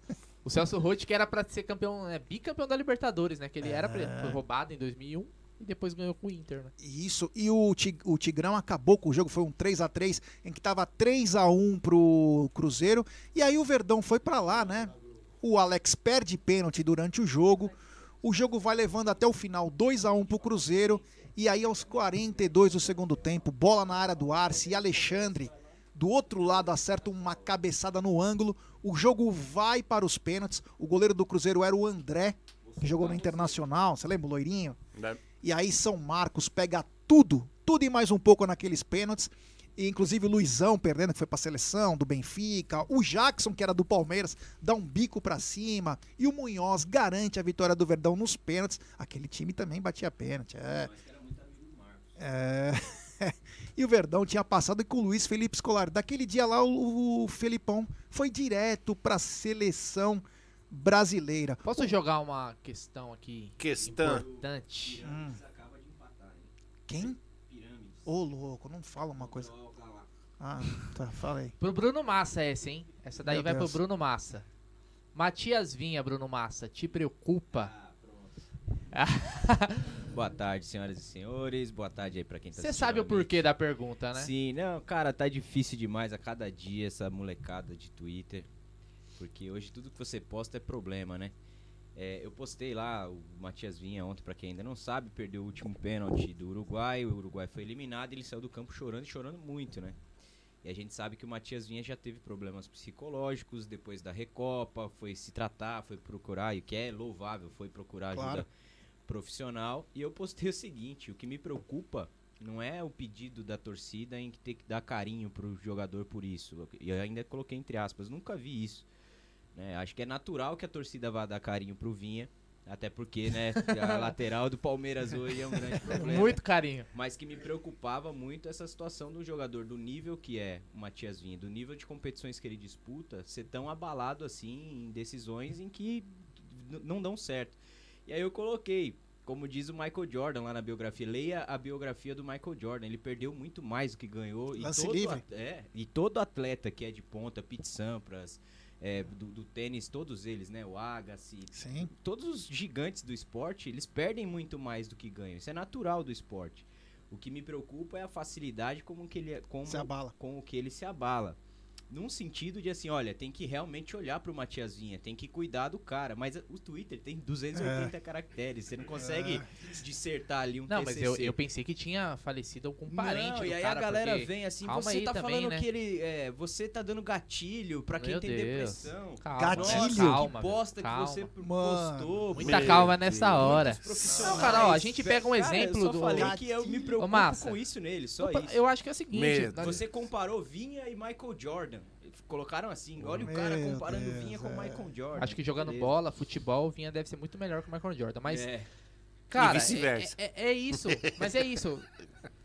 O Celso Rotti, que era pra ser campeão, é, bicampeão da Libertadores, né? Que ele era É. foi roubado em 2001 e depois ganhou com o Inter, né? Isso, e o, Ti- o Tigrão acabou com o jogo, foi um 3 a 3 em que tava 3 a 1 pro Cruzeiro, e aí o Verdão foi pra lá, né? O Alex perde pênalti durante o jogo. O jogo vai levando até o final 2 a 1 pro Cruzeiro, e aí aos 42 do segundo tempo, bola na área do Arce e Alexandre do outro lado acerta uma cabeçada no ângulo. O jogo vai para os pênaltis. O goleiro do Cruzeiro era o André, que jogou no Internacional, você lembra o loirinho? E aí São Marcos pega tudo, tudo e mais um pouco naqueles pênaltis. E, inclusive o Luizão perdendo, que foi pra seleção, do Benfica. O Jackson, que era do Palmeiras, dá um bico pra cima. E o Munhoz garante a vitória do Verdão nos pênaltis. Aquele time também batia pênalti. É. É. [LAUGHS] E o Verdão tinha passado com o Luiz Felipe Scolari. Daquele dia lá, o, o Felipão foi direto pra seleção brasileira. Posso jogar uma questão aqui? Questão. Importante. Hum. Quem? Ô, louco, não fala uma coisa. Ah, tá, falei. Pro Bruno Massa essa, hein? Essa daí Meu vai Deus. pro Bruno Massa. Matias Vinha, Bruno Massa, te preocupa? [LAUGHS] Boa tarde, senhoras e senhores. Boa tarde aí pra quem tá Você sabe o a porquê da pergunta, né? Sim, não, cara, tá difícil demais a cada dia essa molecada de Twitter. Porque hoje tudo que você posta é problema, né? É, eu postei lá, o Matias Vinha ontem, pra quem ainda não sabe, perdeu o último pênalti do Uruguai, o Uruguai foi eliminado e ele saiu do campo chorando e chorando muito, né? E a gente sabe que o Matias Vinha já teve problemas psicológicos depois da Recopa, foi se tratar, foi procurar, e o que é louvável, foi procurar ajuda Claro. profissional. E eu postei [LAUGHS] o seguinte: o que me preocupa não é o pedido da torcida em que ter que dar carinho pro jogador por isso. E eu ainda coloquei entre aspas, nunca vi isso. Né? Acho que é natural que a torcida vá dar carinho pro Vinha. Até porque, né, a [LAUGHS] lateral do Palmeiras hoje é um grande [LAUGHS] problema. Muito carinho. Mas que me preocupava muito essa situação do jogador, do nível que é o Matias Vinha, do nível de competições que ele disputa, ser tão abalado assim em decisões em que não dão certo. E aí eu coloquei, como diz o Michael Jordan lá na biografia, leia a biografia do Michael Jordan. Ele perdeu muito mais do que ganhou. Lance e todo livre. at- é, e todo atleta que é de ponta, Pete Sampras, é, do, do tênis, todos eles, né? O Agassi, Sim. todos os gigantes do esporte, eles perdem muito mais do que ganham. Isso é natural do esporte. O que me preocupa é a facilidade como que ele como, Se abala. com o que ele se abala. Num sentido de assim, olha, tem que realmente olhar pro Matias Vinha, tem que cuidar do cara. Mas o Twitter tem 280 caracteres, você não consegue dissertar ali um Não, mas TCC. eu, eu pensei que tinha falecido algum parente Não, do e aí cara, a galera porque- vem assim, Calma você tá também, falando né? que ele. É, você tá dando gatilho pra quem Meu tem Deus. depressão. Calma, Nossa, Gatilho? que calma, bosta calma. que você Mano, postou. Muita Meu calma nessa Deus. hora. Não, cara, ó, a gente pega um Cara, exemplo eu só do- falei que eu me preocupo Massa. com isso nele, só Opa, isso. eu acho que é o seguinte, Medo. Você comparou Vinha e Michael Jordan. Colocaram assim, olha o cara Meu comparando Deus, Vinha com é. Michael Jordan. Acho que jogando Beleza. bola, futebol, Vinha deve ser muito melhor que o Michael Jordan. Mas, É. cara, E vice-versa. é, é- é isso. mas é isso.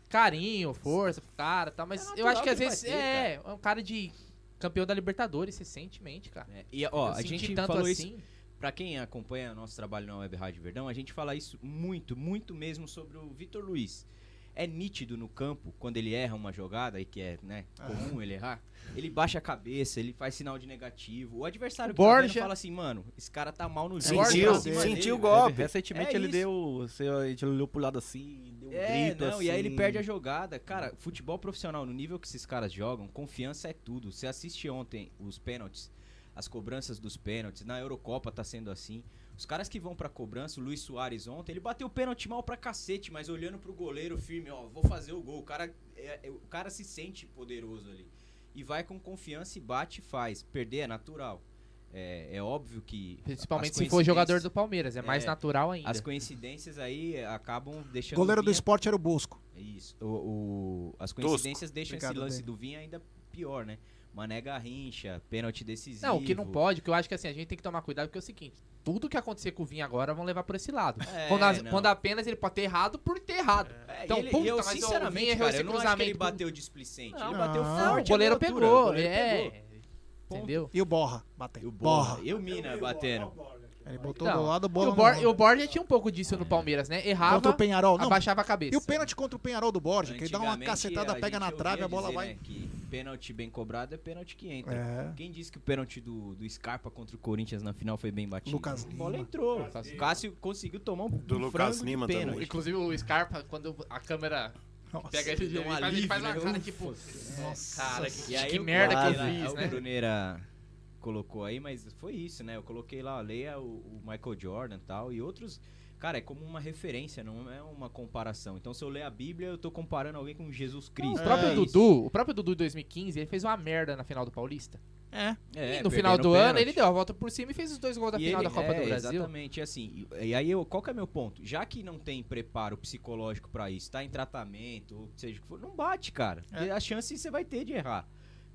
Carinho, força pro cara tal. Mas eu natural acho que às vezes ter, é, é um cara de campeão da Libertadores, você sente mente, cara. E ó, Eu a gente tanto falou assim. isso. Pra quem acompanha nosso trabalho na Web Rádio Verdão, a gente fala isso muito, muito mesmo sobre o Vitor Luiz. É nítido no campo, quando ele erra uma jogada, e que é né, comum ele errar, ele baixa a cabeça, ele faz sinal de negativo. O adversário que tá Borja- vendo fala assim, mano, esse cara tá mal no jogo. Sentiu, cima sentiu o golpe. Recentemente É ele isso. deu. Você, ele olhou pro lado assim, deu um É, grito não, assim. e aí ele perde a jogada. Cara, futebol profissional, no nível que esses caras jogam, confiança é tudo. Você assiste ontem os pênaltis, as cobranças dos pênaltis, na Eurocopa tá sendo assim. Os caras que vão pra cobrança, o Luiz Soares ontem, ele bateu o pênalti mal pra cacete, mas olhando pro goleiro firme, ó, vou fazer o gol. O cara, é- é- o cara se sente poderoso ali. E vai com confiança e bate e faz. Perder é natural. É, é óbvio que. Principalmente se for jogador do Palmeiras, é mais natural ainda. As coincidências aí é, acabam deixando. Goleiro o do Vinha- esporte era o Bosco. Isso. O, o- as Tosco. coincidências deixam Obrigado, esse lance Dani. do Vinha ainda pior, né? Mané Garrincha, pênalti decisivo. Não, o que não pode, que eu acho que assim, a gente tem que tomar cuidado, porque é o seguinte, tudo que acontecer com o Vinha agora vão levar por esse lado. É, quando, as- quando apenas ele pode ter errado por ter errado. É, então, ele, puta, eu, sinceramente, cara, esse eu não acho que ele bateu displicente. Não, ele bateu não, forte. o goleiro pegou, o goleiro é. pegou. Entendeu? E o Borra bateu. E o Borra. E o Mina batendo. Ele botou Então, do lado, a e bola o, Bor e o Borja tinha um pouco disso no Palmeiras, né? Errava, Contra o Penharol. Não, abaixava a cabeça. E o pênalti contra o Penharol do Borja, que ele dá uma cacetada, pega na trave, a bola dizer, vai. né, que pênalti bem cobrado é pênalti que entra. É. Quem disse que o pênalti do, do Scarpa contra o Corinthians na final foi bem batido? Lucas a bola Lima. entrou. O Cássio conseguiu tomar um Do um Lucas frango Lima de também. pênalti. Inclusive o Scarpa, quando a câmera pega ele, ele um faz, ele faz alívio, uma né? cara tipo, Nossa. cara, que, que merda que eu fiz, né? Bruneira colocou aí, mas foi isso, né? Eu coloquei lá, leia o, o Michael Jordan e tal, e outros... Cara, é como uma referência, não é uma comparação. Então, se eu ler a Bíblia, eu tô comparando alguém com Jesus Cristo. O próprio É isso. Dudu, o próprio Dudu em 2015, ele fez uma merda na final do Paulista. É. É, e no final do ano, pênalti. ele deu a volta por cima e fez os dois gols da E final ele- da Copa é, do Brasil. Exatamente, assim. E, e aí, eu, qual que é meu ponto? Já que não tem preparo psicológico pra isso, tá em tratamento, ou seja o que for, não bate, cara. É. E A chance você vai ter de errar.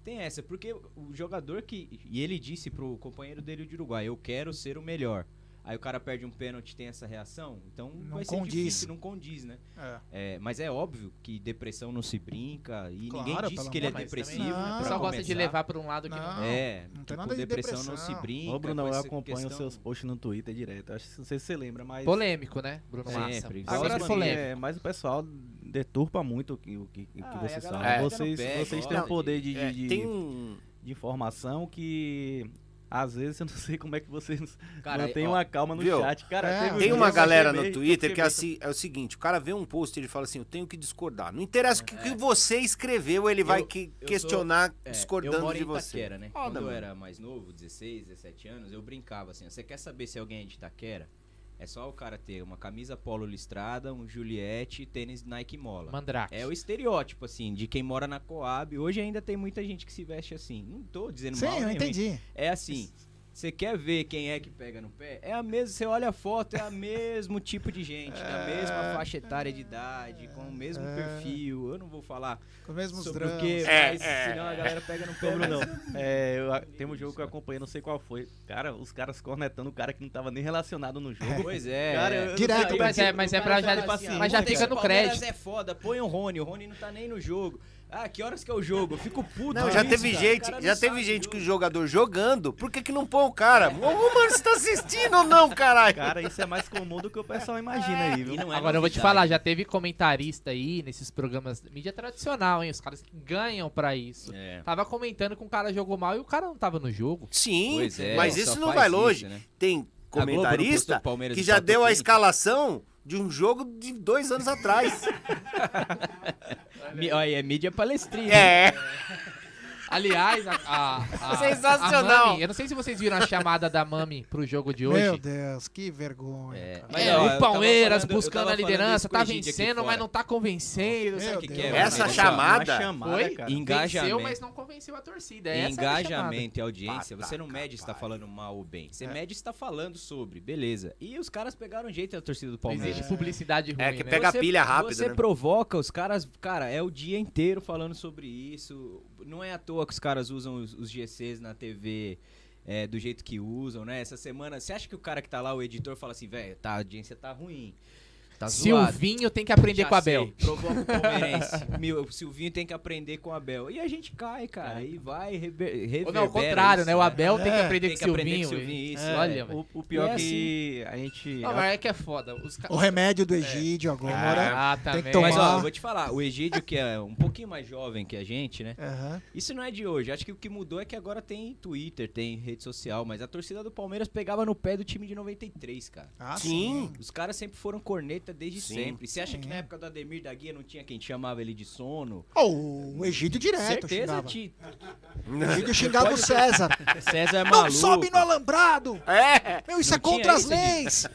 Tem essa, porque o jogador que. E ele disse pro companheiro dele de Uruguai: Eu quero ser o melhor. Aí o cara perde um pênalti tem essa reação, então Não vai ser condiz. difícil, não condiz, né? É. É, mas é óbvio que depressão não se brinca e Claro, ninguém disse que ele é depressivo. Não. né, O pessoal gosta de levar pra um lado que não- É, Não tem tipo, nada de depressão, não depressão. se brinca. Ô, Bruno, eu acompanho questão- seus posts no Twitter direto. Acho que não sei se você lembra, mas. Polêmico, né, Bruno Sempre, Massa? Agora é polêmico. é, mas o pessoal deturpa muito o que, o que, o que Ah, vocês é, a falam. galera Vocês, vocês têm um poder de, de- de, É, de- tem de informação que. Às vezes eu não sei como é que vocês Cara, mantêm ó, uma calma no viu? chat. Cara, É, tem uma que eu galera no Twitter que é, assim, é o seguinte: o cara vê um post e ele fala assim, eu tenho que discordar. Não interessa o que, que você escreveu, ele vai Eu- que- eu questionar sou- é, discordando eu moro de em você. Itaquera, né? Quando eu era mais novo, 16, 17 anos, eu brincava assim, você quer saber se alguém é de Itaquera? É só o cara ter uma camisa polo listrada, um Juliette e tênis Nike Mola. Mandrake. É o estereótipo, assim, de quem mora na Coab. Hoje ainda tem muita gente que se veste assim. Não tô dizendo Sim, mal, eu nem entendi. É assim, você quer ver quem é que pega no pé? É a mesma, você olha a foto, é o mesmo tipo de gente, da mesma faixa etária de idade, com o mesmo É. perfil. Eu não vou falar Com os mesmos sobre o dramas. que, É, mas é, senão a é. galera pega no [LAUGHS] pé. Mas- é, eu, tem um jogo que eu acompanhei, não sei qual foi. Cara, os caras cornetando o cara que não tava nem relacionado no jogo. Pois é. Cara, eu- Direto, não sei, mas é- mas é o pra já- assim, mas já fica no crédito. é foda, põe o Rony, o Rony não tá nem no jogo. Ah, que horas que é o jogo? Eu fico puto. Não, já isso, teve cara. gente, cara já teve gente que o jogador jogando, por que que não põe o cara? Ô, mano, você tá assistindo ou não, caralho? Cara, isso é mais comum do que o pessoal imagina aí, viu? é Agora eu vou te falar, já teve comentarista aí nesses programas mídia tradicional, hein? Os caras que ganham pra isso. É. Tava comentando que um cara jogou mal e o cara não tava no jogo. Sim, Pois é, mas isso não vai isso, longe. né? Tem comentarista que já deu a escalação de um jogo de dois anos atrás. [LAUGHS] Olha, é mídia palestrina. É. Aliás, a, a, a- Sensacional. a Mami, eu não sei se vocês viram a chamada da Mami pro jogo de hoje. Meu Deus, que vergonha. cara. Mas, É, ó, eu o Palmeiras falando- buscando a liderança, tá vencendo, mas não tá convencendo. Sabe o que, que é? Essa chamada- chamada, Foi? cara. Engajamento. Venceu, mas não convenceu a torcida. É Engajamento e audiência, você não mede se tá falando mal ou bem. É. Você mede se tá falando sobre, beleza. E os caras pegaram jeito da torcida do Palmeiras. existe publicidade ruim, É, que né? pega a Você- pilha rápido, Você né? provoca os caras, cara, é o dia inteiro falando sobre isso. Não é à toa que os caras usam os, os GCs na TV é, do jeito que usam, né? Essa semana, você acha que o cara que tá lá, o editor, fala assim, velho, tá, a audiência tá ruim. Tá zoado. Silvinho tem que aprender Já com a Abel. Provoca [LAUGHS] o palmeirense. Meu, o Silvinho tem que aprender com o Abel. E a gente cai, cara. E vai rever, Ou não, ao contrário, isso, né? O Abel tem que É, aprender tem com que o aprender Silvinho. com o Silvinho, isso. É, Olha. O, o pior é que a gente. Não, mas é que é foda. Os ca- O remédio do Egídio agora. Ah, tem que também. tomar. Mas ó, eu vou te falar, o Egídio, que é um pouquinho mais jovem que a gente, né? Aham. Isso não é de hoje. Acho que o que mudou é que agora tem Twitter, tem rede social, mas a torcida do Palmeiras pegava no pé do time de 93, cara. Ah, Sim. Os caras sempre foram desde Sim. sempre. Você acha que na época do Ademir da Guia não tinha quem chamava ele de sono? Oh, o Egídio direto Certeza. Ti. O Egídio xingava o César. [LAUGHS] César é Não maluco. sobe no alambrado! É. Meu, isso Não é contra as leis!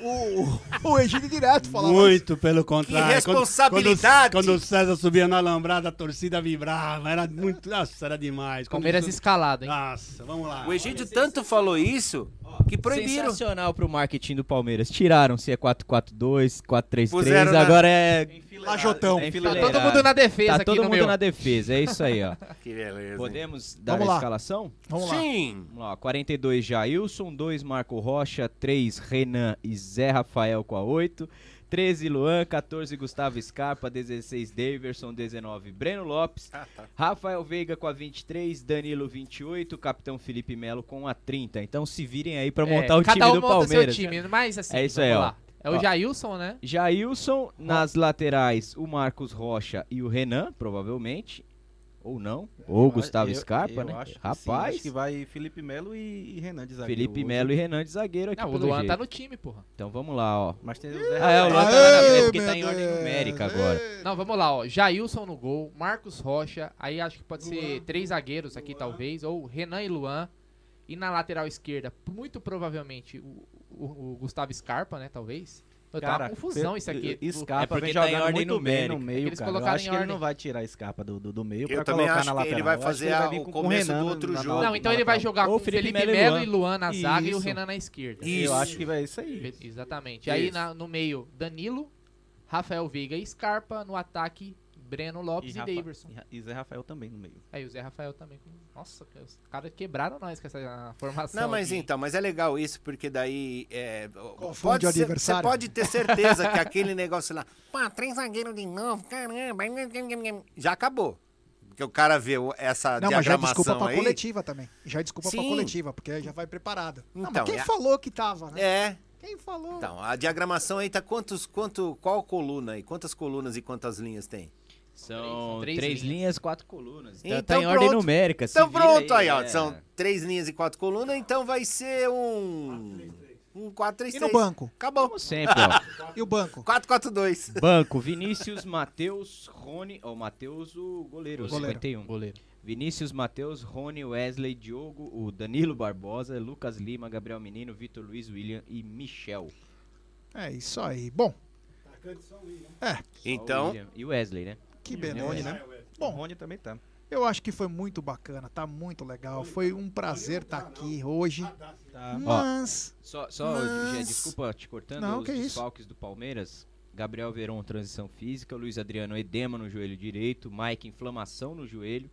O, o Egídio direto falava Muito pelo contrário. Que responsabilidade. Quando, quando o César subia na alambrada, a torcida vibrava. Era muito. Nossa, era demais. Quando Palmeiras isso- escalado, hein? Nossa, vamos lá. O Egídio tanto falou isso que proibiram. Sensacional pro marketing do Palmeiras. Tiraram se é 4-4-2, 4-3-3, Puseram na- agora é... Lajotão. é Tá todo mundo na defesa Tá aqui todo no mundo meu. na defesa, é isso aí, ó. [LAUGHS] Que beleza. hein? Podemos dar Vamos a lá. escalação? Vamos lá. Sim. Vamos lá, 42 Jailson, 2 Marco Rocha, 3 Renan e Zé Rafael com a 8, 13 Luan, 14 Gustavo Scarpa, 16 Daverson, 19 Breno Lopes, Ah, tá. Rafael Veiga com a 23, Danilo 28, Capitão Felipe Melo com a 30. Então se virem aí pra É, montar o cada time um do monta Palmeiras. seu time, mas assim, É isso vamos aí, ó. lá. É o Ó. Jailson, né? Jailson, nas laterais o Marcos Rocha e o Renan, provavelmente. Ou não. Ou Gustavo Eu- Scarpa, eu né? acho que sim, Rapaz. acho que vai Felipe Melo e, e Renan de zagueiro Felipe. Melo e Renan de zagueiro aqui Não, o Luan jeito. tá no time, porra. Então vamos lá, ó. Mas tem o Zé Ah, é, o Luan tá na frente porque tá em ordem Deus. numérica agora. Não, vamos lá, ó. Jailson no gol, Marcos Rocha, aí acho que pode ser três zagueiros aqui, talvez, ou Renan e Luan. E na lateral esquerda, muito provavelmente, o, o- o Gustavo Scarpa, né, talvez. Eu tá Cara, uma confusão isso aqui. e- Scarpa É porque vem tá em jogando ordem muito bem no numérica. meio, Eles cara. Eu colocaram acho que ele não vai tirar Scarpa do, do, do meio Eu pra colocar acho na que lateral. ele vai fazer ele a- vir o com começo Renan do outro na- jogo. Não, então ele vai lateral. jogar Ou com Felipe Felipe, Melo e Luan. na zaga e o. Renan na esquerda. Isso. Eu acho que vai isso aí. Exatamente. Aí no meio, Danilo, Rafael Veiga e Scarpa. No ataque, Breno Lopes e, e Ra- E Zé Rafael também no meio. Aí o Zé Rafael também. Nossa, os caras quebraram nós com essa formação. Não, mas aqui. então, mas é legal isso, porque daí. É, Confunde pode o ser- adversário. Você pode ter certeza que [LAUGHS] aquele negócio lá. Pô, três zagueiros de novo, caramba. [LAUGHS] Já acabou. Porque o cara vê o- essa Não, mas já é diagramação desculpa pra aí. coletiva também. Já é desculpa pra Sim. coletiva, porque já vai preparado. não, Então, mas quem é- falou que tava, né? É. Quem falou? Então, a diagramação aí tá quantos, quanto, qual coluna aí? Quantas colunas e quantas linhas tem? São três três, linhas. linhas, quatro colunas. Então, Então tá em ordem pronto. numérica. se Então pronto aí, ó. é. São três linhas e quatro colunas, então vai ser um. Um 4-3-3. E no banco? Acabou. Como sempre, ó. [LAUGHS] E o banco? 4-4-2. Banco, Vinícius, Matheus, Rony. Ó, o Matheus, o goleiro, o Goleiro. 51. Goleiro. Vinícius, Matheus, Rony, Wesley, Diogo, o Danilo Barbosa, Lucas Lima, Gabriel Menino, Vitor Luiz, William e Michel. É isso aí. Bom, é, Só o Então, William. E o Wesley, né? Que Rony, beleza. né? Bom. O Rony também tá. Eu acho que foi muito bacana, tá muito legal. Foi um prazer estar aqui hoje. Tá. Mas. Só, só Mas- desculpa te cortando, Não, os que isso. desfalques do Palmeiras. Gabriel Veron, transição física. Luiz Adriano, edema no joelho direito. Mike, inflamação no joelho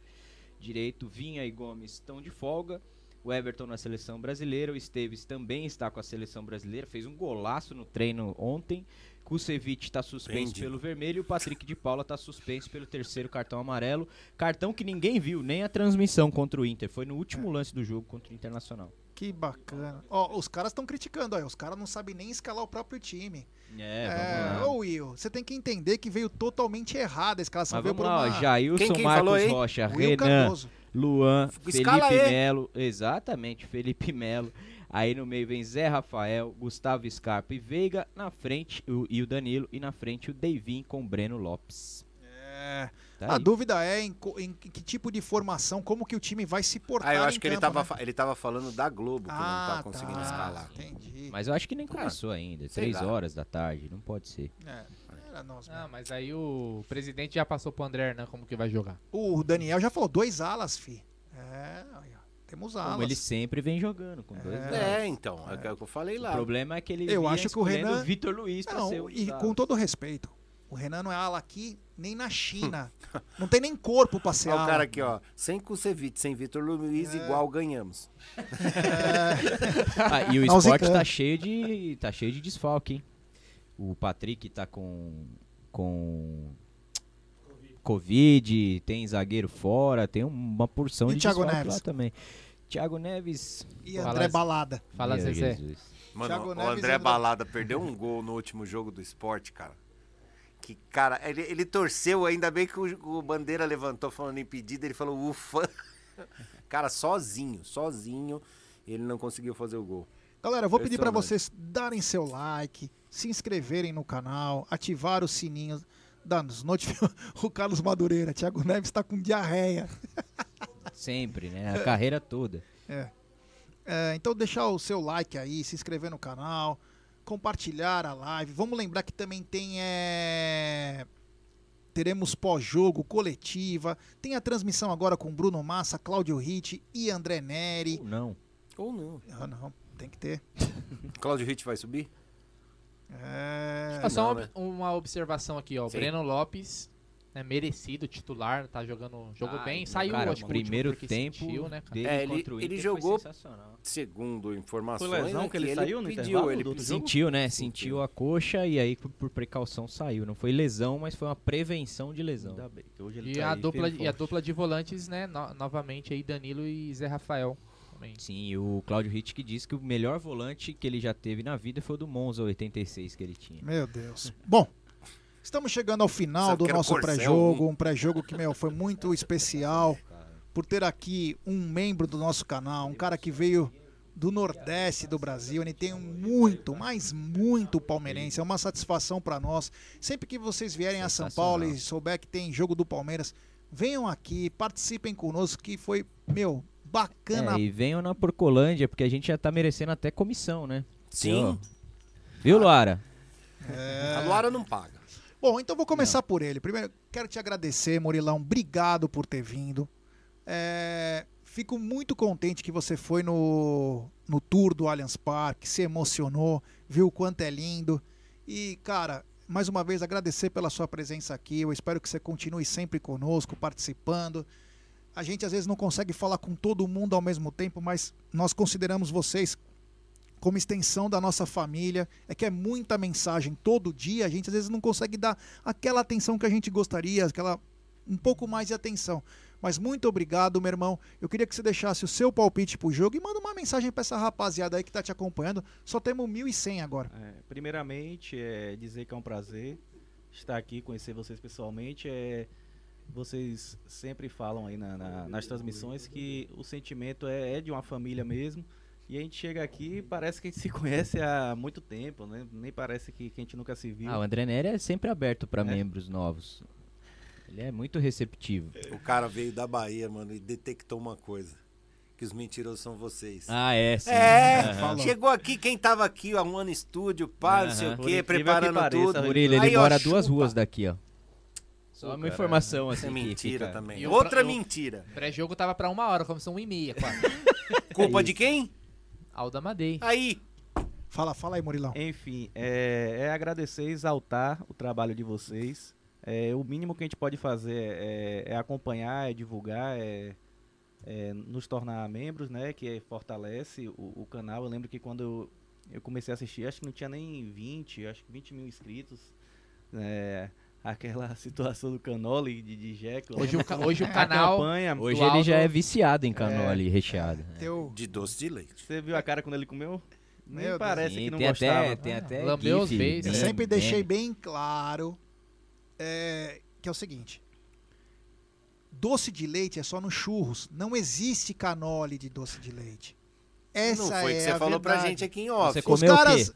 direito. Vinha e Gomes estão de folga. O Everton na seleção brasileira. O Esteves também está com a seleção brasileira. Fez um golaço no treino ontem. Kusevich está suspenso Entendi. pelo vermelho. E o Patrick de Paula está suspenso pelo terceiro cartão amarelo. Cartão que ninguém viu, nem a transmissão contra o Inter. Foi no último É. lance do jogo contra o Internacional. Que bacana. Ó, os caras estão criticando, ó. Os caras não sabem nem escalar o próprio time. É, É, ô Will, você tem que entender que veio totalmente errada a escalação. Mas veio vamos por lá, uma... ó, Jailson, Quem- quem falou Marcos aí? Rocha, Will Renan, Cardoso. Luan, Escala Felipe. Melo, exatamente, Felipe Melo. Aí no meio vem Zé Rafael, Gustavo Scarpa e Veiga, na frente o, e o Danilo, e na frente o Deivin com o Breno Lopes. É. Tá a aí. dúvida é em, em que tipo de formação, como que o time vai se portar ah, eu em acho que ele campo, tava, né? fa- ele tava falando da Globo, que Ah, não tá conseguindo tá. escalar. Entendi. Mas eu acho que nem começou ainda, sei três lá. horas da tarde, não pode ser. É, era nós Ah, mas aí o presidente já passou pro André Hernan como que vai jogar. O Daniel já falou, dois alas, fi. É, aí, ó, temos alas. Como ele sempre vem jogando, com dois É. É, então, é, o que eu falei O lá. problema é que ele Eu acho que o Renan- Vitor Luiz ser Não, um e com todo respeito, o Renan não é ala aqui nem na China. [LAUGHS] não tem nem corpo pra ser Olha ala. o cara aqui, ó. Sem Kusevich, sem Vitor Luiz, igual ganhamos. [LAUGHS] Ah, e o esporte tá cheio de tá cheio de desfalque, hein? O Patrick tá com com Covid, tem zagueiro fora, tem uma porção E de Thiago Neves? lá também. Thiago Neves, E Fala André. Balada. Fala, Zezé. Jesus. Mano, Thiago o Neves André André- Balada perdeu um gol no último jogo do esporte, cara. Que, cara, ele, ele torceu, ainda bem que o, o Bandeira levantou falando impedido, ele falou ufa. [LAUGHS] Cara, sozinho, sozinho, ele não conseguiu fazer o gol. Galera, eu vou pedir pra Impressionante. vocês darem seu like, se inscreverem no canal, ativar o sininho das notificações. [LAUGHS] O Carlos Madureira, Thiago Neves tá com diarreia. [LAUGHS] Sempre, né? A carreira toda. É. É, então deixar o seu like aí, se inscrever no canal, compartilhar a live. Vamos lembrar que também tem é, teremos pós-jogo, coletiva. Tem a transmissão agora com Bruno Massa, Cláudio Ritt e André Neri. Ou não. Ou não. Ah, não, tem que ter. Cláudio Ritt vai subir? É, só não, uma, né? uma observação aqui, ó. O Sim. Breno Lopes, né, merecido, titular, tá jogando. Jogou Ah, bem, então, saiu cara, acho primeiro tempo sentiu, né, cara? É, ele- ele jogou- foi sensacional. Segundo informações, Foi lesão né, que ele saiu no pediu, intervalo ele pediu. jogo? Sentiu, né? Sentiu a coxa e aí por, por precaução saiu. Não foi lesão, mas foi uma prevenção de lesão. Ainda bem, que hoje ele E tá a, aí dupla, e a dupla de volantes, né? no- novamente aí, Danilo e Zé Rafael. Também. Sim, e o Claudio Ritt que disse que o melhor volante que ele já teve na vida foi o do Monza 86 que ele tinha. Meu Deus. Bom, estamos chegando ao final Só do nosso pré-jogo. Um pré-jogo que, meu, foi muito [LAUGHS] especial por ter aqui um membro do nosso canal, um cara que veio do Nordeste do Brasil. Ele tem muito, mas muito palmeirense. É uma satisfação para nós. Sempre que vocês vierem a São Paulo e souber que tem jogo do Palmeiras, venham aqui, participem conosco, que foi, meu, bacana. É, e venham na Porcolândia, porque a gente já tá merecendo até comissão, né? Sim. Viu, Luara? É. A Luara não paga. Bom, então vou começar por ele. Primeiro, quero te agradecer, Murilão. Obrigado por ter vindo. É, fico muito contente que você foi no, no tour do Allianz Parque, se emocionou, viu o quanto é lindo. E, cara, mais uma vez agradecer pela sua presença aqui. Eu espero que você continue sempre conosco, participando. A gente às vezes não consegue falar com todo mundo ao mesmo tempo, mas nós consideramos vocês como extensão da nossa família. É que é muita mensagem todo dia, a gente às vezes não consegue dar aquela atenção que a gente gostaria, aquela um pouco mais de atenção. Mas muito obrigado, meu irmão. Eu queria que você deixasse o seu palpite pro jogo e manda uma mensagem pra essa rapaziada aí que tá te acompanhando. Só temos 1.100 agora. É, primeiramente, é dizer que é um prazer estar aqui, conhecer vocês pessoalmente. É, vocês sempre falam aí na- na- nas transmissões que o sentimento é, é de uma família mesmo. E a gente chega aqui e parece que a gente se [LAUGHS] conhece há muito tempo, né? Nem parece que, que a gente nunca se viu. Ah, o André Nery é sempre aberto pra É. membros novos. Ele é muito receptivo. O cara veio da Bahia, mano, e detectou uma coisa. Que os mentirosos são vocês. Ah, é, sim. É. Falou. chegou aqui, quem tava aqui, arrumando estúdio, pá, não sei o quê, incrível que preparando pareça, tudo. Murilo, ele Aí, ó, mora duas chupa. ruas daqui, ó. Só uma cara, informação isso assim. é mentira fica- também. E Outra pra- o mentira. Pré-jogo tava pra uma hora, começou uma e meia, quase. [LAUGHS] Culpa de quem? [LAUGHS] Alda Madei. Aí. Fala, fala aí, Murilão. Enfim, é, é agradecer, exaltar o trabalho de vocês. É, o mínimo que a gente pode fazer é, é acompanhar, é divulgar, é, é nos tornar membros, né? Que fortalece o, o canal. Eu lembro que quando eu, eu comecei a assistir, acho que não tinha nem 20, acho que 20 mil inscritos. É, aquela [LAUGHS] situação do Canoli de, de Jekyll. Hoje o ca- hoje o canal- campanha, Hoje ele já é viciado em canole É. recheado. De doce de leite. Você viu a cara quando ele comeu? Nem Meu parece Sim, que não tem até- gostava. tem até Lambeu os gif, beijos. Eu bem- sempre deixei bem- claro é, que é o seguinte: doce de leite é só no churros. Não existe canole de doce de leite. Essa Não foi é que você a falou pra verdade. gente aqui em off. Você Os comeu o caras. quê?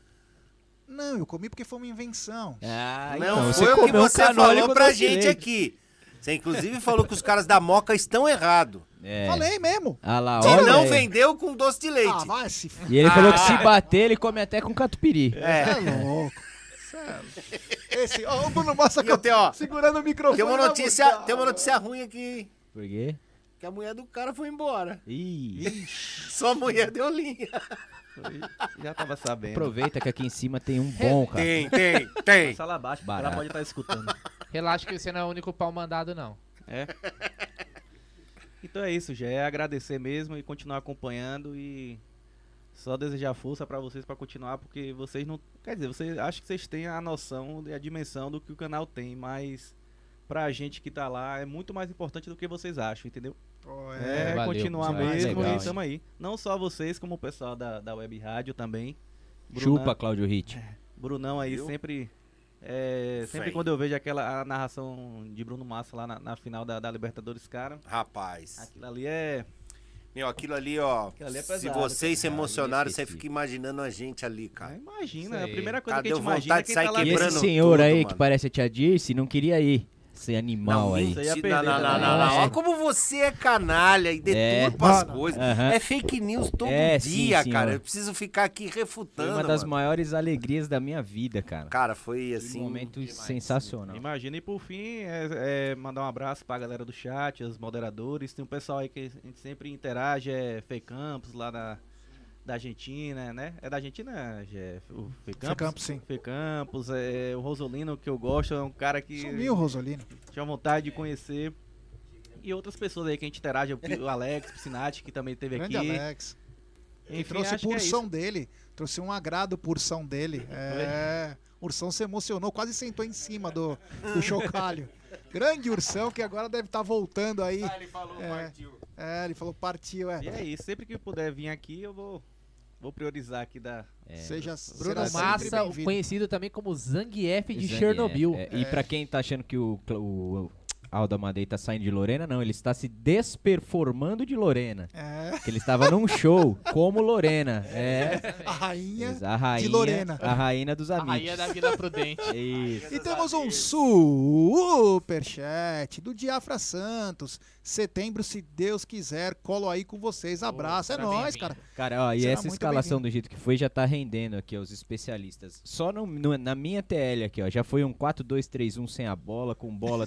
Não, eu comi porque foi uma invenção. Ah, Não então, foi o que você falou pra gente leite. aqui. Você inclusive falou que os caras da Moca estão errados. É. Falei mesmo. Ah lá, Que olha não aí. vendeu com doce de leite. Ah, vai se. E ele falou que se Ah. bater, ele come até com catupiry. É. É louco. Sério. Esse, ó, o Bruno Massa E eu tenho, ó, segurando o microfone. tem uma notícia, boca. tem uma notícia ruim aqui. Por quê? Que a mulher do cara foi embora. Ih, Só a mulher deu linha. Já tava sabendo. aproveita que aqui em cima tem um [LAUGHS] bom, cara. Tem, tem, tem. Passa lá abaixo, Barato. ela pode estar escutando. Relaxa que você não é o único pau mandado, não. É. Então é isso, já é agradecer mesmo e continuar acompanhando e só desejar força pra vocês pra continuar, porque vocês não, quer dizer, vocês acho que vocês têm a noção e a dimensão do que o canal tem, mas pra gente que tá lá é muito mais importante do que vocês acham, entendeu? Pô, É, Valeu, continuar mesmo Legal, e tamo aí. Não só vocês, como o pessoal da, da Web Rádio também. Chupa, Cláudio Hit. Brunão aí Viu? sempre. sempre. é, sempre Vem. quando eu vejo aquela a narração de Bruno Massa lá na, na final da, da Libertadores, cara, Rapaz. aquilo ali é. Meu, aquilo ali, ó. Aquilo ali é se pesado, vocês se emocionaram, é você fica imaginando a gente ali, cara. Imagina, Isso a primeira coisa Cara, que a gente imagina é vontade de quem sair tá lá E quebrando esse senhor tudo, aí mano. que parece a tia Dirce não queria ir. Esse animal aí. Você ia Não, perder não, não, não, não. É. Olha como você é canalha e É. deturpa as Não, não. coisas. É fake news todo É, dia, cara. Eu preciso ficar aqui Foi refutando. uma das mano. maiores alegrias da minha vida, cara. Cara, foi assim. momento sensacional. Imagina, e por fim, é, é mandar um abraço pra galera do chat, os moderadores. Tem um pessoal aí que a gente sempre interage, é Fê Campos, lá da, da Argentina, né? É da Argentina, Jeff? O Fê Campos? Campos, sim. Fê Campos, é, o Rosolino, que eu gosto, é um cara que Sumiu, Rosolino. tinha vontade de conhecer. E outras pessoas aí que a gente interage, o o Alex Piscinati, que também esteve Grande aqui. Alex. Enfim, trouxe acho que é dele. Trouxe um agrado porção dele. É. O Ursão se emocionou, quase sentou em cima do, do chocalho. Grande Ursão, que agora deve estar voltando aí. Ah, ele falou, É. partiu. É, ele falou partiu, é. E é isso, sempre que puder vir aqui, eu vou, vou priorizar aqui da. É. Seja Bruno Massa, conhecido também como Zangief de Zangief, Chernobyl. é. E pra quem tá achando que o, o Aldo Amadei tá saindo de Lorena, não, ele está se desperformando de Lorena. É, Que ele estava num show como Lorena. [LAUGHS] É. a rainha. a rainha, Lorena. A rainha dos A amigos. rainha da Vila Prudente. [LAUGHS] Isso. E temos um superchat do Diafra Santos. Setembro, se Deus quiser, colo aí com vocês. Abraço, é será nóis, cara. Cara, ó, e Será essa escalação do jeito que foi já tá rendendo aqui aos especialistas. Só no- no- na minha TL aqui, ó, já foi um 4-2-3-1 sem a bola, com bola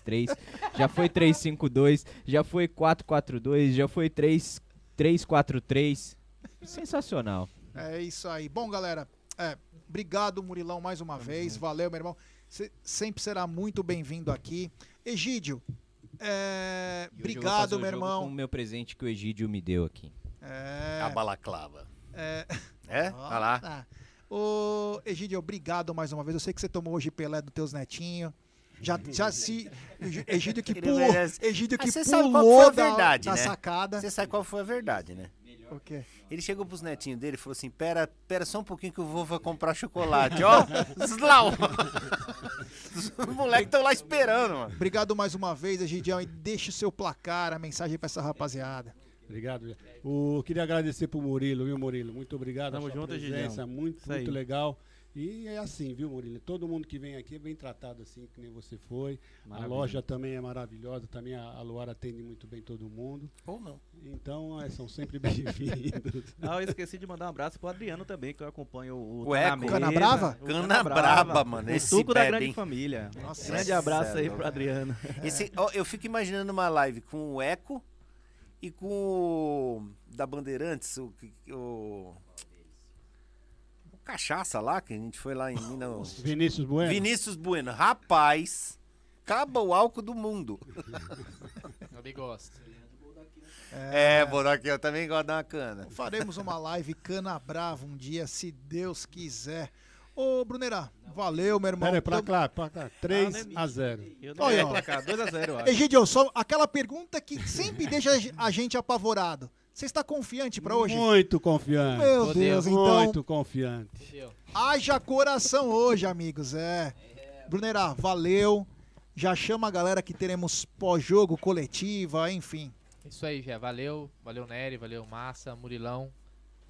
3-4-3-3, já foi 3-5-2, já foi 4-4-2, já foi 3 3-4-3. Sensacional. É isso aí. Bom, galera, É, obrigado, Murilão, mais uma vez. Valeu, meu irmão. Você sempre será muito bem-vindo aqui. Egídio, é, E obrigado, meu irmão. Com o meu presente que o Egídio me deu aqui. É, A balaclava. é, É? Lá. tá. Ô, Egídio, obrigado mais uma vez. Eu sei que você tomou hoje Pelé dos teus netinhos. Já, já se. Egídio que. [LAUGHS] Egídio que Ah, pulou da, verdade, da né? sacada. Você sabe qual foi a verdade, né? O quê? Ele chegou pros netinhos dele e falou assim: pera, pera só um pouquinho que o vovô vai comprar chocolate. Ó, [LAUGHS] Slau! [LAUGHS] Os moleques estão lá esperando, mano. Obrigado mais uma vez, Egidião. E deixa o seu placar, a mensagem pra essa rapaziada. Obrigado. O, queria agradecer pro Murilo, viu, Murilo? Muito obrigado. Tamo junto, presença, Egidião. muito, Isso aí. muito legal. E é assim, viu, Murilo? Todo mundo que vem aqui é bem tratado assim, que nem você foi. Maravilha. A loja também é maravilhosa, também a, a Luara atende muito bem todo mundo. Ou não. Então, é, são sempre [LAUGHS] bem-vindos. Ah, eu esqueci de mandar um abraço pro Adriano também, que eu acompanho o, O Eco. Mesa, Cana Brava? o Cana Brava, mano, O esse suco da grande hein? família. Nossa, grande esse abraço é aí pro Adriano. Esse, ó, eu fico imaginando uma live com o Eco e com o da Bandeirantes, o, o, o Cachaça lá, que a gente foi lá em [LAUGHS] Minas. Vinícius Bueno. Vinícius Bueno. Rapaz, acaba o álcool do mundo. [LAUGHS] Eu gosto. É, Bodoque, eu também gosto de uma cana. Faremos uma live Cana Brava um dia, se Deus quiser. Ô, Brunerá, valeu, meu irmão. Pera aí, pra cá, pra cá. 3 a 0 Eu não Olha, vou ó. placar, 2x0, eu acho. Egidio, só aquela pergunta que sempre deixa a gente apavorado. Você está confiante pra hoje? Muito confiante. Meu Deus, Deus. então- Muito confiante. Haja coração hoje, amigos. É. Brunerá, valeu. Já chama a galera que teremos pós-jogo, coletiva, enfim. Isso aí, Jé. Valeu. Valeu, Nery. Valeu, Massa. Murilão.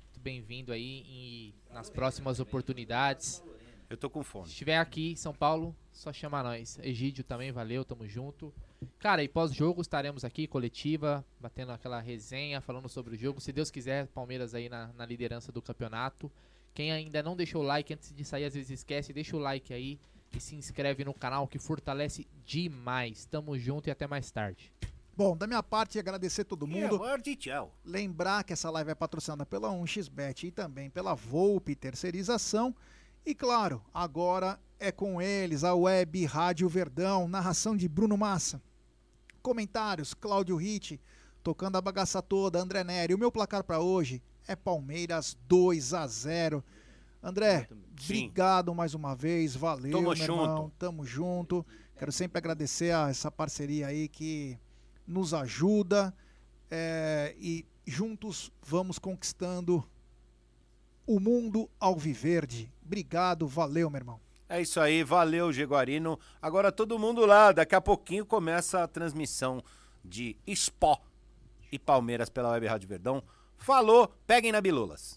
Muito bem-vindo aí e nas próximas oportunidades. Eu tô com fome. Se estiver aqui em São Paulo, só chama nós. Egídio também, valeu, tamo junto. Cara, e pós-jogo estaremos aqui, coletiva, batendo aquela resenha, falando sobre o jogo. Se Deus quiser, Palmeiras aí na, na liderança do campeonato. Quem ainda não deixou o like antes de sair, às vezes esquece, deixa o like aí e se inscreve no canal que fortalece demais. Tamo junto e até mais tarde. Bom, da minha parte, agradecer todo mundo. E tchau. Lembrar que essa live é patrocinada pela 1xBet e também pela Volpe Terceirização. E claro, agora é com eles, a Web Rádio Verdão, narração de Bruno Massa. Comentários, Cláudio Ritt, tocando a bagaça toda, André Nery. O meu placar para hoje é Palmeiras 2 a 0 André, obrigado mais uma vez, valeu, Tamo meu junto. irmão, tamo junto. Quero sempre agradecer a essa parceria aí que nos ajuda é, e juntos vamos conquistando o mundo alviverde. Obrigado, valeu, meu irmão. É isso aí, valeu, Jaguarino. Agora todo mundo lá, daqui a pouquinho começa a transmissão de Spó e Palmeiras pela Web Rádio Verdão. Falou, peguem na Bilulas.